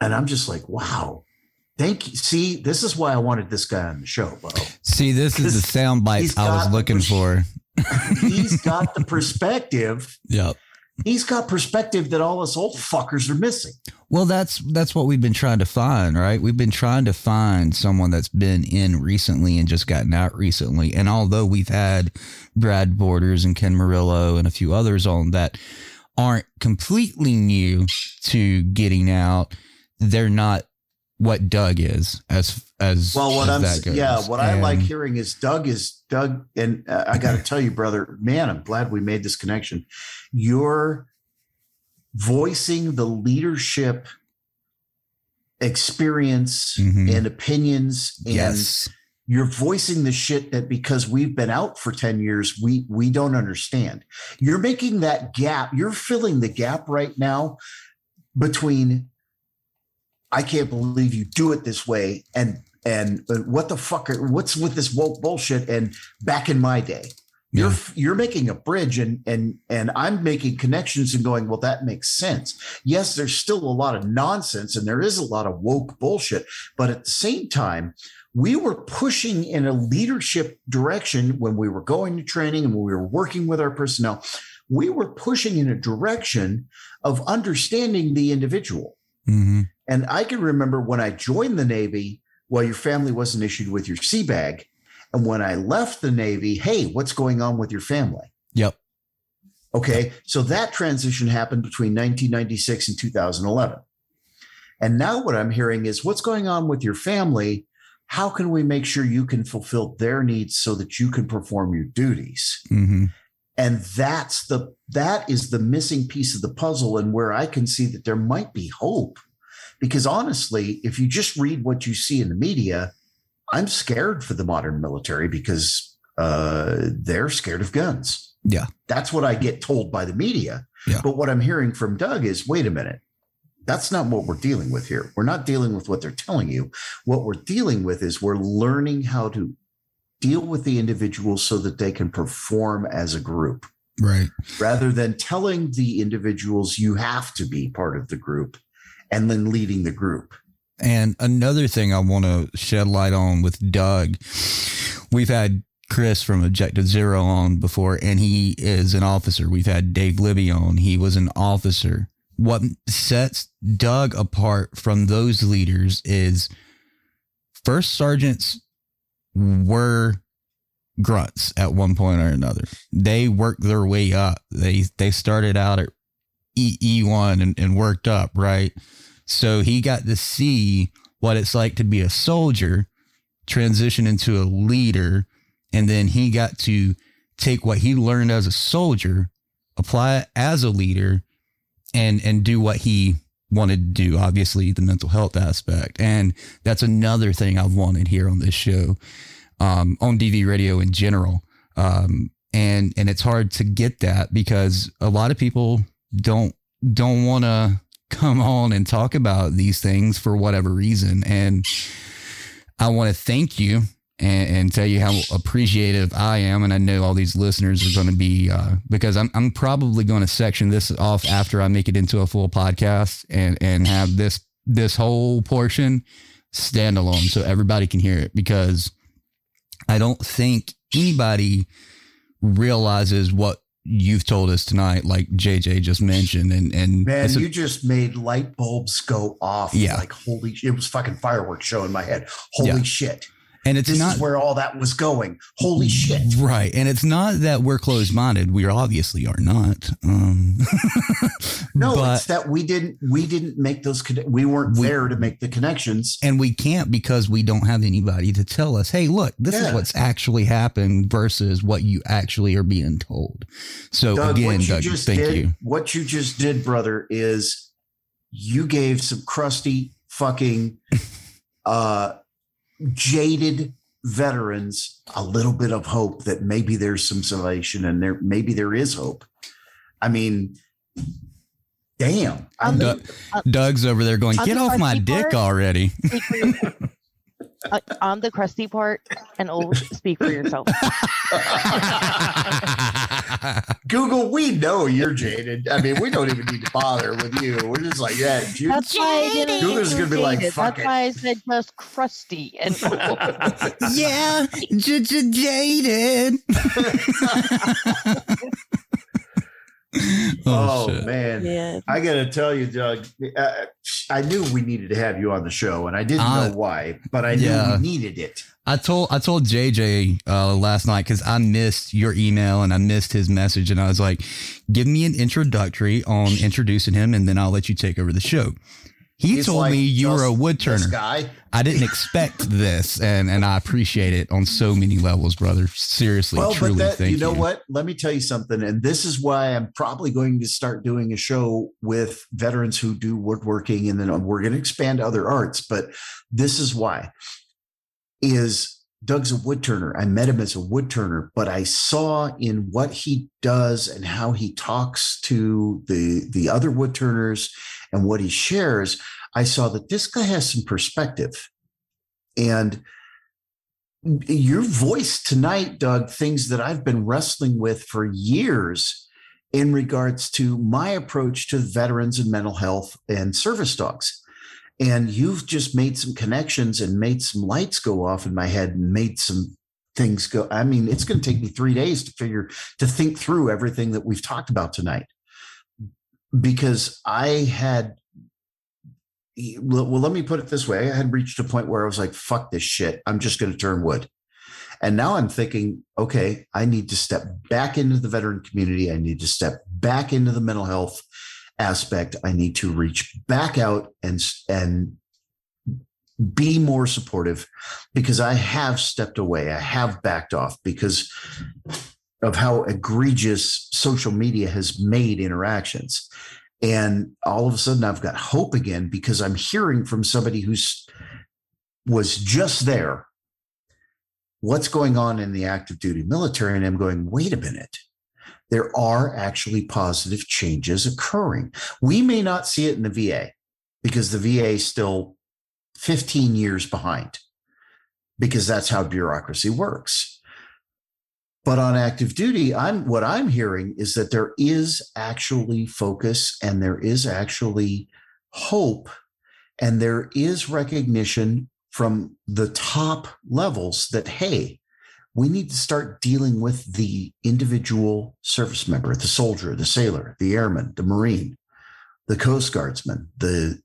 And I'm just like, wow. Thank you. See, this is why I wanted this guy on the show, Bo. See, this is the sound bite I was looking for. He's got the perspective. Yep. He's got perspective that all us old fuckers are missing. Well, that's that's what we've been trying to find, right? We've been trying to find someone that's been in recently and just gotten out recently. And although we've had Brad Borders and Ken Murillo and a few others on that aren't completely new to getting out, they're not what Doug is as as Well, what as I'm yeah, what I like hearing is Doug is Doug, and uh, I got to tell you, brother, man, I'm glad we made this connection. You're voicing the leadership experience Mhm. and opinions, and Yes. you're voicing the shit that because we've been out for 10 years, we we don't understand. You're making that gap. You're filling the gap right now between I can't believe you do it this way and and what the fuck? Are, what's with this woke bullshit? And back in my day, you're you're making a bridge, and and and I'm making connections and going, well, that makes sense. Yes, there's still a lot of nonsense, and there is a lot of woke bullshit, but at the same time. We were pushing in a leadership direction when we were going to training and when we were working with our personnel. We were pushing in a direction of understanding the individual. Mm-hmm. And I can remember when I joined the Navy, well, your family wasn't issued with your sea bag. And when I left the Navy, hey, what's going on with your family? Yep. Okay. So that transition happened between 1996 and 2011. And now what I'm hearing is what's going on with your family? How can we make sure you can fulfill their needs so that you can perform your duties? Mm-hmm. And that's the that is the missing piece of the puzzle and where I can see that there might be hope. Because honestly, if you just read what you see in the media, I'm scared for the modern military because uh, they're scared of guns. Yeah. That's what I get told by the media. Yeah. But what I'm hearing from Doug is wait a minute. That's not what we're dealing with here. We're not dealing with what they're telling you. What we're dealing with is we're learning how to deal with the individual so that they can perform as a group Right. rather than telling the individuals you have to be part of the group and then leading the group. And another thing I want to shed light on with Doug, we've had Chris from Objective Zero on before, and he is an officer. We've had Dave Libby on. He was an officer. What sets Doug apart from those leaders is first sergeants were grunts at one point or another. They worked their way up. They they started out at E E one and, and worked up, right? So he got to see what it's like to be a soldier, transition into a leader, and then he got to take what he learned as a soldier, apply it as a leader, and and do what he wanted to do. Obviously, the mental health aspect, and that's another thing I've wanted here on this show, um, on DV radio in general. Um, and and it's hard to get that because a lot of people don't don't want to come on and talk about these things for whatever reason. And I want to thank you and, and tell you how appreciative I am. And I know all these listeners are going to be, uh, because I'm, I'm probably going to section this off after I make it into a full podcast and, and have this, this whole portion stand alone so everybody can hear it because I don't think anybody realizes what you've told us tonight, like JJ just mentioned, and and Man, a- you just made light bulbs go off. Yeah. Like holy it was fucking fireworks show in my head. Holy Yeah. shit. And it's This not is where all that was going. Holy shit. right, and it's not that we're closed minded. We obviously are not. Um, No, but- it's that we didn't we didn't make those we weren't We- there to make the connections. and we can't because we don't have anybody to tell us, hey, look, this is what's actually happened versus what you actually are being told. So Doug, again, you Doug, just thank did, you. What you just did, brother, is you gave some crusty fucking uh jaded veterans a little bit of hope that maybe there's some salvation and there maybe there is hope. I mean, damn. I mean, Doug, Doug's over there going, On get off my dick part- already. Speak for your- uh, on the crusty part, and oh, speak for yourself. Google, we know you're jaded. I mean, we don't even need to bother with you. We're just like, yeah, you, That's why I didn't Google's gonna be like, jaded. fuck That's it. why I said just crusty and yeah, j- j- jaded. Oh, shit. man, Yeah. I got to tell you, Doug. Uh, I knew we needed to have you on the show, and I didn't Uh, know why, but I knew yeah. we needed it. I told I told JJ uh, last night because I missed your email and I missed his message and I was like, give me an introductory on introducing him and then I'll let you take over the show. He He's told like, me you were a "Just wood turner. guy. I didn't expect this and and I appreciate it on so many levels, brother. Seriously, Well, truly, that, thank you know what? Let me tell you something, and this is why I'm probably going to start doing a show with veterans who do woodworking, and then we're going to expand to other arts. But this is why is Doug's a wood turner. I met him as a wood turner, but I saw in what he does and how he talks to the the other wood turners and what he shares, I saw that this guy has some perspective. And your voice tonight, Doug, things that I've been wrestling with for years in regards to my approach to veterans and mental health and service dogs. And you've just made some connections and made some lights go off in my head and made some things go. I mean, it's going to take me three days to figure, to think through everything that we've talked about tonight. Because I had well, let me put it this way. I had reached a point where I was like, fuck this shit. I'm just going to turn wood. And now I'm thinking, okay, I need to step back into the veteran community. I need to step back into the mental health aspect. I need to reach back out and, and be more supportive because I have stepped away. I have backed off because of how egregious social media has made interactions. And all of a sudden, I've got hope again because I'm hearing from somebody who's was just there. What's going on in the active duty military? And I'm going, wait a minute. There are actually positive changes occurring. We may not see it in the VA because the VA is still 15 years behind because that's how bureaucracy works. But on active duty, I'm what I'm hearing is that there is actually focus and there is actually hope and there is recognition from the top levels that hey, we need to start dealing with the individual service member, the soldier, the sailor, the airman, the marine, the coast guardsman, the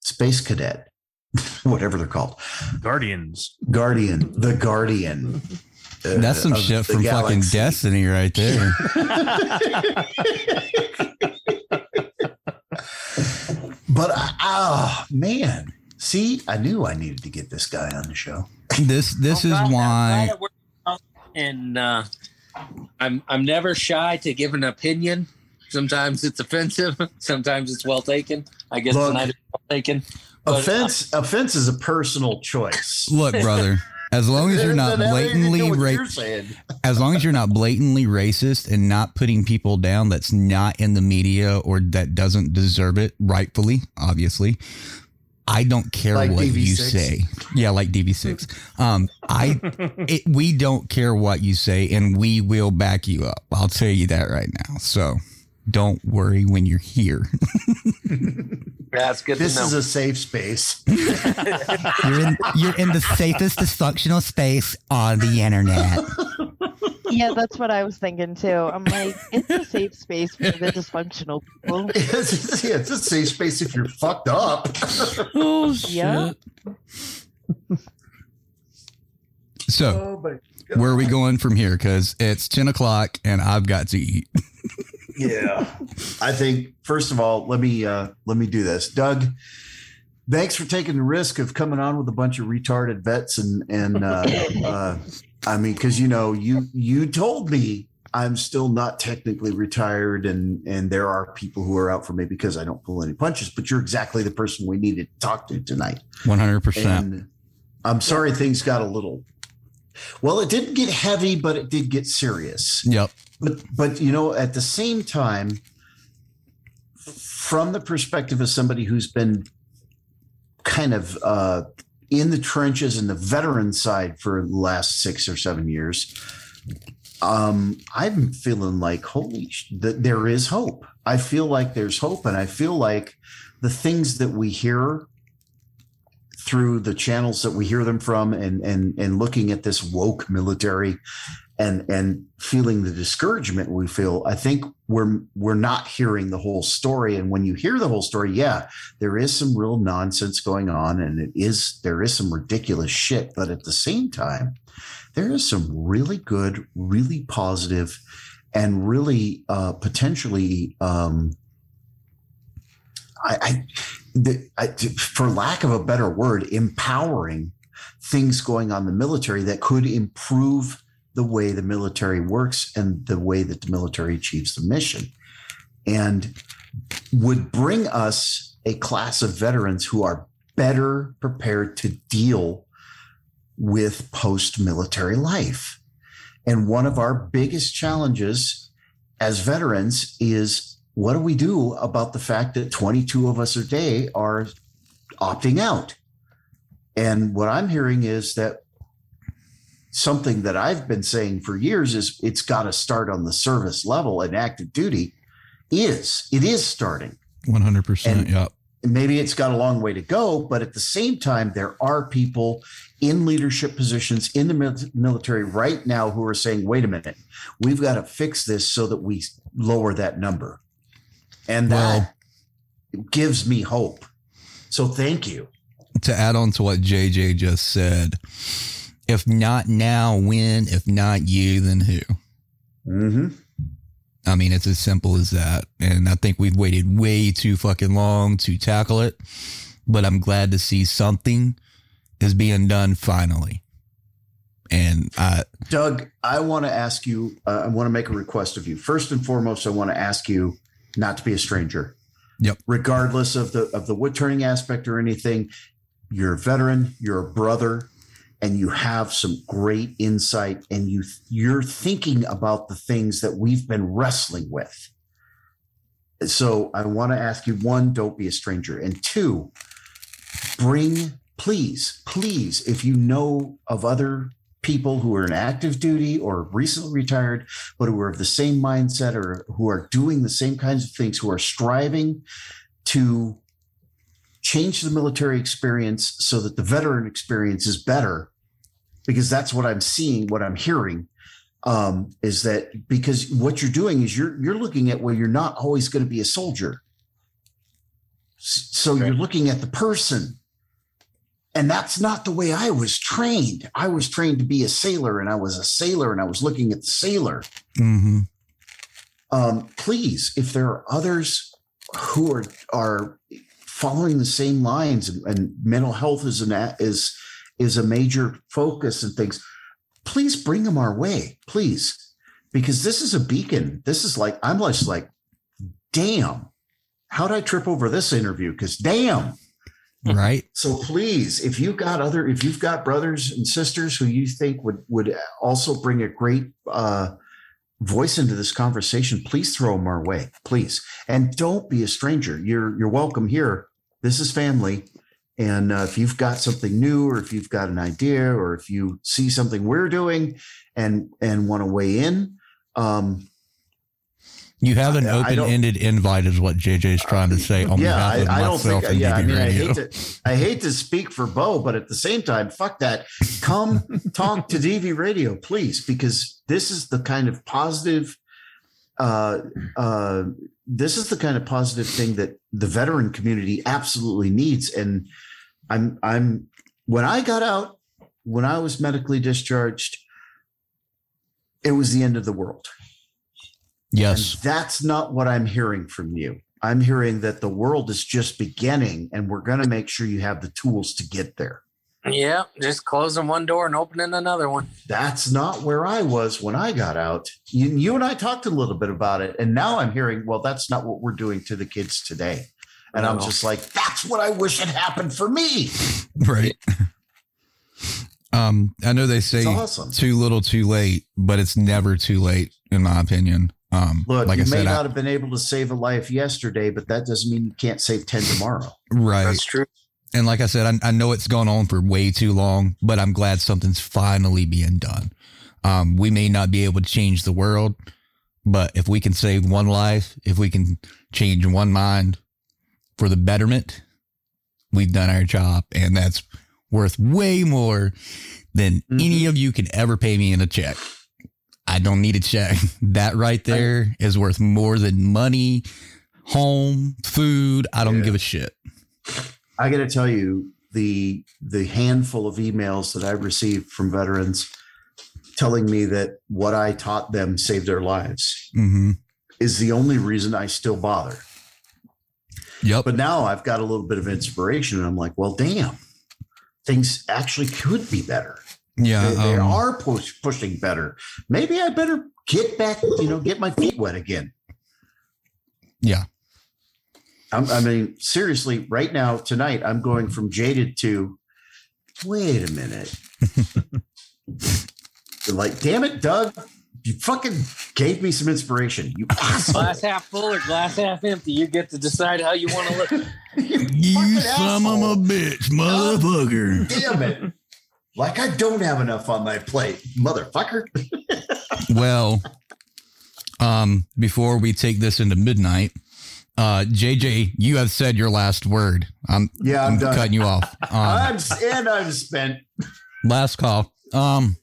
space cadet, whatever they're called. Guardians. Guardian, the guardian. uh, That's some shit the from fucking. Destiny right there. But oh man, see, I knew I needed to get this guy on the show. this this is I'm why glad it worked out, and uh, I'm I'm never shy to give an opinion. Sometimes it's offensive. Sometimes it's well taken. I guess Look, tonight it's well taken. But, uh, Offense, offense is a personal choice. look, brother. As long as you're not That ain't even blatantly what ra- you're as long as you're not blatantly racist and not putting people down that's not in the media or that doesn't deserve it rightfully obviously i don't care Like what you DV6? say. Yeah like dv6 um i it, we don't care what you say and we will back you up. I'll tell you that right now. So don't worry when you're here That's good This to know. is a safe space. you're in you're in the safest dysfunctional space on the internet Yeah, that's what I was thinking too. I'm like, it's a safe space for the dysfunctional people. it's, yeah, it's a safe space if you're fucked up. oh Yeah. so oh, where are we going from here because it's 10 o'clock and i've got to eat yeah. I think first of all let me uh let me do this. Doug thanks for taking the risk of coming on with a bunch of retarded vets and and uh, uh i mean because you know you you told me i'm still not technically retired and and there are people who are out for me because i don't pull any punches but you're exactly the person we needed to talk to tonight. 100% and i'm sorry things got a little well it didn't get heavy but it did get serious. Yep but but you know at the same time from the perspective of somebody who's been kind of uh, in the trenches and the veteran side for the last six or seven years um, i'm feeling like holy sh- that there is hope. I feel like there's hope and i feel like the things that we hear through the channels that we hear them from and and and looking at this woke military and and feeling the discouragement we feel i think we're we're not hearing the whole story. And when you hear the whole story yeah there is some real nonsense going on and it is there is some ridiculous shit. But at the same time there is some really good really positive and really uh potentially um i i, the, for lack of a better word empowering things going on in the military that could improve the way the military works and the way that the military achieves the mission and would bring us a class of veterans who are better prepared to deal with post military life. And one of our biggest challenges as veterans is what do we do about the fact that 22 of us a day are opting out? And what I'm hearing is that something that I've been saying for years is it's got to start on the service level and active duty is it is starting. 100%. Yeah. Maybe it's got a long way to go, but at the same time, there are people in leadership positions in the military right now who are saying, wait a minute, we've got to fix this so that we lower that number. And that gives me hope. So thank you. To add on to what JJ just said, if not now, when? If not you, then who? Mm-hmm. I mean, it's as simple as that. And I think we've waited way too fucking long to tackle it. But I'm glad to see something is being done finally. And I, Doug, I want to ask you, uh, I want to make a request of you. First and foremost, I want to ask you not to be a stranger. Yep. Regardless of the of the wood turning aspect or anything, you're a veteran, you're a brother, and you have some great insight and you you're thinking about the things that we've been wrestling with. So I want to ask you one, don't be a stranger. And two, bring please, please, if you know of other people who are in active duty or recently retired, but who are of the same mindset or who are doing the same kinds of things, who are striving to change the military experience so that the veteran experience is better, because that's what I'm seeing, what I'm hearing. Um, is that because what you're doing is you're you're looking at where you're not always going to be a soldier. So you're looking at the person and that's not the way I was trained. I was trained to be a sailor, and I was a sailor, and I was looking at the sailor. mm-hmm. Um, please, if there are others who are are following the same lines, and, and mental health is an is is a major focus and things, please bring them our way, please, because this is a beacon. This is like I'm just like, damn, how'd I trip over this interview? Because damn. Right? So please, if you've got other, if you've got brothers and sisters who you think would would also bring a great uh, voice into this conversation, please throw them our way, please. And don't be a stranger. You're you're welcome here. This is family. And uh, if you've got something new, or if you've got an idea, or if you see something we're doing, and and want to weigh in, um, You have an don't- open-ended invite, is what JJ's trying to say on yeah, behalf I, I don't think. Yeah, I mean, I hate to, I hate to speak for Bo, but at the same time, fuck that. Come talk to DV Radio, please, because this is the kind of positive. Uh, uh, this is the kind of positive thing that the veteran community absolutely needs, and I'm, I'm. When I got out, when I was medically discharged, it was the end of the world. Yes. And that's not what I'm hearing from you. I'm hearing that the world is just beginning and we're going to make sure you have the tools to get there. Yeah, just closing one door and opening another one. That's not where I was when I got out. You, you and I talked a little bit about it. And now I'm hearing, well, that's not what we're doing to the kids today. And I'm No. just like, that's what I wish had happened for me. Right. Um, I know they say awesome. too little, too late, but it's never too late, in my opinion. Um, Look, like you I may said, I- not have been able to save a life yesterday, but that doesn't mean you can't save 10 tomorrow. right. That's true. And like I said, I, I know it's gone on for way too long, but I'm glad something's finally being done. Um, we may not be able to change the world, but if we can save one life, if we can change one mind for the betterment, we've done our job. And that's worth way more than any of you can ever pay me in a check. I don't need a check. That right there is worth more than money, home, food. I don't give a shit. I got to tell you the the handful of emails that I've received from veterans telling me that what I taught them saved their lives Mm-hmm. is the only reason I still bother. Yep. But now I've got a little bit of inspiration and I'm like, well, damn, things actually could be better. Yeah. They, they um, are push, pushing better. Maybe I better get back, you know, get my feet wet again. Yeah. I'm, I mean, seriously, right now, tonight, I'm going from jaded to, wait a minute. like, damn it, Doug, You fucking gave me some inspiration. You asshole. Glass half full or glass half empty. You get to decide how you want to look. You son of a bitch, motherfucker. Damn it. Like I don't have enough on my plate, motherfucker. well, um, before we take this into midnight, uh, JJ, you have said your last word. I'm Yeah, I'm done. cutting you off. Um, I'm and I'm spent. last call. Um,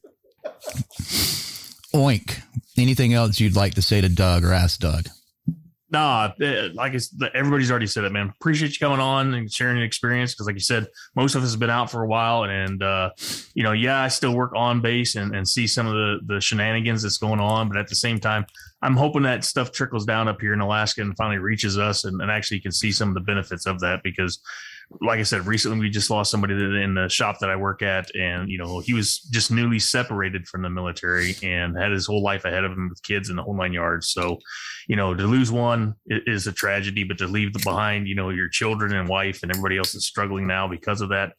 oink. Anything else you'd like to say to Doug or ask Doug? Nah, like it's, everybody's already said it, man. Appreciate you coming on and sharing your experience because, like you said, most of us has been out for a while, and uh, you know, yeah, I still work on base and, and see some of the the shenanigans that's going on, but at the same time, I'm hoping that stuff trickles down up here in Alaska and finally reaches us, and, and actually can see some of the benefits of that because. Like I said, recently we just lost somebody in the shop that I work at, and you know he was just newly separated from the military and had his whole life ahead of him with kids and the whole nine yards. So, you know, to lose one is a tragedy, but to leave the behind, you know, your children and wife and everybody else is struggling now because of that.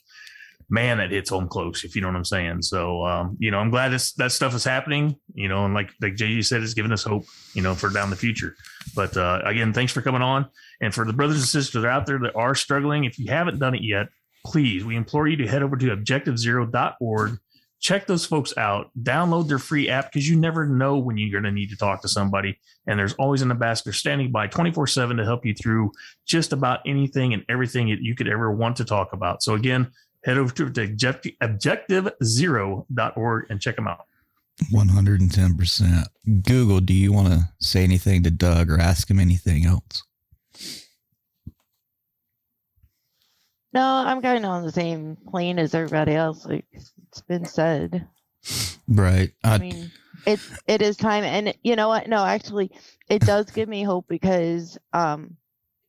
Man, that hits home close, if you know what I'm saying. So, um, you know, I'm glad this, that stuff is happening, you know, and like, like JG said, it's giving us hope, you know, for down the future. But, uh, again, thanks for coming on. And for the brothers and sisters out there that are struggling, if you haven't done it yet, please, we implore you to head over to objectivezero.org check those folks out. Download their free app because you never know when you're going to need to talk to somebody. And there's always an ambassador standing by 24 7 to help you through just about anything and everything that you could ever want to talk about. So again head over to objective, objectivezero.org and check them out. 110%. Google, do you want to say anything to Doug or ask him anything else? No, I'm kind of on the same plane as everybody else. Like it's been said. Right. I I, mean, it it is time, and you know what? No, actually, it does give me hope because um,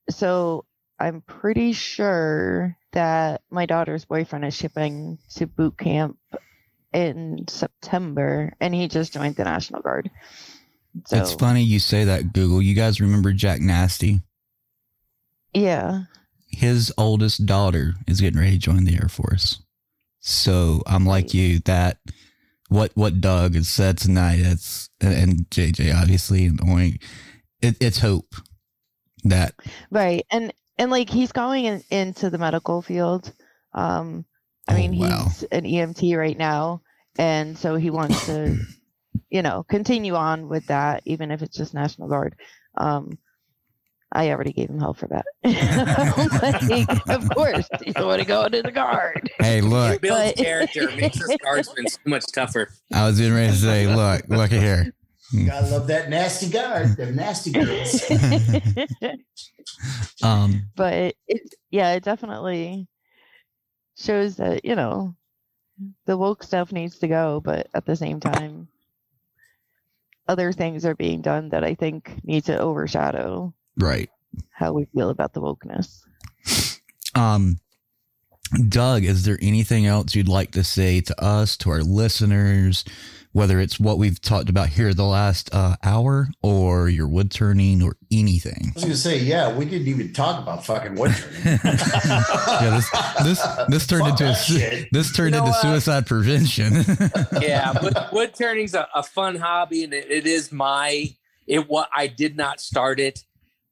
so I'm pretty sure that my daughter's boyfriend is shipping to boot camp in September, and he just joined the National Guard. So it's funny you say that, Google. You guys remember Jack Nasty? Yeah, His oldest daughter is getting ready to join the Air Force. So I'm like you that what what Doug has said tonight, it's and JJ obviously and Oink, it, it's hope that right, and and like he's going in, into the medical field. Um, I mean, he's an EMT right now, and so he wants to, you know, continue on with that, even if it's just National Guard. Um, I already gave him hell for that. like, of course, you want to go into the guard. Hey, look, Builds But- character, makes this guardsman so much tougher. I was getting ready to say, look, look at here. Gotta love that nasty guard, them nasty girls. Um, but it, yeah, it definitely shows that you know the woke stuff needs to go, but at the same time, other things are being done that I think need to overshadow right. how we feel about the wokeness. Um, Doug, is there anything else you'd like to say to us, to our listeners, whether it's what we've talked about here the last uh, hour or your wood turning or anything? I was gonna say, yeah, we didn't even talk about fucking wood turning. yeah, this this this turned Fuck into a, that su- shit. this turned You know into what? suicide prevention. yeah, wood, wood turning's a, a fun hobby, and it, it is my it. What I did not start it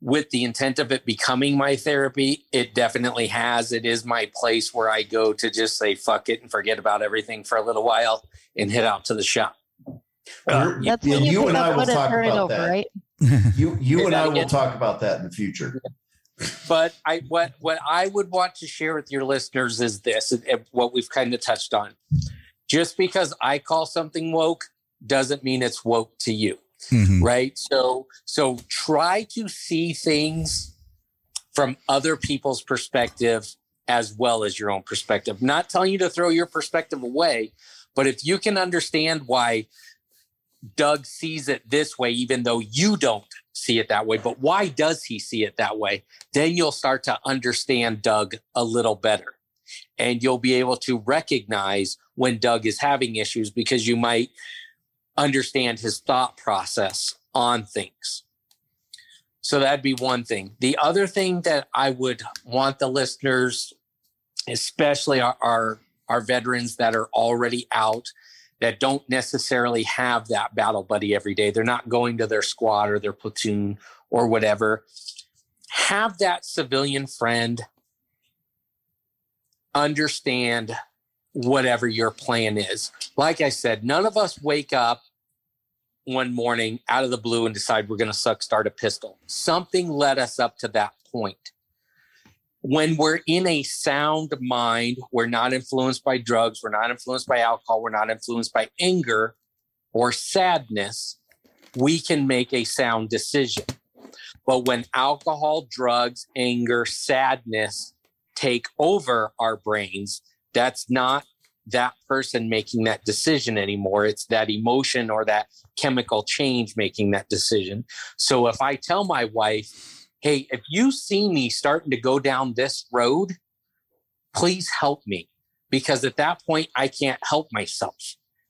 with the intent of it becoming my therapy. It definitely has. It is my place where I go to just say fuck it and forget about everything for a little while and head out to the shop. Uh, That's yeah, when you, you and I will talk about over, that. right? You you and I will talk about that in the future. but I what what I would want to share with your listeners is this, and- and what we've kind of touched on. Just because I call something woke doesn't mean it's woke to you, Mhm. right? So so try to see things from other people's perspective as well as your own perspective. Not telling you to throw your perspective away, but if you can understand why Doug sees it this way, even though you don't see it that way, but why does he see it that way? Then you'll start to understand Doug a little better. And you'll be able to recognize when Doug is having issues because you might understand his thought process on things. So that'd be one thing. The other thing that I would want the listeners, especially our, our, our veterans that are already out, that don't necessarily have that battle buddy every day. They're not going to their squad or their platoon or whatever. Have that civilian friend understand whatever your plan is. Like I said, none of us wake up one morning out of the blue and decide we're going to suck start a pistol. Something led us up to that point. When we're in a sound mind, we're not influenced by drugs, we're not influenced by alcohol, we're not influenced by anger or sadness, we can make a sound decision. But when alcohol, drugs, anger, sadness take over our brains, that's not that person making that decision anymore. It's that emotion or that chemical change making that decision. So if I tell my wife, hey, if you see me starting to go down this road, please help me. Because at that point, I can't help myself.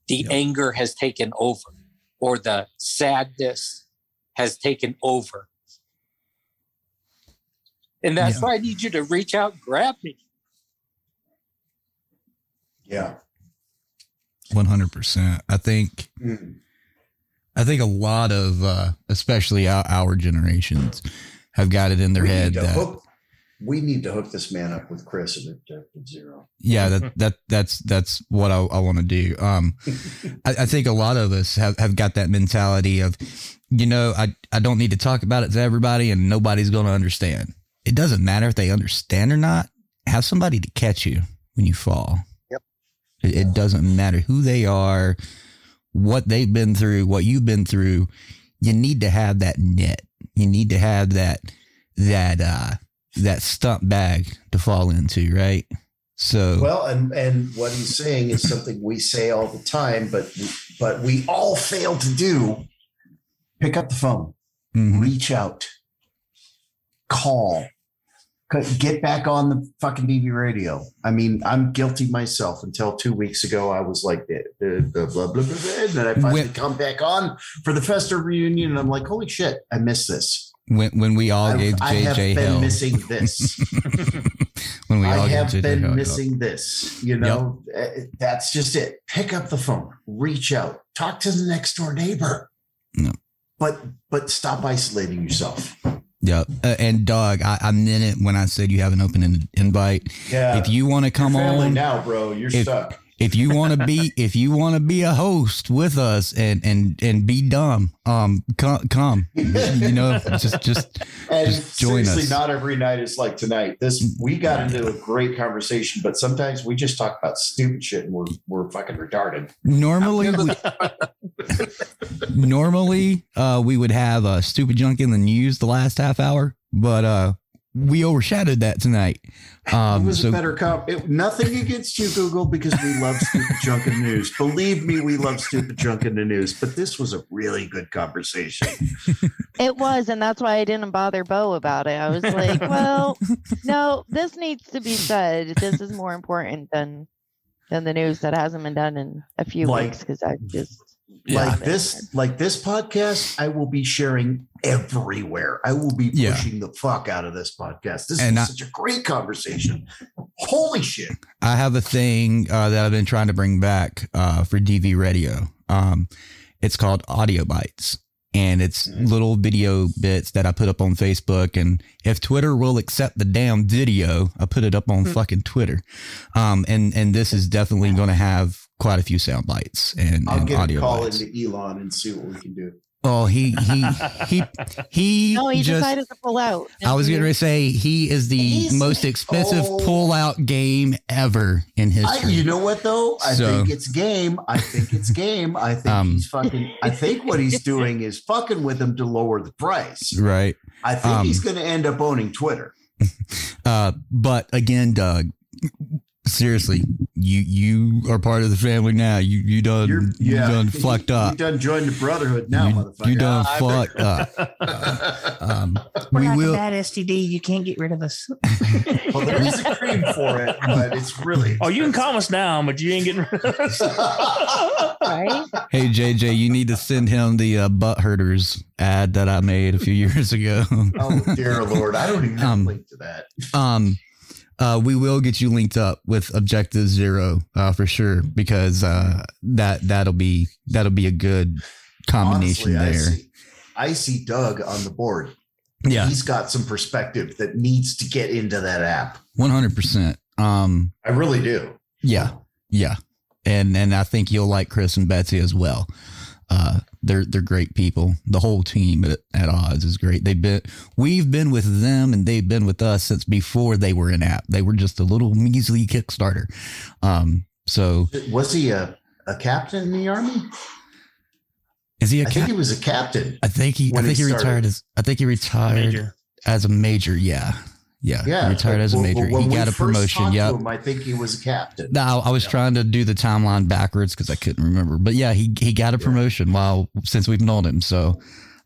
The anger has taken over, or the sadness has taken over. And that's Yeah. why I need you to reach out and grab me. Yeah. One hundred percent. I think. Mm. I think a lot of, uh, especially our, our generations, have got it in their we head that hook. We need to hook this man up with Chris at Objective Zero. yeah that that that's that's what i, I want to do um I, I think a lot of us have, have got that mentality of you know I, I don't need to talk about it to everybody and nobody's going to understand it doesn't matter if they understand or not have somebody to catch you when you fall. It, it doesn't matter who they are what they've been through what you've been through. You need to have that net. You need to have that that uh that stump bag to fall into right? So Well, and and what he's saying is something we say all the time, but but we all fail to do. Pick up the phone, Mhm. reach out, call, c- get back on the fucking DV radio. I mean, I'm guilty myself. Until two weeks ago, I was like, the, the, the blah, blah, blah, blah. And then I finally When- come back on for the festive reunion, and I'm like, holy shit, I missed this. when when we all I've- gave I have JJ been missing this. when we I all have gave JJ been hell. missing this. You know, Uh, that's just it. Pick up the phone, reach out, talk to the next door neighbor. No. But but stop isolating yourself. Yeah, uh, and Doug, I, I meant it when I said you have an open in- invite. Yeah. If you want to come Family on now, bro, you're if, stuck. If you want to be, if you want to be a host with us and and and be dumb, um, come, come. You know, just just And just join seriously, us. not every night is like tonight. This we got into a great conversation, but sometimes we just talk about stupid shit and we're we're fucking retarded. Normally, we, normally uh, we would have a stupid junk in the news the last half hour, but uh, we overshadowed that tonight. Um, it was so a better cop. It, nothing against you, Google, because we love stupid junk in the news. Believe me, we love stupid junk in the news. But this was a really good conversation. It was, and that's why I didn't bother Bo about it. I was like, well, no, this needs to be said. This is more important than than the news that hasn't been done in a few Like- weeks because I just like this, like this podcast, I will be sharing everywhere. I will be Yeah. pushing the fuck out of this podcast. This And is I- such a great conversation. Holy shit! I have a thing uh, that I've been trying to bring back uh, for DV Radio. Um, it's called Audio Bites, and it's little video bits that I put up on Facebook. And if Twitter will accept the damn video, I put it up on fucking Twitter. Um, and and this is definitely going to have quite a few sound bites and, I'll and get a audio call bites. into Elon and see what we can do. Oh, he he he he. no, he just, decided to pull out. I was going to say he is the He's- most expensive oh. pull-out game ever in I, history. you know what though? I So- think it's game. I think it's game. I think Um, he's fucking. I think what he's doing is fucking with him to lower the price. right. I think Um, he's going to end up owning Twitter. Uh, but again, Doug, seriously, you you are part of the family now. You you done You're, you done fucked up. You done joined the brotherhood now, You, motherfucker. you done Ah, fucked up. Um, We're we like will. bad STD. You can't get rid of us. well, there is a cream for it, but it's really. Oh, you can calm us down, but you ain't getting rid of us. right. Hey JJ, you need to send him the uh, butt herders ad that I made a few years ago. oh dear lord, I don't even have Um, a link to that. Um, uh, we will get you linked up with Objective Zero uh, for sure because uh, that that'll be that'll be a good combination Honestly, I there. see, I see Doug on the board. Yeah. He's got some perspective that needs to get into that app. One hundred percent. Um, I really do. Yeah, yeah, and and I think you'll like Chris and Betsy as well. Uh, they're they're great people. The whole team at, at Odds is great. They've been we've been with them and they've been with us since before they were an app. They were just a little measly Kickstarter. Um, so Was he a, a captain in the army? is he a I think he was a captain. I think he I think he, he retired as I think he retired Major. as a major. Yeah, yeah, Yeah, retired as a major. when he got a promotion. Yeah. I think he was a captain. No, I was trying to do the timeline backwards because I couldn't remember. But yeah, he he got a promotion while since we've known him. So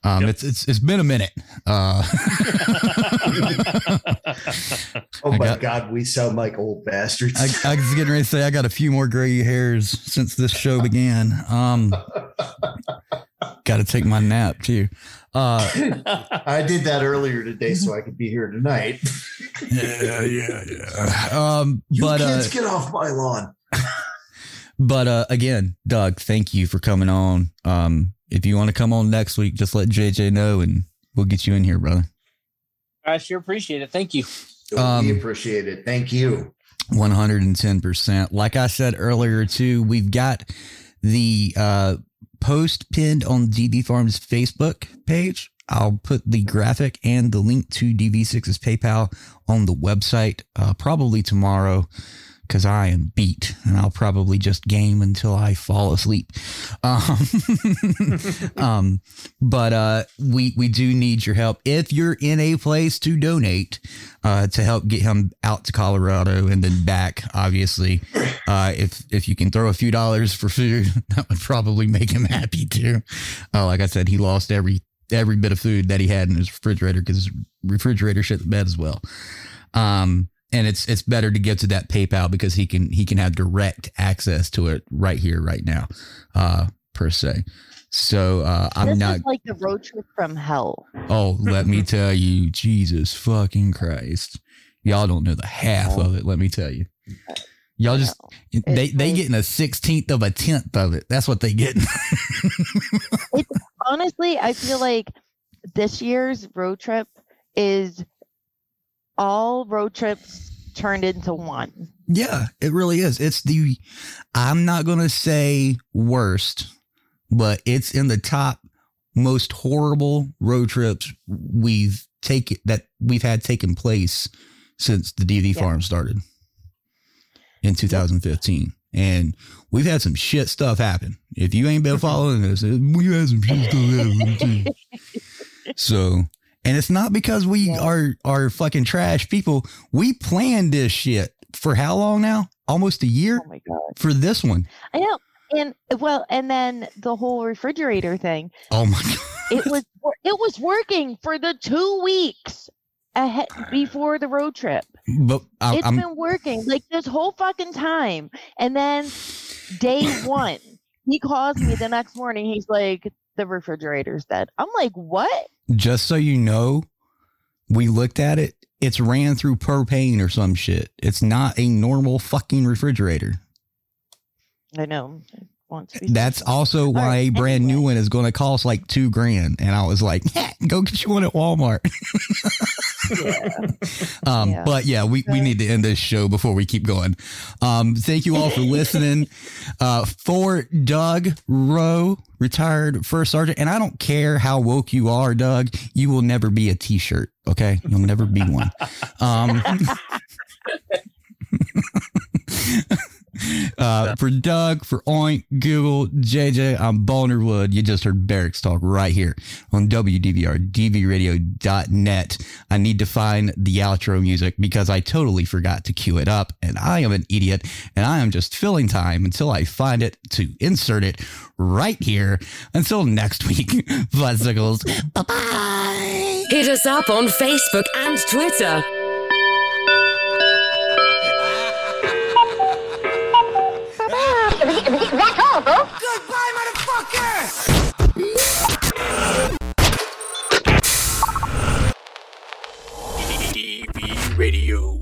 um, it's it's it's been a minute. Uh, Oh my got- God, we sound like old bastards. I, I was getting ready to say I got a few more gray hairs since this show began. Um, got to take my nap too. Uh, I did that earlier today so I could be here tonight. yeah, yeah, yeah. Um, You but uh, kids get off my lawn. But uh, again, Doug, thank you for coming on. Um, if you want to come on next week, just let JJ know and we'll get you in here, brother. I sure appreciate it. Thank you. Um, we appreciate it. Thank you. 110%. Like I said earlier, too, we've got the uh, post pinned on DV Farms Facebook page. I'll put the graphic and the link to DV6's PayPal on the website uh, probably tomorrow because I am beat and I'll probably just game until I fall asleep. Um, um, but uh, we we do need your help if you're in a place to donate uh, to help get him out to Colorado and then back. Obviously, uh, if if you can throw a few dollars for food, that would probably make him happy too. Uh, like I said, he lost every every bit of food that he had in his refrigerator because refrigerator shit the bed as well. Um, and it's it's better to give to that PayPal because he can he can have direct access to it right here right now, uh, per se. So uh, I'm this not. like the road trip from hell. Oh, let me tell you, Jesus fucking Christ. Y'all don't know the half of it, let me tell you. Y'all just they they getting a sixteenth of a tenth of it. That's what they getting. It's honestly, I feel like this year's road trip is all road trips turned into one. yeah, it really is. It's the I'm not gonna say worst, but it's in the top most horrible road trips we've taken that we've had taken place since the DV farm started in 2015. And we've had some shit stuff happen. If you ain't been mm-hmm. following us, we had some shit stuff happen too. So, and it's not because we are are fucking trash people. We planned this shit for how long now? Almost a year. Oh my god. For this one. I know. And well, and then the whole refrigerator thing. Oh my god. It was it was working for the two weeks ahead before the road trip. But I, It's I'm been working like this whole fucking time. And then day one, he calls me the next morning. He's like, the refrigerator's dead. I'm like, what? Just so you know, we looked at it. It's ran through propane or some shit. It's not a normal fucking refrigerator. I know. Want to be That's also why a brand new one is going to cost like two grand. And I was like, go get you one at Walmart. um, Yeah. But yeah, we, we need to end this show before we keep going. Um, thank you all for listening. Uh, for Doug Rowe, retired first sergeant, and I don't care how woke you are, Doug, you will never be a t-shirt. Okay, you'll never be one. Um, uh, for Doug, for Oink, Google, JJ, I'm Boner Wood. You just heard Barracks Talk right here on WDVR, dvradio.net. I need to find the outro music because I totally forgot to cue it up, and I am an idiot, and I am just filling time until I find it to insert it right here. Until next week, Bicycles. Bye bye. Hit us up on Facebook and Twitter That's all, folks. Goodbye, motherfucker! DV Radio.